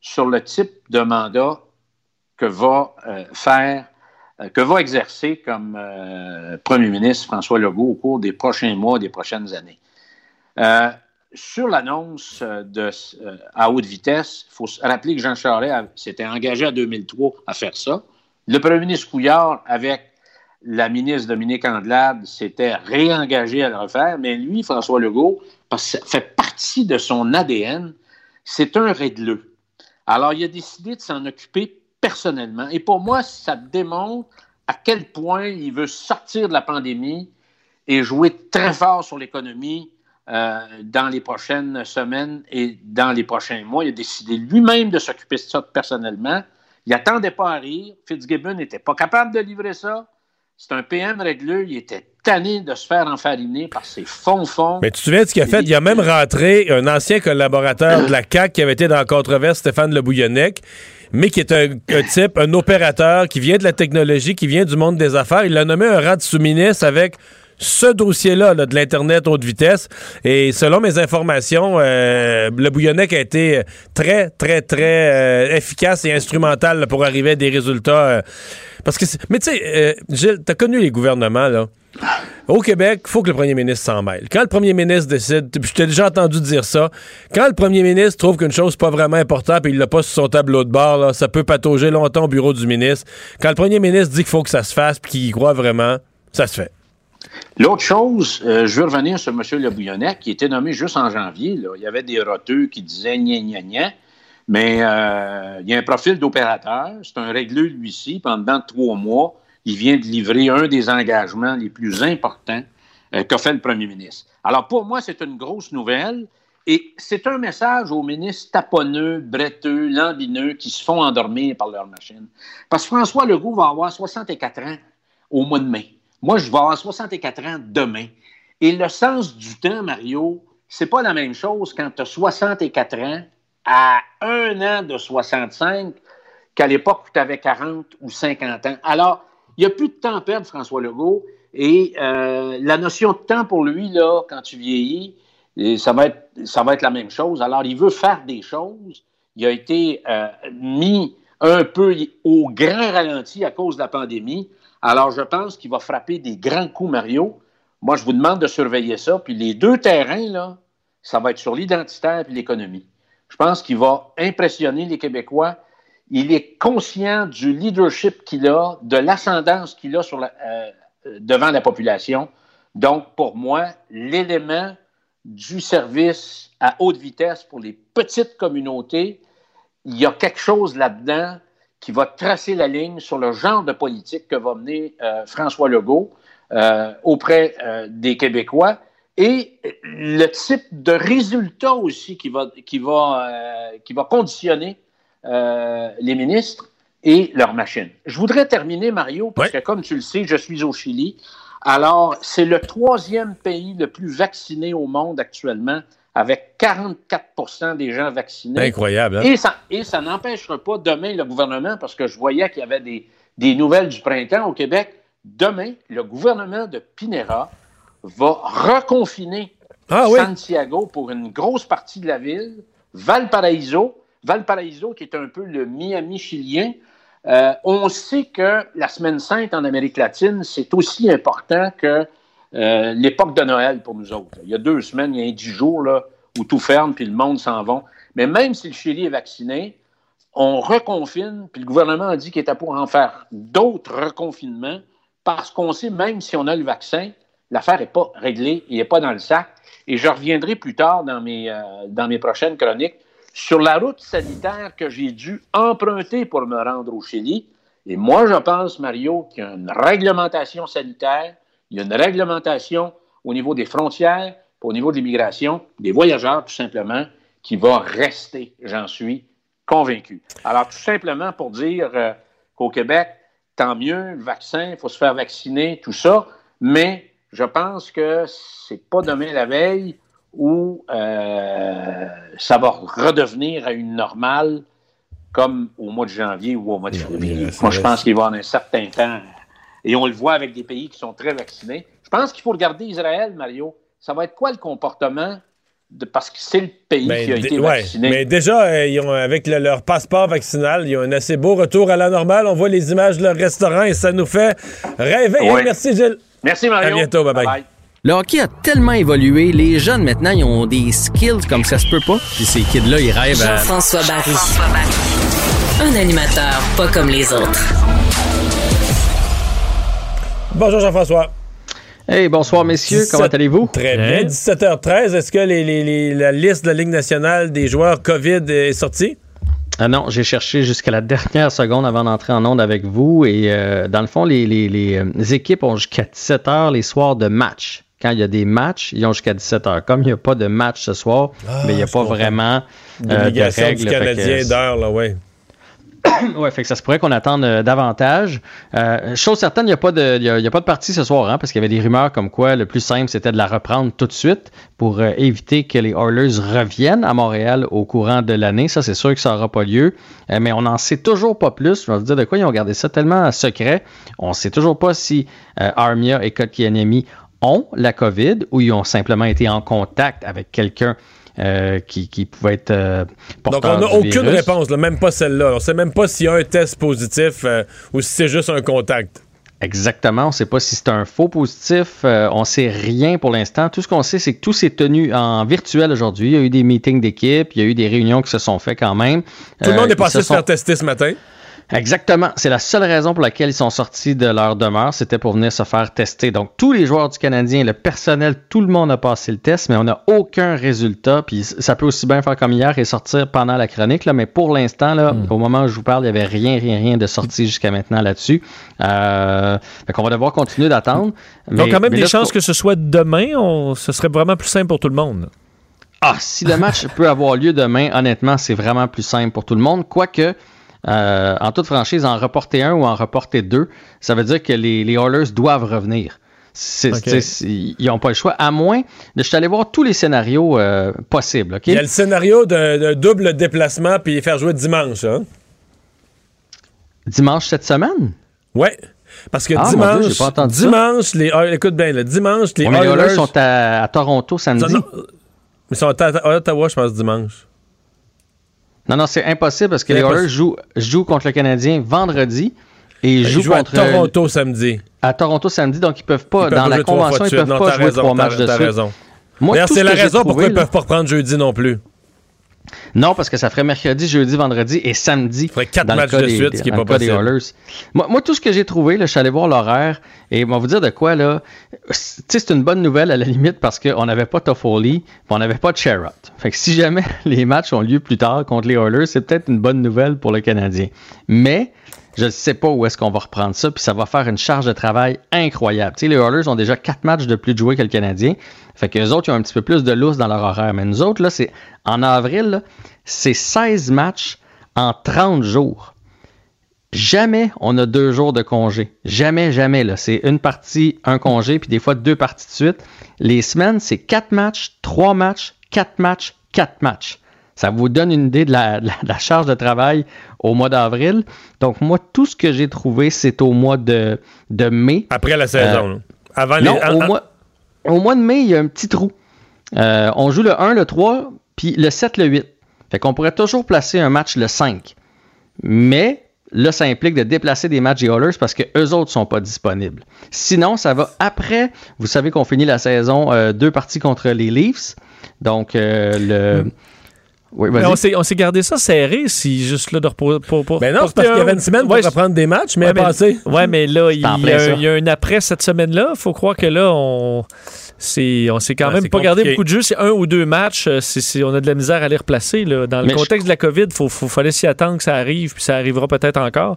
sur le type de mandat que va faire, que va exercer comme premier ministre François Legault au cours des prochains mois, des prochaines années. Sur l'annonce euh, de, euh, à haute vitesse, il faut se rappeler que Jean Charest s'était engagé en 2003 à faire ça. Le premier ministre Couillard, avec la ministre Dominique Andelade, s'était réengagé à le refaire, mais lui, François Legault, parce que ça fait partie de son ADN, c'est un régleux. Alors, il a décidé de s'en occuper personnellement. Et pour moi, ça démontre à quel point il veut sortir de la pandémie et jouer très fort sur l'économie euh, dans les prochaines semaines et dans les prochains mois. Il a décidé lui-même de s'occuper de ça personnellement. Il n'attendait pas à rire. Fitzgibbon n'était pas capable de livrer ça. C'est un PM régleux. Il était tanné de se faire enfariner par ses fonds-fonds. Mais tu te souviens de ce qu'il a fait? Il a même rentré un ancien collaborateur de la CAQ qui avait été dans la controverse, Stéphane Le Bouillonnec, mais qui est un, type, un opérateur qui vient de la technologie, qui vient du monde des affaires. Il l'a nommé un rang de sous-ministre avec ce dossier-là là, de l'Internet haute vitesse. Et selon mes informations, euh, le Bouillonnec a été très, très, très euh, efficace et instrumental pour arriver à des résultats. euh, parce que mais tu sais, Gilles, t'as connu les gouvernements, là. Au Québec, faut que le premier ministre s'en mêle. Quand le premier ministre décide, je t'ai déjà entendu dire ça, quand le premier ministre trouve qu'une chose n'est pas vraiment importante et il l'a pas sur son tableau de bord, là, ça peut patauger longtemps au bureau du ministre. Quand le premier ministre dit qu'il faut que ça se fasse puis qu'il y croit vraiment, ça se fait. L'autre chose, euh, je veux revenir sur M. Le Bouillonnec, qui était nommé juste en janvier. Il y avait des roteux qui disaient gna gna gna. Mais euh, il y a un profil d'opérateur. C'est un régleux, lui-ci. Pendant trois mois, il vient de livrer un des engagements les plus importants euh, qu'a fait le premier ministre. Alors, pour moi, c'est une grosse nouvelle. Et c'est un message aux ministres taponneux, bretteux, lambineux qui se font endormir par leur machine. Parce que François Legault va avoir 64 ans au mois de mai. Moi, je vais avoir 64 ans demain. Et le sens du temps, Mario, c'est pas la même chose quand tu as 64 ans à un an de 65 qu'à l'époque où tu avais 40 ou 50 ans. Alors, il n'y a plus de temps à perdre, François Legault. Et euh, la notion de temps pour lui, là, quand tu vieillis, et ça, va être, ça va la même chose. Alors, il veut faire des choses. Il a été euh, mis un peu au grand ralenti à cause de la pandémie. Alors, je pense qu'il va frapper des grands coups, Mario. Moi, je vous demande de surveiller ça. Puis les deux terrains, là, ça va être sur l'identitaire et l'économie. Je pense qu'il va impressionner les Québécois. Il est conscient du leadership qu'il a, de l'ascendance qu'il a euh, devant la population. Donc, pour moi, l'élément du service à haute vitesse pour les petites communautés, il y a quelque chose là-dedans qui va tracer la ligne sur le genre de politique que va mener euh, François Legault euh, auprès euh, des Québécois et le type de résultat aussi qui va, qui va, euh, qui va conditionner euh, les ministres et leurs machines. Je voudrais terminer, Mario, parce que comme tu le sais, je suis au Chili. Alors, c'est le troisième pays le plus vacciné au monde actuellement, avec 44% des gens vaccinés. Incroyable, hein? Et ça, et ça n'empêchera pas demain le gouvernement, parce que je voyais qu'il y avait des, des nouvelles du printemps au Québec, demain, le gouvernement de Pinera va reconfiner Santiago pour une grosse partie de la ville, Valparaiso, Valparaiso qui est un peu le Miami chilien. Euh, on sait que la semaine sainte en Amérique latine, c'est aussi important que euh, l'époque de Noël pour nous autres. Il y a deux semaines, il y a dix jours là, où tout ferme puis le monde s'en va. Mais même si le Chili est vacciné, on reconfine, puis le gouvernement a dit qu'il était pour en faire d'autres reconfinements parce qu'on sait, même si on a le vaccin, l'affaire n'est pas réglée, il n'est pas dans le sac. Et je reviendrai plus tard dans mes, euh, dans mes prochaines chroniques sur la route sanitaire que j'ai dû emprunter pour me rendre au Chili. Et moi, je pense, Mario, qu'il y a une réglementation sanitaire, il y a une réglementation au niveau des frontières, au niveau de l'immigration, des voyageurs, tout simplement, qui va rester, j'en suis convaincu. Alors, tout simplement pour dire euh, qu'au Québec, tant mieux, le vaccin, il faut se faire vacciner, tout ça, mais je pense que c'est pas demain la veille où euh, ça va redevenir à une normale comme au mois de janvier ou au mois de février. Moi, je pense qu'il va y avoir un certain temps. Et on le voit avec des pays qui sont très vaccinés. Je pense qu'il faut regarder Israël, Mario. Ça va être quoi le comportement de, parce que c'est le pays Ben, qui a été ouais, vacciné. mais déjà, euh, ils ont, avec le- leur passeport vaccinal, ils ont un assez beau retour à la normale. On voit les images de leur restaurant et ça nous fait rêver. Ouais. Merci, Gilles. Merci, Mario. À bientôt. Bye-bye. Le hockey a tellement évolué, les jeunes maintenant, ils ont des skills comme ça se peut pas. Puis ces kids-là, ils rêvent à... Jean-François Barry. Un animateur pas comme les autres. Bonjour, Jean-François. Hey, bonsoir messieurs, comment allez-vous? Très bien. 17h13, est-ce que les- les- les- la liste de la Ligue nationale des joueurs COVID est sortie? Ah non, j'ai cherché jusqu'à la dernière seconde avant d'entrer en onde avec vous. Et euh, dans le fond, les, les- les, euh, équipes ont jusqu'à 17 heures les soirs de match. Quand il y a des matchs, ils ont jusqu'à 17 heures. Comme il n'y a pas de match ce soir, Ah, mais il n'y a pas comprends. vraiment euh, de L'obligation règles. du Canadien d'heure, là, ouais. ouais, fait que ça se pourrait qu'on attende euh, davantage. Euh, chose certaine, il n'y a, pas de- y a, pas de partie ce soir, hein, parce qu'il y avait des rumeurs comme quoi le plus simple, c'était de la reprendre tout de suite pour euh, éviter que les Oilers reviennent à Montréal au courant de l'année. Ça, c'est sûr que ça n'aura pas lieu. Mais on n'en sait toujours pas plus. Je vais vous dire de quoi ils ont gardé ça tellement secret. On ne sait toujours pas si Armia et Kotkaniemi ont la COVID ou ils ont simplement été en contact avec quelqu'un euh, qui, qui pouvait être euh, Donc, on n'a aucune virus. réponse, là, même pas celle-là. On sait même pas s'il y a un test positif euh, ou si c'est juste un contact. Exactement. On ne sait pas si c'est un faux positif. Euh, on ne sait rien pour l'instant. Tout ce qu'on sait, c'est que tout s'est tenu en virtuel aujourd'hui. Il y a eu des meetings d'équipe, il y a eu des réunions qui se sont faites quand même. Tout le monde Euh, est passé se se sont- faire tester ce matin. Exactement. C'est la seule raison pour laquelle ils sont sortis de leur demeure. C'était pour venir se faire tester. Donc, tous les joueurs du Canadien, le personnel, tout le monde a passé le test, mais on n'a aucun résultat. Puis, ça peut aussi bien faire comme hier et sortir pendant la chronique. Là, mais pour l'instant, là, Hmm. au moment où je vous parle, il n'y avait rien, rien, rien de sorti jusqu'à maintenant là-dessus. Euh, fait qu'on va devoir continuer d'attendre. Donc, quand même des là, chances que ce soit demain, on- ce serait vraiment plus simple pour tout le monde. Ah, si le match peut avoir lieu demain, honnêtement, c'est vraiment plus simple pour tout le monde. Quoique, euh, en toute franchise, en reporter un ou en reporter deux, ça veut dire que les, les Oilers doivent revenir. Ils n'ont pas le choix, à moins de. Je suis allé voir tous les scénarios euh, possibles. Il y a le scénario d'un double déplacement puis faire jouer dimanche. Hein? Dimanche cette semaine? Ouais. Parce que Ah, dimanche, Dieu, pas dimanche, les Oilers- écoute bien, le dimanche, les Ouais, mais les Oilers Oilers sont à, à Toronto samedi. Non, non, Ils sont à à Ottawa, je pense, dimanche. Non, non, c'est impossible parce que les. Oilers jouent, jouent contre le Canadien vendredi et ils Ils jouent jouent à contre Toronto samedi. à Toronto samedi, donc ils peuvent pas, Ils peuvent dans la convention, ils de peuvent. Non, pas jouer raison, trois matchs de suite. Moi, c'est ce la raison trouvé, pourquoi ils là- peuvent pas reprendre jeudi non plus. Non, parce que ça ferait mercredi, jeudi, vendredi et samedi. ferait quatre matchs de des- suite, ce qui est dans pas des possible. Moi, moi, tout ce que j'ai trouvé, là, je suis allé voir l'horaire et on va vous dire de quoi, là. Tu sais, c'est une bonne nouvelle à la limite parce qu'on n'avait pas Toffoli, on n'avait pas Sherrod. Fait que si jamais les matchs ont lieu plus tard contre les Oilers, c'est peut-être une bonne nouvelle pour le Canadien. Mais je ne sais pas où est-ce qu'on va reprendre ça, puis ça va faire une charge de travail incroyable. Les Oilers ont déjà quatre matchs de plus de jouer que le Canadien. Fait que les autres, ils ont un petit peu plus de lousse dans leur horaire. Mais nous autres, en avril, c'est 16 matchs en 30 jours. Jamais on a deux jours de congé. Jamais, jamais. C'est une partie, un congé, puis des fois deux parties de suite. Les semaines, c'est quatre matchs, trois matchs, quatre matchs, quatre matchs. Ça vous donne une idée de la, de charge de travail au mois d'avril. Donc, moi, tout ce que j'ai trouvé, c'est au mois de, de mai. Après la saison. Euh. Avant non, les. au, mois, au mois de mai, il y a un petit trou. Euh, on joue le 1, le 3, puis le 7, le 8. Fait qu'on pourrait toujours placer un match le 5. Mais là, ça implique de déplacer des matchs des Oilers parce que eux autres sont pas disponibles. Sinon, ça va après. Vous savez qu'on finit la saison euh, deux parties contre les Leafs. Donc, euh, le. Oui, Mais on s'est on s'est gardé ça serré, si juste là de reposer. Pour, pour, Ben non, c'est parce qu'il y avait un- une semaine pour Ouais, reprendre des matchs, mais ouais, mais, passé. ouais, mais là, il y, a, plein ça. il y a un après cette semaine-là. faut croire que là, on c'est on s'est quand Ouais, même pas gardé beaucoup de jeux. C'est un ou deux matchs. euh, on a de la misère à les replacer. Là. Dans le Mais je- contexte de la COVID, il faut, faut, fallait s'y attendre que ça arrive, puis ça arrivera peut-être encore.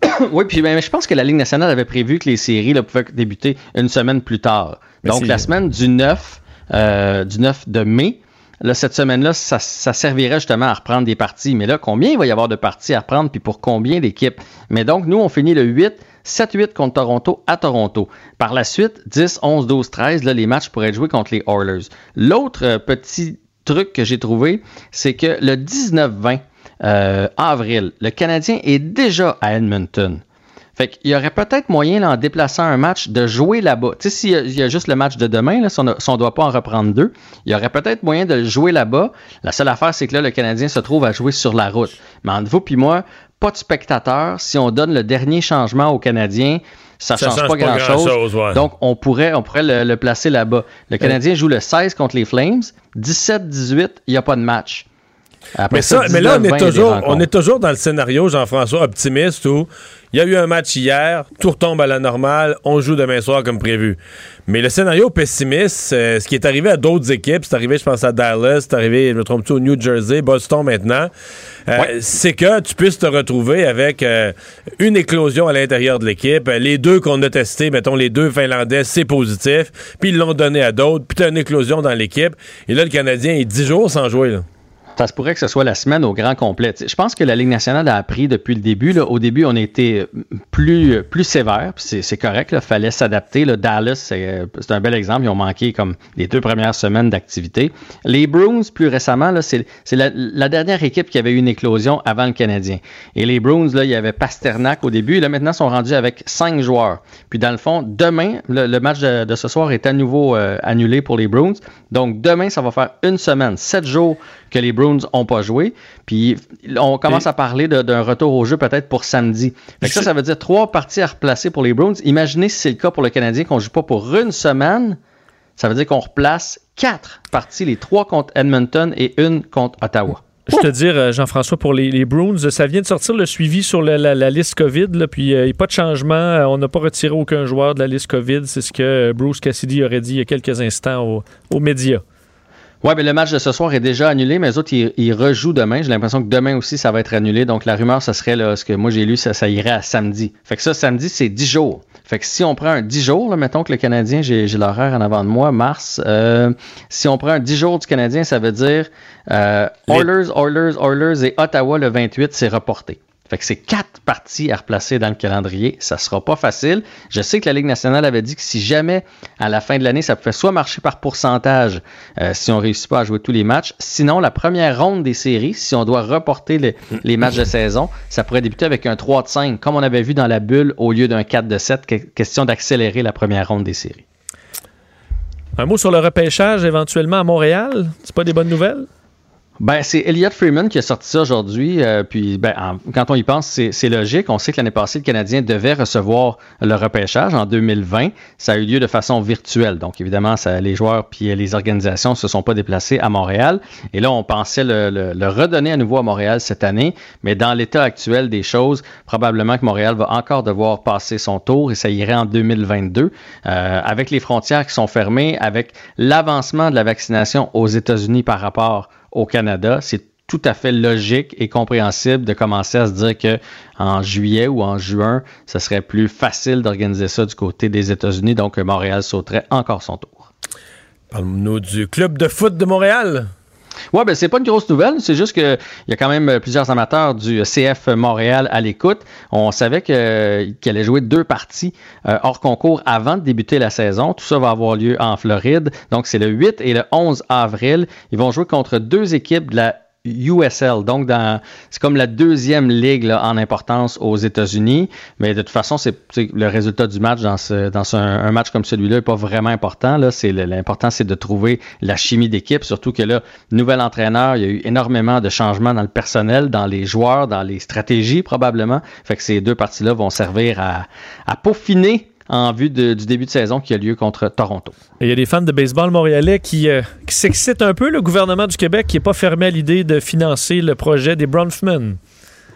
Oui, puis ben, je pense que la Ligue nationale avait prévu que les séries là, pouvaient débuter une semaine plus tard. Mais Donc, la semaine du 9, euh, du 9 de mai, là, cette semaine-là, ça, ça servirait justement à reprendre des parties. Mais là, combien il va y avoir de parties à reprendre, puis pour combien d'équipes? Mais donc, nous, on finit le 8, 7-8 contre Toronto à Toronto. Par la suite, 10, 11, 12, 13, là, les matchs pourraient être joués contre les Oilers. L'autre euh, petit truc que j'ai trouvé, c'est que le 19-20 euh, avril, le Canadien est déjà à Edmonton. Fait qu'il y aurait peut-être moyen, là, en déplaçant un match, de jouer là-bas. Tu sais, s'il y, a- il y a juste le match de demain, là, si on ne doit pas en reprendre deux, il y aurait peut-être moyen de le jouer là-bas. La seule affaire, c'est que là, le Canadien se trouve à jouer sur la route. Mais entre vous puis moi, pas de spectateurs. Si on donne le dernier changement aux Canadiens, ça, Ça change, change pas pas grand-chose. ouais. Donc, on pourrait, on pourrait le, le placer là-bas. Le Canadien joue le 16 contre les Flames. 17-18, il n'y a pas de match. Après Mais, ça, mais là, on 19-20, il y est, toujours, on est toujours dans le scénario, Jean-François, optimiste, où il y a eu un match hier, tout retombe à la normale, on joue demain soir comme prévu. Mais le scénario pessimiste, euh, ce qui est arrivé à d'autres équipes, c'est arrivé, je pense, à Dallas, c'est arrivé, je me trompe au New Jersey, Boston maintenant, euh, c'est que tu puisses te retrouver avec euh, une éclosion à l'intérieur de l'équipe. Les deux qu'on a testés, mettons les deux Finlandais, c'est positif, puis ils l'ont donné à d'autres, puis tu as une éclosion dans l'équipe. Et là, le Canadien est 10 jours sans jouer. Là. Ça se pourrait que ce soit la semaine au grand complet. Je pense que la Ligue nationale a appris depuis le début. Là, au début, on était plus, plus sévère, c'est correct. Il fallait s'adapter. Dallas, euh, c'est un bel exemple. Ils ont manqué comme les deux premières semaines d'activité. Les Bruins, plus récemment, c'est la, la, dernière équipe qui avait eu une éclosion avant le Canadien. Et les Bruins, là, il y avait Pasternak au début. Là, maintenant, sont rendus avec cinq joueurs. Puis dans le fond, demain, le, match de, ce soir est à nouveau euh, annulé pour les Bruins. Donc demain, ça va faire une semaine, sept jours que les Bruins n'ont pas joué. Puis on commence à parler d'un retour au jeu peut-être pour samedi. Fait que ça, ça veut dire trois parties à replacer pour les Bruins. Imaginez si c'est le cas pour le Canadien qu'on ne joue pas pour une semaine. Ça veut dire qu'on replace quatre parties, les trois contre Edmonton et une contre Ottawa. Je te dire, euh, Jean-François, pour les, Bruins, ça vient de sortir le suivi sur la, liste COVID, puis euh, il n'y a pas de changement. Euh, on n'a pas retiré aucun joueur de la liste COVID. C'est ce que Bruce Cassidy aurait dit il y a quelques instants aux médias. Oui, mais le match de ce soir est déjà annulé, mais les autres, ils, rejouent demain. J'ai l'impression que demain aussi, ça va être annulé. Donc, la rumeur, ce serait, là, ce que moi j'ai lu, ça, ça irait à samedi. Fait que ça, samedi, c'est 10 jours. Fait que si on prend un 10 jours, là, mettons que le Canadien, j'ai l'horaire en avant de moi, mars, euh, si on prend un 10 jours du Canadien, ça veut dire euh, Oilers, Oilers, Oilers et Ottawa le 28, c'est reporté. Fait que c'est quatre parties à replacer dans le calendrier. Ça sera pas facile. Je sais que la Ligue nationale avait dit que si jamais à la fin de l'année, ça pouvait soit marcher par pourcentage euh, si on réussit pas à jouer tous les matchs. Sinon, la première ronde des séries, si on doit reporter les, matchs de saison, ça pourrait débuter avec un 3 de 5, comme on avait vu dans la bulle, au lieu d'un 4 de 7. Question d'accélérer la première ronde des séries. Un mot sur le repêchage éventuellement à Montréal. C'est pas des bonnes nouvelles? Ben, c'est Elliot Freeman qui a sorti ça aujourd'hui. Euh, puis, ben, quand on y pense, c'est logique. On sait que l'année passée, le Canadien devait recevoir le repêchage en 2020. Ça a eu lieu de façon virtuelle. Donc, évidemment, ça, les joueurs puis les organisations se sont pas déplacés à Montréal. Et là, on pensait le, le, redonner à nouveau à Montréal cette année. Mais dans l'état actuel des choses, probablement que Montréal va encore devoir passer son tour et ça irait en 2022. Euh, avec les frontières qui sont fermées, avec l'avancement de la vaccination aux États-Unis par rapport au Canada, c'est tout à fait logique et compréhensible de commencer à se dire que en juillet ou en juin, ce serait plus facile d'organiser ça du côté des États-Unis. Donc, Montréal sauterait encore son tour. Parle-nous du club de foot de Montréal. Ouais, ben c'est pas une grosse nouvelle. C'est juste qu'il y a quand même euh, plusieurs amateurs du CF Montréal à l'écoute. On savait qu'il allait jouer deux parties euh, hors concours avant de débuter la saison. Tout ça va avoir lieu en Floride. Donc c'est le 8 et le 11 avril. Ils vont jouer contre deux équipes de la USL. Donc, c'est comme la deuxième ligue en importance aux États-Unis. Mais de toute façon, c'est, le résultat du match dans, ce, dans un, match comme celui-là n'est pas vraiment important. Là. C'est, l'important, c'est de trouver la chimie d'équipe. Surtout que là, nouvel entraîneur, il y a eu énormément de changements dans le personnel, dans les joueurs, dans les stratégies probablement. Fait que ces deux parties-là vont servir à, à peaufiner en vue du début de saison qui a lieu contre Toronto. Il y a des fans de baseball montréalais qui, euh, qui s'excitent un peu. Le gouvernement du Québec qui n'est pas fermé à l'idée de financer le projet des Bronfman.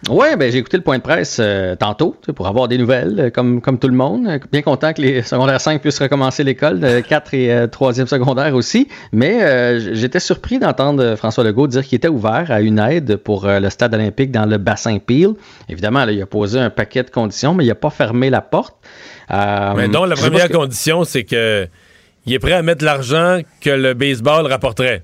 Oui, ben, j'ai écouté le point de presse euh, tantôt pour avoir des nouvelles, euh, comme, comme tout le monde. Bien content que les secondaires 5 puissent recommencer l'école, 4 et 3e secondaire aussi. Mais j'étais surpris d'entendre François Legault dire qu'il était ouvert à une aide pour le stade olympique dans le bassin Peel. Évidemment, il a posé un paquet de conditions, mais il n'a pas fermé la porte. Euh, mais donc, la première condition, c'est que il est prêt à mettre l'argent que le baseball rapporterait.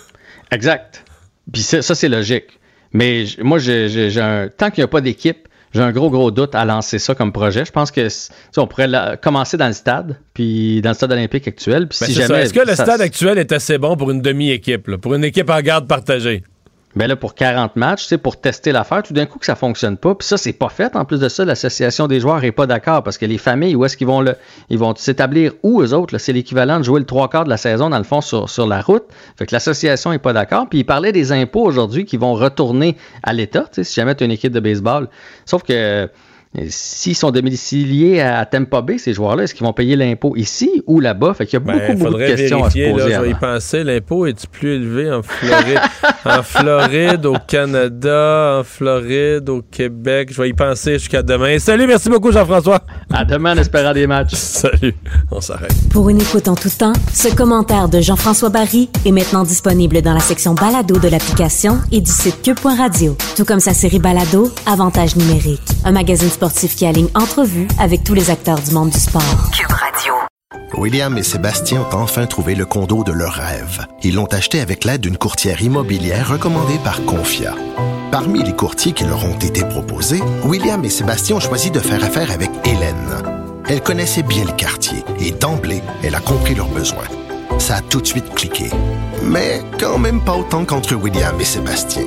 exact. Puis ça, c'est logique. Mais moi, j'ai un, tant qu'il n'y a pas d'équipe, j'ai un gros, gros doute à lancer ça comme projet. Je pense que on pourrait commencer dans le stade, puis dans le stade olympique actuel. Ben, est-ce que le stade actuel est assez bon pour une demi-équipe, pour une équipe en garde partagée? Ben là, pour 40 matchs, pour tester l'affaire, tout d'un coup que ça fonctionne pas. Puis ça, c'est pas fait. En plus de ça, l'association des joueurs est pas d'accord parce que les familles, où est-ce qu'ils vont le, ils vont s'établir où eux autres? C'est l'équivalent de jouer le trois quarts de la saison, dans le fond, sur, sur la route. Fait que l'association est pas d'accord. Puis il parlait des impôts aujourd'hui qui vont retourner à l'État, si jamais tu une équipe de baseball. Sauf que S'ils sont domiciliés à Tampa Bay, ces joueurs-là, est-ce qu'ils vont payer l'impôt ici ou là-bas? Fait qu'il y a beaucoup, ben, beaucoup de questions à se poser. Là, je vais y penser. L'impôt est plus élevé en Floride, en Floride, au Canada, en Floride, au Québec? Je vais y penser jusqu'à demain. Salut, merci beaucoup, Jean-François. À demain en espérant des matchs. Salut. On s'arrête. Pour une écoute en tout temps, ce commentaire de Jean-François Barry est maintenant disponible dans la section balado de l'application et du site cube.radio. Tout comme sa série balado, Avantage numérique. Un magazine sportif qui aligne entrevue avec tous les acteurs du monde du sport. Cube Radio. William et Sébastien ont enfin trouvé le condo de leur rêve. Ils l'ont acheté avec l'aide d'une courtière immobilière recommandée par Confia. Parmi les courtiers qui leur ont été proposés, William et Sébastien ont choisi de faire affaire avec Hélène. Elle connaissait bien le quartier et d'emblée, elle a compris leurs besoins. Ça a tout de suite cliqué. Mais quand même pas autant qu'entre William et Sébastien.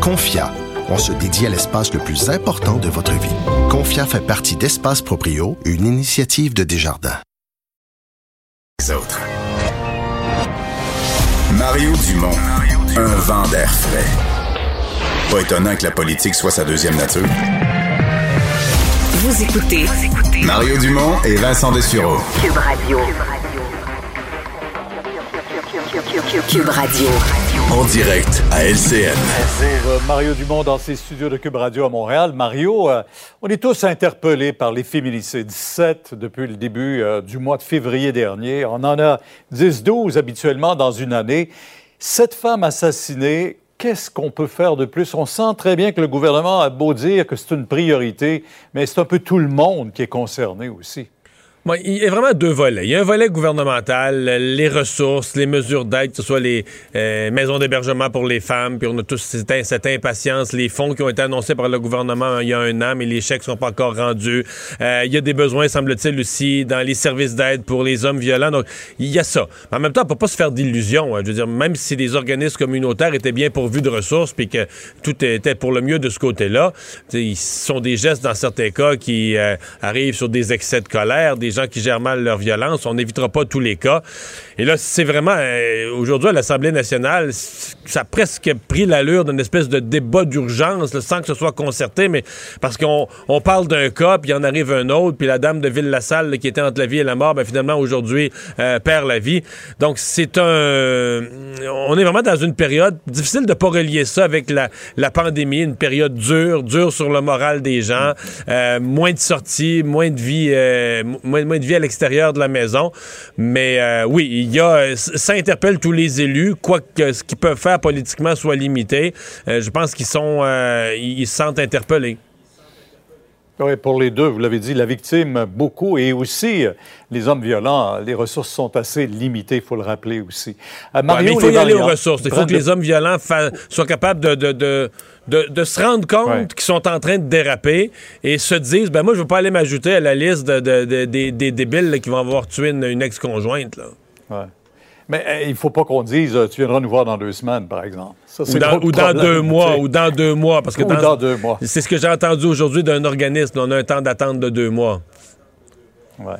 Confia, on se dédie à l'espace le plus important de votre vie. Confia fait partie d'Espace Proprio, une initiative de Desjardins. autres. Mario Dumont, un vent d'air frais. Pas étonnant que la politique soit sa deuxième nature. Vous écoutez Mario Dumont et Vincent Dessureau. Cube Radio. Cube Radio. En direct à LCN. Euh, Mario Dumont dans ses studios de Cube Radio à Montréal. Mario, euh, on est tous interpellés par les féminicides. 17 depuis le début euh, du mois de février dernier. On en a 10-12 habituellement dans une année. Cette femme assassinée, qu'est-ce qu'on peut faire de plus? On sent très bien que le gouvernement a beau dire que c'est une priorité, mais c'est un peu tout le monde qui est concerné aussi. Il y a vraiment deux volets. Il y a un volet gouvernemental, les ressources, les mesures d'aide, que ce soit les euh, maisons d'hébergement pour les femmes, puis on a tous cette, impatience, les fonds qui ont été annoncés par le gouvernement il y a un an, mais les chèques sont pas encore rendus. Euh, il y a des besoins, semble-t-il, aussi dans les services d'aide pour les hommes violents. Donc, il y a ça. En même temps, on peut pas se faire d'illusions. Hein. Je veux dire, même si les organismes communautaires étaient bien pourvus de ressources, puis que tout était pour le mieux de ce côté-là, ils sont des gestes, dans certains cas, qui euh, arrivent sur des excès de colère, des gens qui gèrent mal leur violence. On n'évitera pas tous les cas. Et là, c'est vraiment... Euh, Aujourd'hui, à l'Assemblée nationale, ça a presque pris l'allure d'une espèce de débat d'urgence, sans que ce soit concerté, mais parce qu'on on parle d'un cas, puis il en arrive un autre, puis la dame de Ville-la-Salle, qui était entre la vie et la mort, ben, finalement, aujourd'hui, euh, perd la vie. Donc, c'est un... On est vraiment dans une période difficile de pas relier ça avec la, la pandémie, une période dure, dure sur le moral des gens, euh, moins de sorties, moins de vie, euh, moins, de vie à l'extérieur de la maison. Mais euh, oui, il y a, ça interpelle tous les élus, quoi que ce qu'ils peuvent faire politiquement soit limité. Euh, je pense qu'ils sont, euh, ils se sentent interpellés. Oui, pour les deux, vous l'avez dit, la victime, beaucoup, et aussi les hommes violents, les ressources sont assez limitées, il faut le rappeler aussi. Euh, Mario, ouais, il faut y aller aux ressources. Il faut que les hommes violents soient capables de, de, de, de, se rendre compte ouais. qu'ils sont en train de déraper et se disent, ben moi, je ne veux pas aller m'ajouter à la liste des débiles qui vont avoir tué une, une ex-conjointe. Ouais. Mais euh, il ne faut pas qu'on dise tu viendras nous voir dans deux semaines, par exemple. Ça, ou dans, ou dans deux mois, ou dans deux mois. Parce que ou dans, dans deux mois. C'est ce que j'ai entendu aujourd'hui d'un organisme. On a un temps d'attente de deux mois. Oui.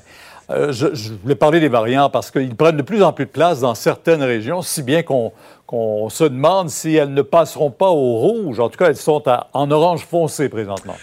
Euh, je, je, voulais parler des variants parce qu'ils prennent de plus en plus de place dans certaines régions, si bien qu'on qu se demande si elles ne passeront pas au rouge. En tout cas, elles sont à, en orange foncé présentement.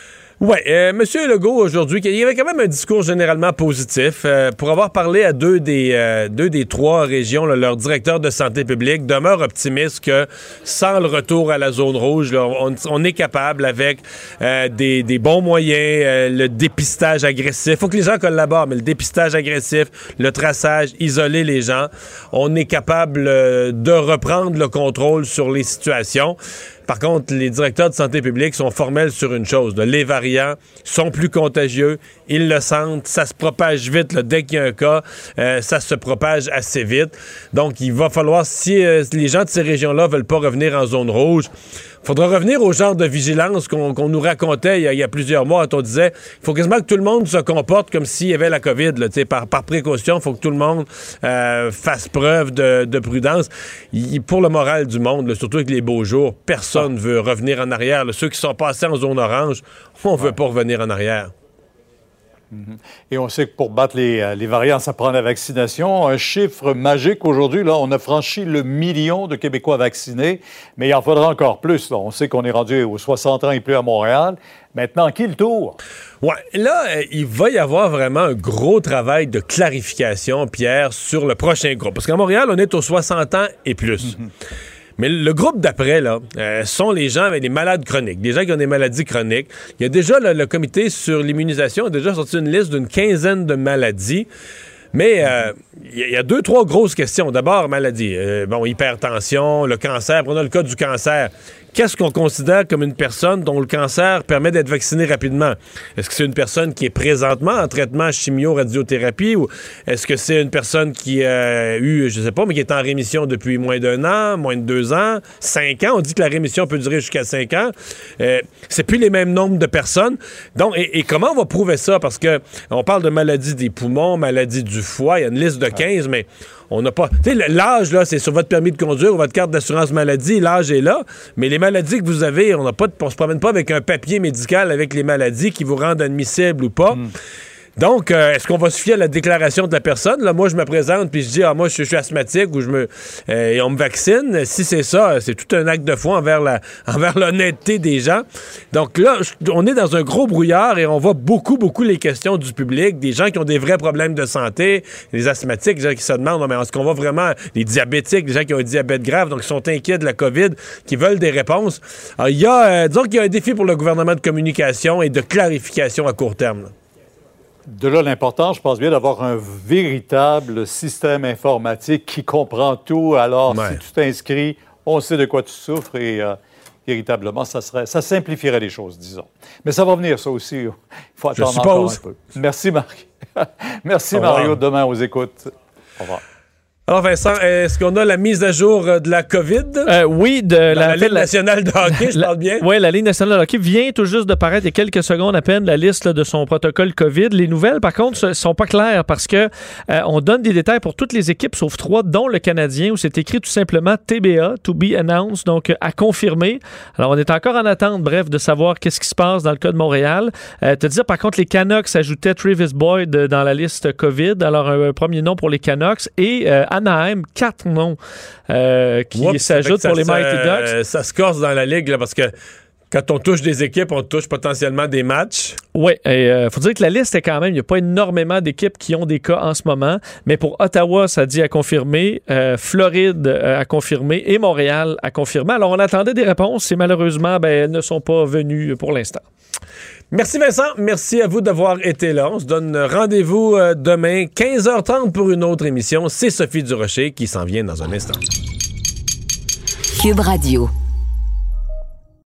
Oui, euh, Monsieur Legault aujourd'hui, il y avait quand même un discours généralement positif euh, pour avoir parlé à deux des euh, deux des trois régions, leur directeur de santé publique demeure optimiste que sans le retour à la zone rouge, on, est capable avec euh, des, bons moyens, le dépistage agressif. Faut que les gens collaborent, mais le dépistage agressif, le traçage, isoler les gens, on est capable de reprendre le contrôle sur les situations. Par contre, les directeurs de santé publique sont formels sur une chose. Les variants sont plus contagieux, ils le sentent, ça se propage vite. Dès qu'il y a un cas, euh, ça se propage assez vite. Donc, il va falloir, si euh, les gens de ces régions-là veulent pas revenir en zone rouge, faudra revenir au genre de vigilance qu'on qu nous racontait il y, a, il y, a, plusieurs mois. On disait, il faut quasiment que tout le monde se comporte comme s'il y avait la COVID. Là, par, par précaution, il faut que tout le monde euh, fasse preuve de, de prudence. Il, pour le moral du monde, là, surtout avec les beaux jours, personne ne ah. veut revenir en arrière. Là. Ceux qui sont passés en zone orange, on ne veut pas revenir en arrière. Et on sait que pour battre les, les, variants, ça prend la vaccination. Un chiffre magique aujourd'hui, là, on a franchi le million de Québécois vaccinés, mais il en faudra encore plus. Là. On sait qu'on est rendu aux 60 ans et plus à Montréal. Maintenant, qui le tour? Ouais, là, euh, il va y avoir vraiment un gros travail de clarification, Pierre, sur le prochain groupe. Parce qu'à Montréal, on est aux 60 ans et plus. Mm -hmm. Mais le groupe d'après, là, euh, sont les gens avec des malades chroniques, des gens qui ont des maladies chroniques. Il y a déjà le, comité sur l'immunisation a déjà sorti une liste d'une quinzaine de maladies. Mais euh, il y, a- il y a deux, trois grosses questions. D'abord, maladie. Euh, bon, hypertension, le cancer. Prenons le cas du cancer. Qu'est-ce qu'on considère comme une personne dont le cancer permet d'être vacciné rapidement? Est-ce que c'est une personne qui est présentement en traitement chimio-radiothérapie ou est-ce que c'est une personne qui a eu, je sais pas, mais qui est en rémission depuis moins d'un an, moins de deux ans, cinq ans? On dit que la rémission peut durer jusqu'à cinq ans. Euh, c'est plus les mêmes nombres de personnes. Donc, et, et comment on va prouver ça? Parce que on parle de maladie des poumons, maladie du foie, il y a une liste de 15, mais on n'a pas. Tu sais, l'âge, là, c'est sur votre permis de conduire ou votre carte d'assurance maladie, l'âge est là, mais les maladies que vous avez, on n'a pas se promène pas avec un papier médical avec les maladies qui vous rendent admissible ou pas. Donc, euh, est-ce qu'on va se fier à la déclaration de la personne? Là, moi, je me présente puis je dis, ah, moi, je, suis asthmatique ou je me, euh, et on me vaccine. Si c'est ça, c'est tout un acte de foi envers l'honnêteté des gens. Donc là, on est dans un gros brouillard et on voit beaucoup, beaucoup les questions du public, des gens qui ont des vrais problèmes de santé, les asthmatiques, des gens qui se demandent, mais est-ce qu'on va vraiment, les diabétiques, des gens qui ont un diabète grave, donc qui sont inquiets de la COVID, qui veulent des réponses. Il y a, euh, disons qu'il y a un défi pour le gouvernement de communication et de clarification à court terme. De là l'importance, je pense bien, d'avoir un véritable système informatique qui comprend tout. Alors, si tu t'inscris, on sait de quoi tu souffres et euh, véritablement, ça, serait, ça simplifierait les choses, disons. Mais ça va venir, ça aussi. Il faut Je attendre encore suppose. un peu. Merci, Marc. Merci. Mario. Demain, aux écoutes. Au revoir. Alors Vincent, est-ce qu'on a la mise à jour euh, de la COVID? oui, de la, la Ligue nationale de hockey, je parle bien. Oui, la Ligue nationale de hockey vient tout juste de paraître il y a quelques secondes à peine la liste là, de son protocole COVID. Les nouvelles, par contre, ne sont pas claires parce que euh, on donne des détails pour toutes les équipes sauf trois, dont le Canadien, où c'est écrit tout simplement TBA, to be announced, donc euh, à confirmer. Alors, on est encore en attente, bref, de savoir qu'est-ce qui se passe dans le cas de Montréal. Euh, te dire, par contre, les Canucks ajoutaient Travis Boyd euh, dans la liste COVID. Alors, un, premier nom pour les Canucks et euh, Anaheim, quatre noms euh, qui s'ajoutent pour les Mighty Ducks. Ça se corse dans la ligue là, parce que quand on touche des équipes, on touche potentiellement des matchs. Oui, il faut dire que la liste est quand même, il n'y a pas énormément d'équipes qui ont des cas en ce moment, mais pour Ottawa, ça dit à confirmer, euh, Floride euh, à confirmer et Montréal à confirmer. Alors on attendait des réponses et malheureusement, ben, elles ne sont pas venues pour l'instant. Merci Vincent, merci à vous d'avoir été là. On se donne rendez-vous euh, demain 15h30 pour une autre émission. C'est Sophie Durocher qui s'en vient dans un instant. Cube Radio.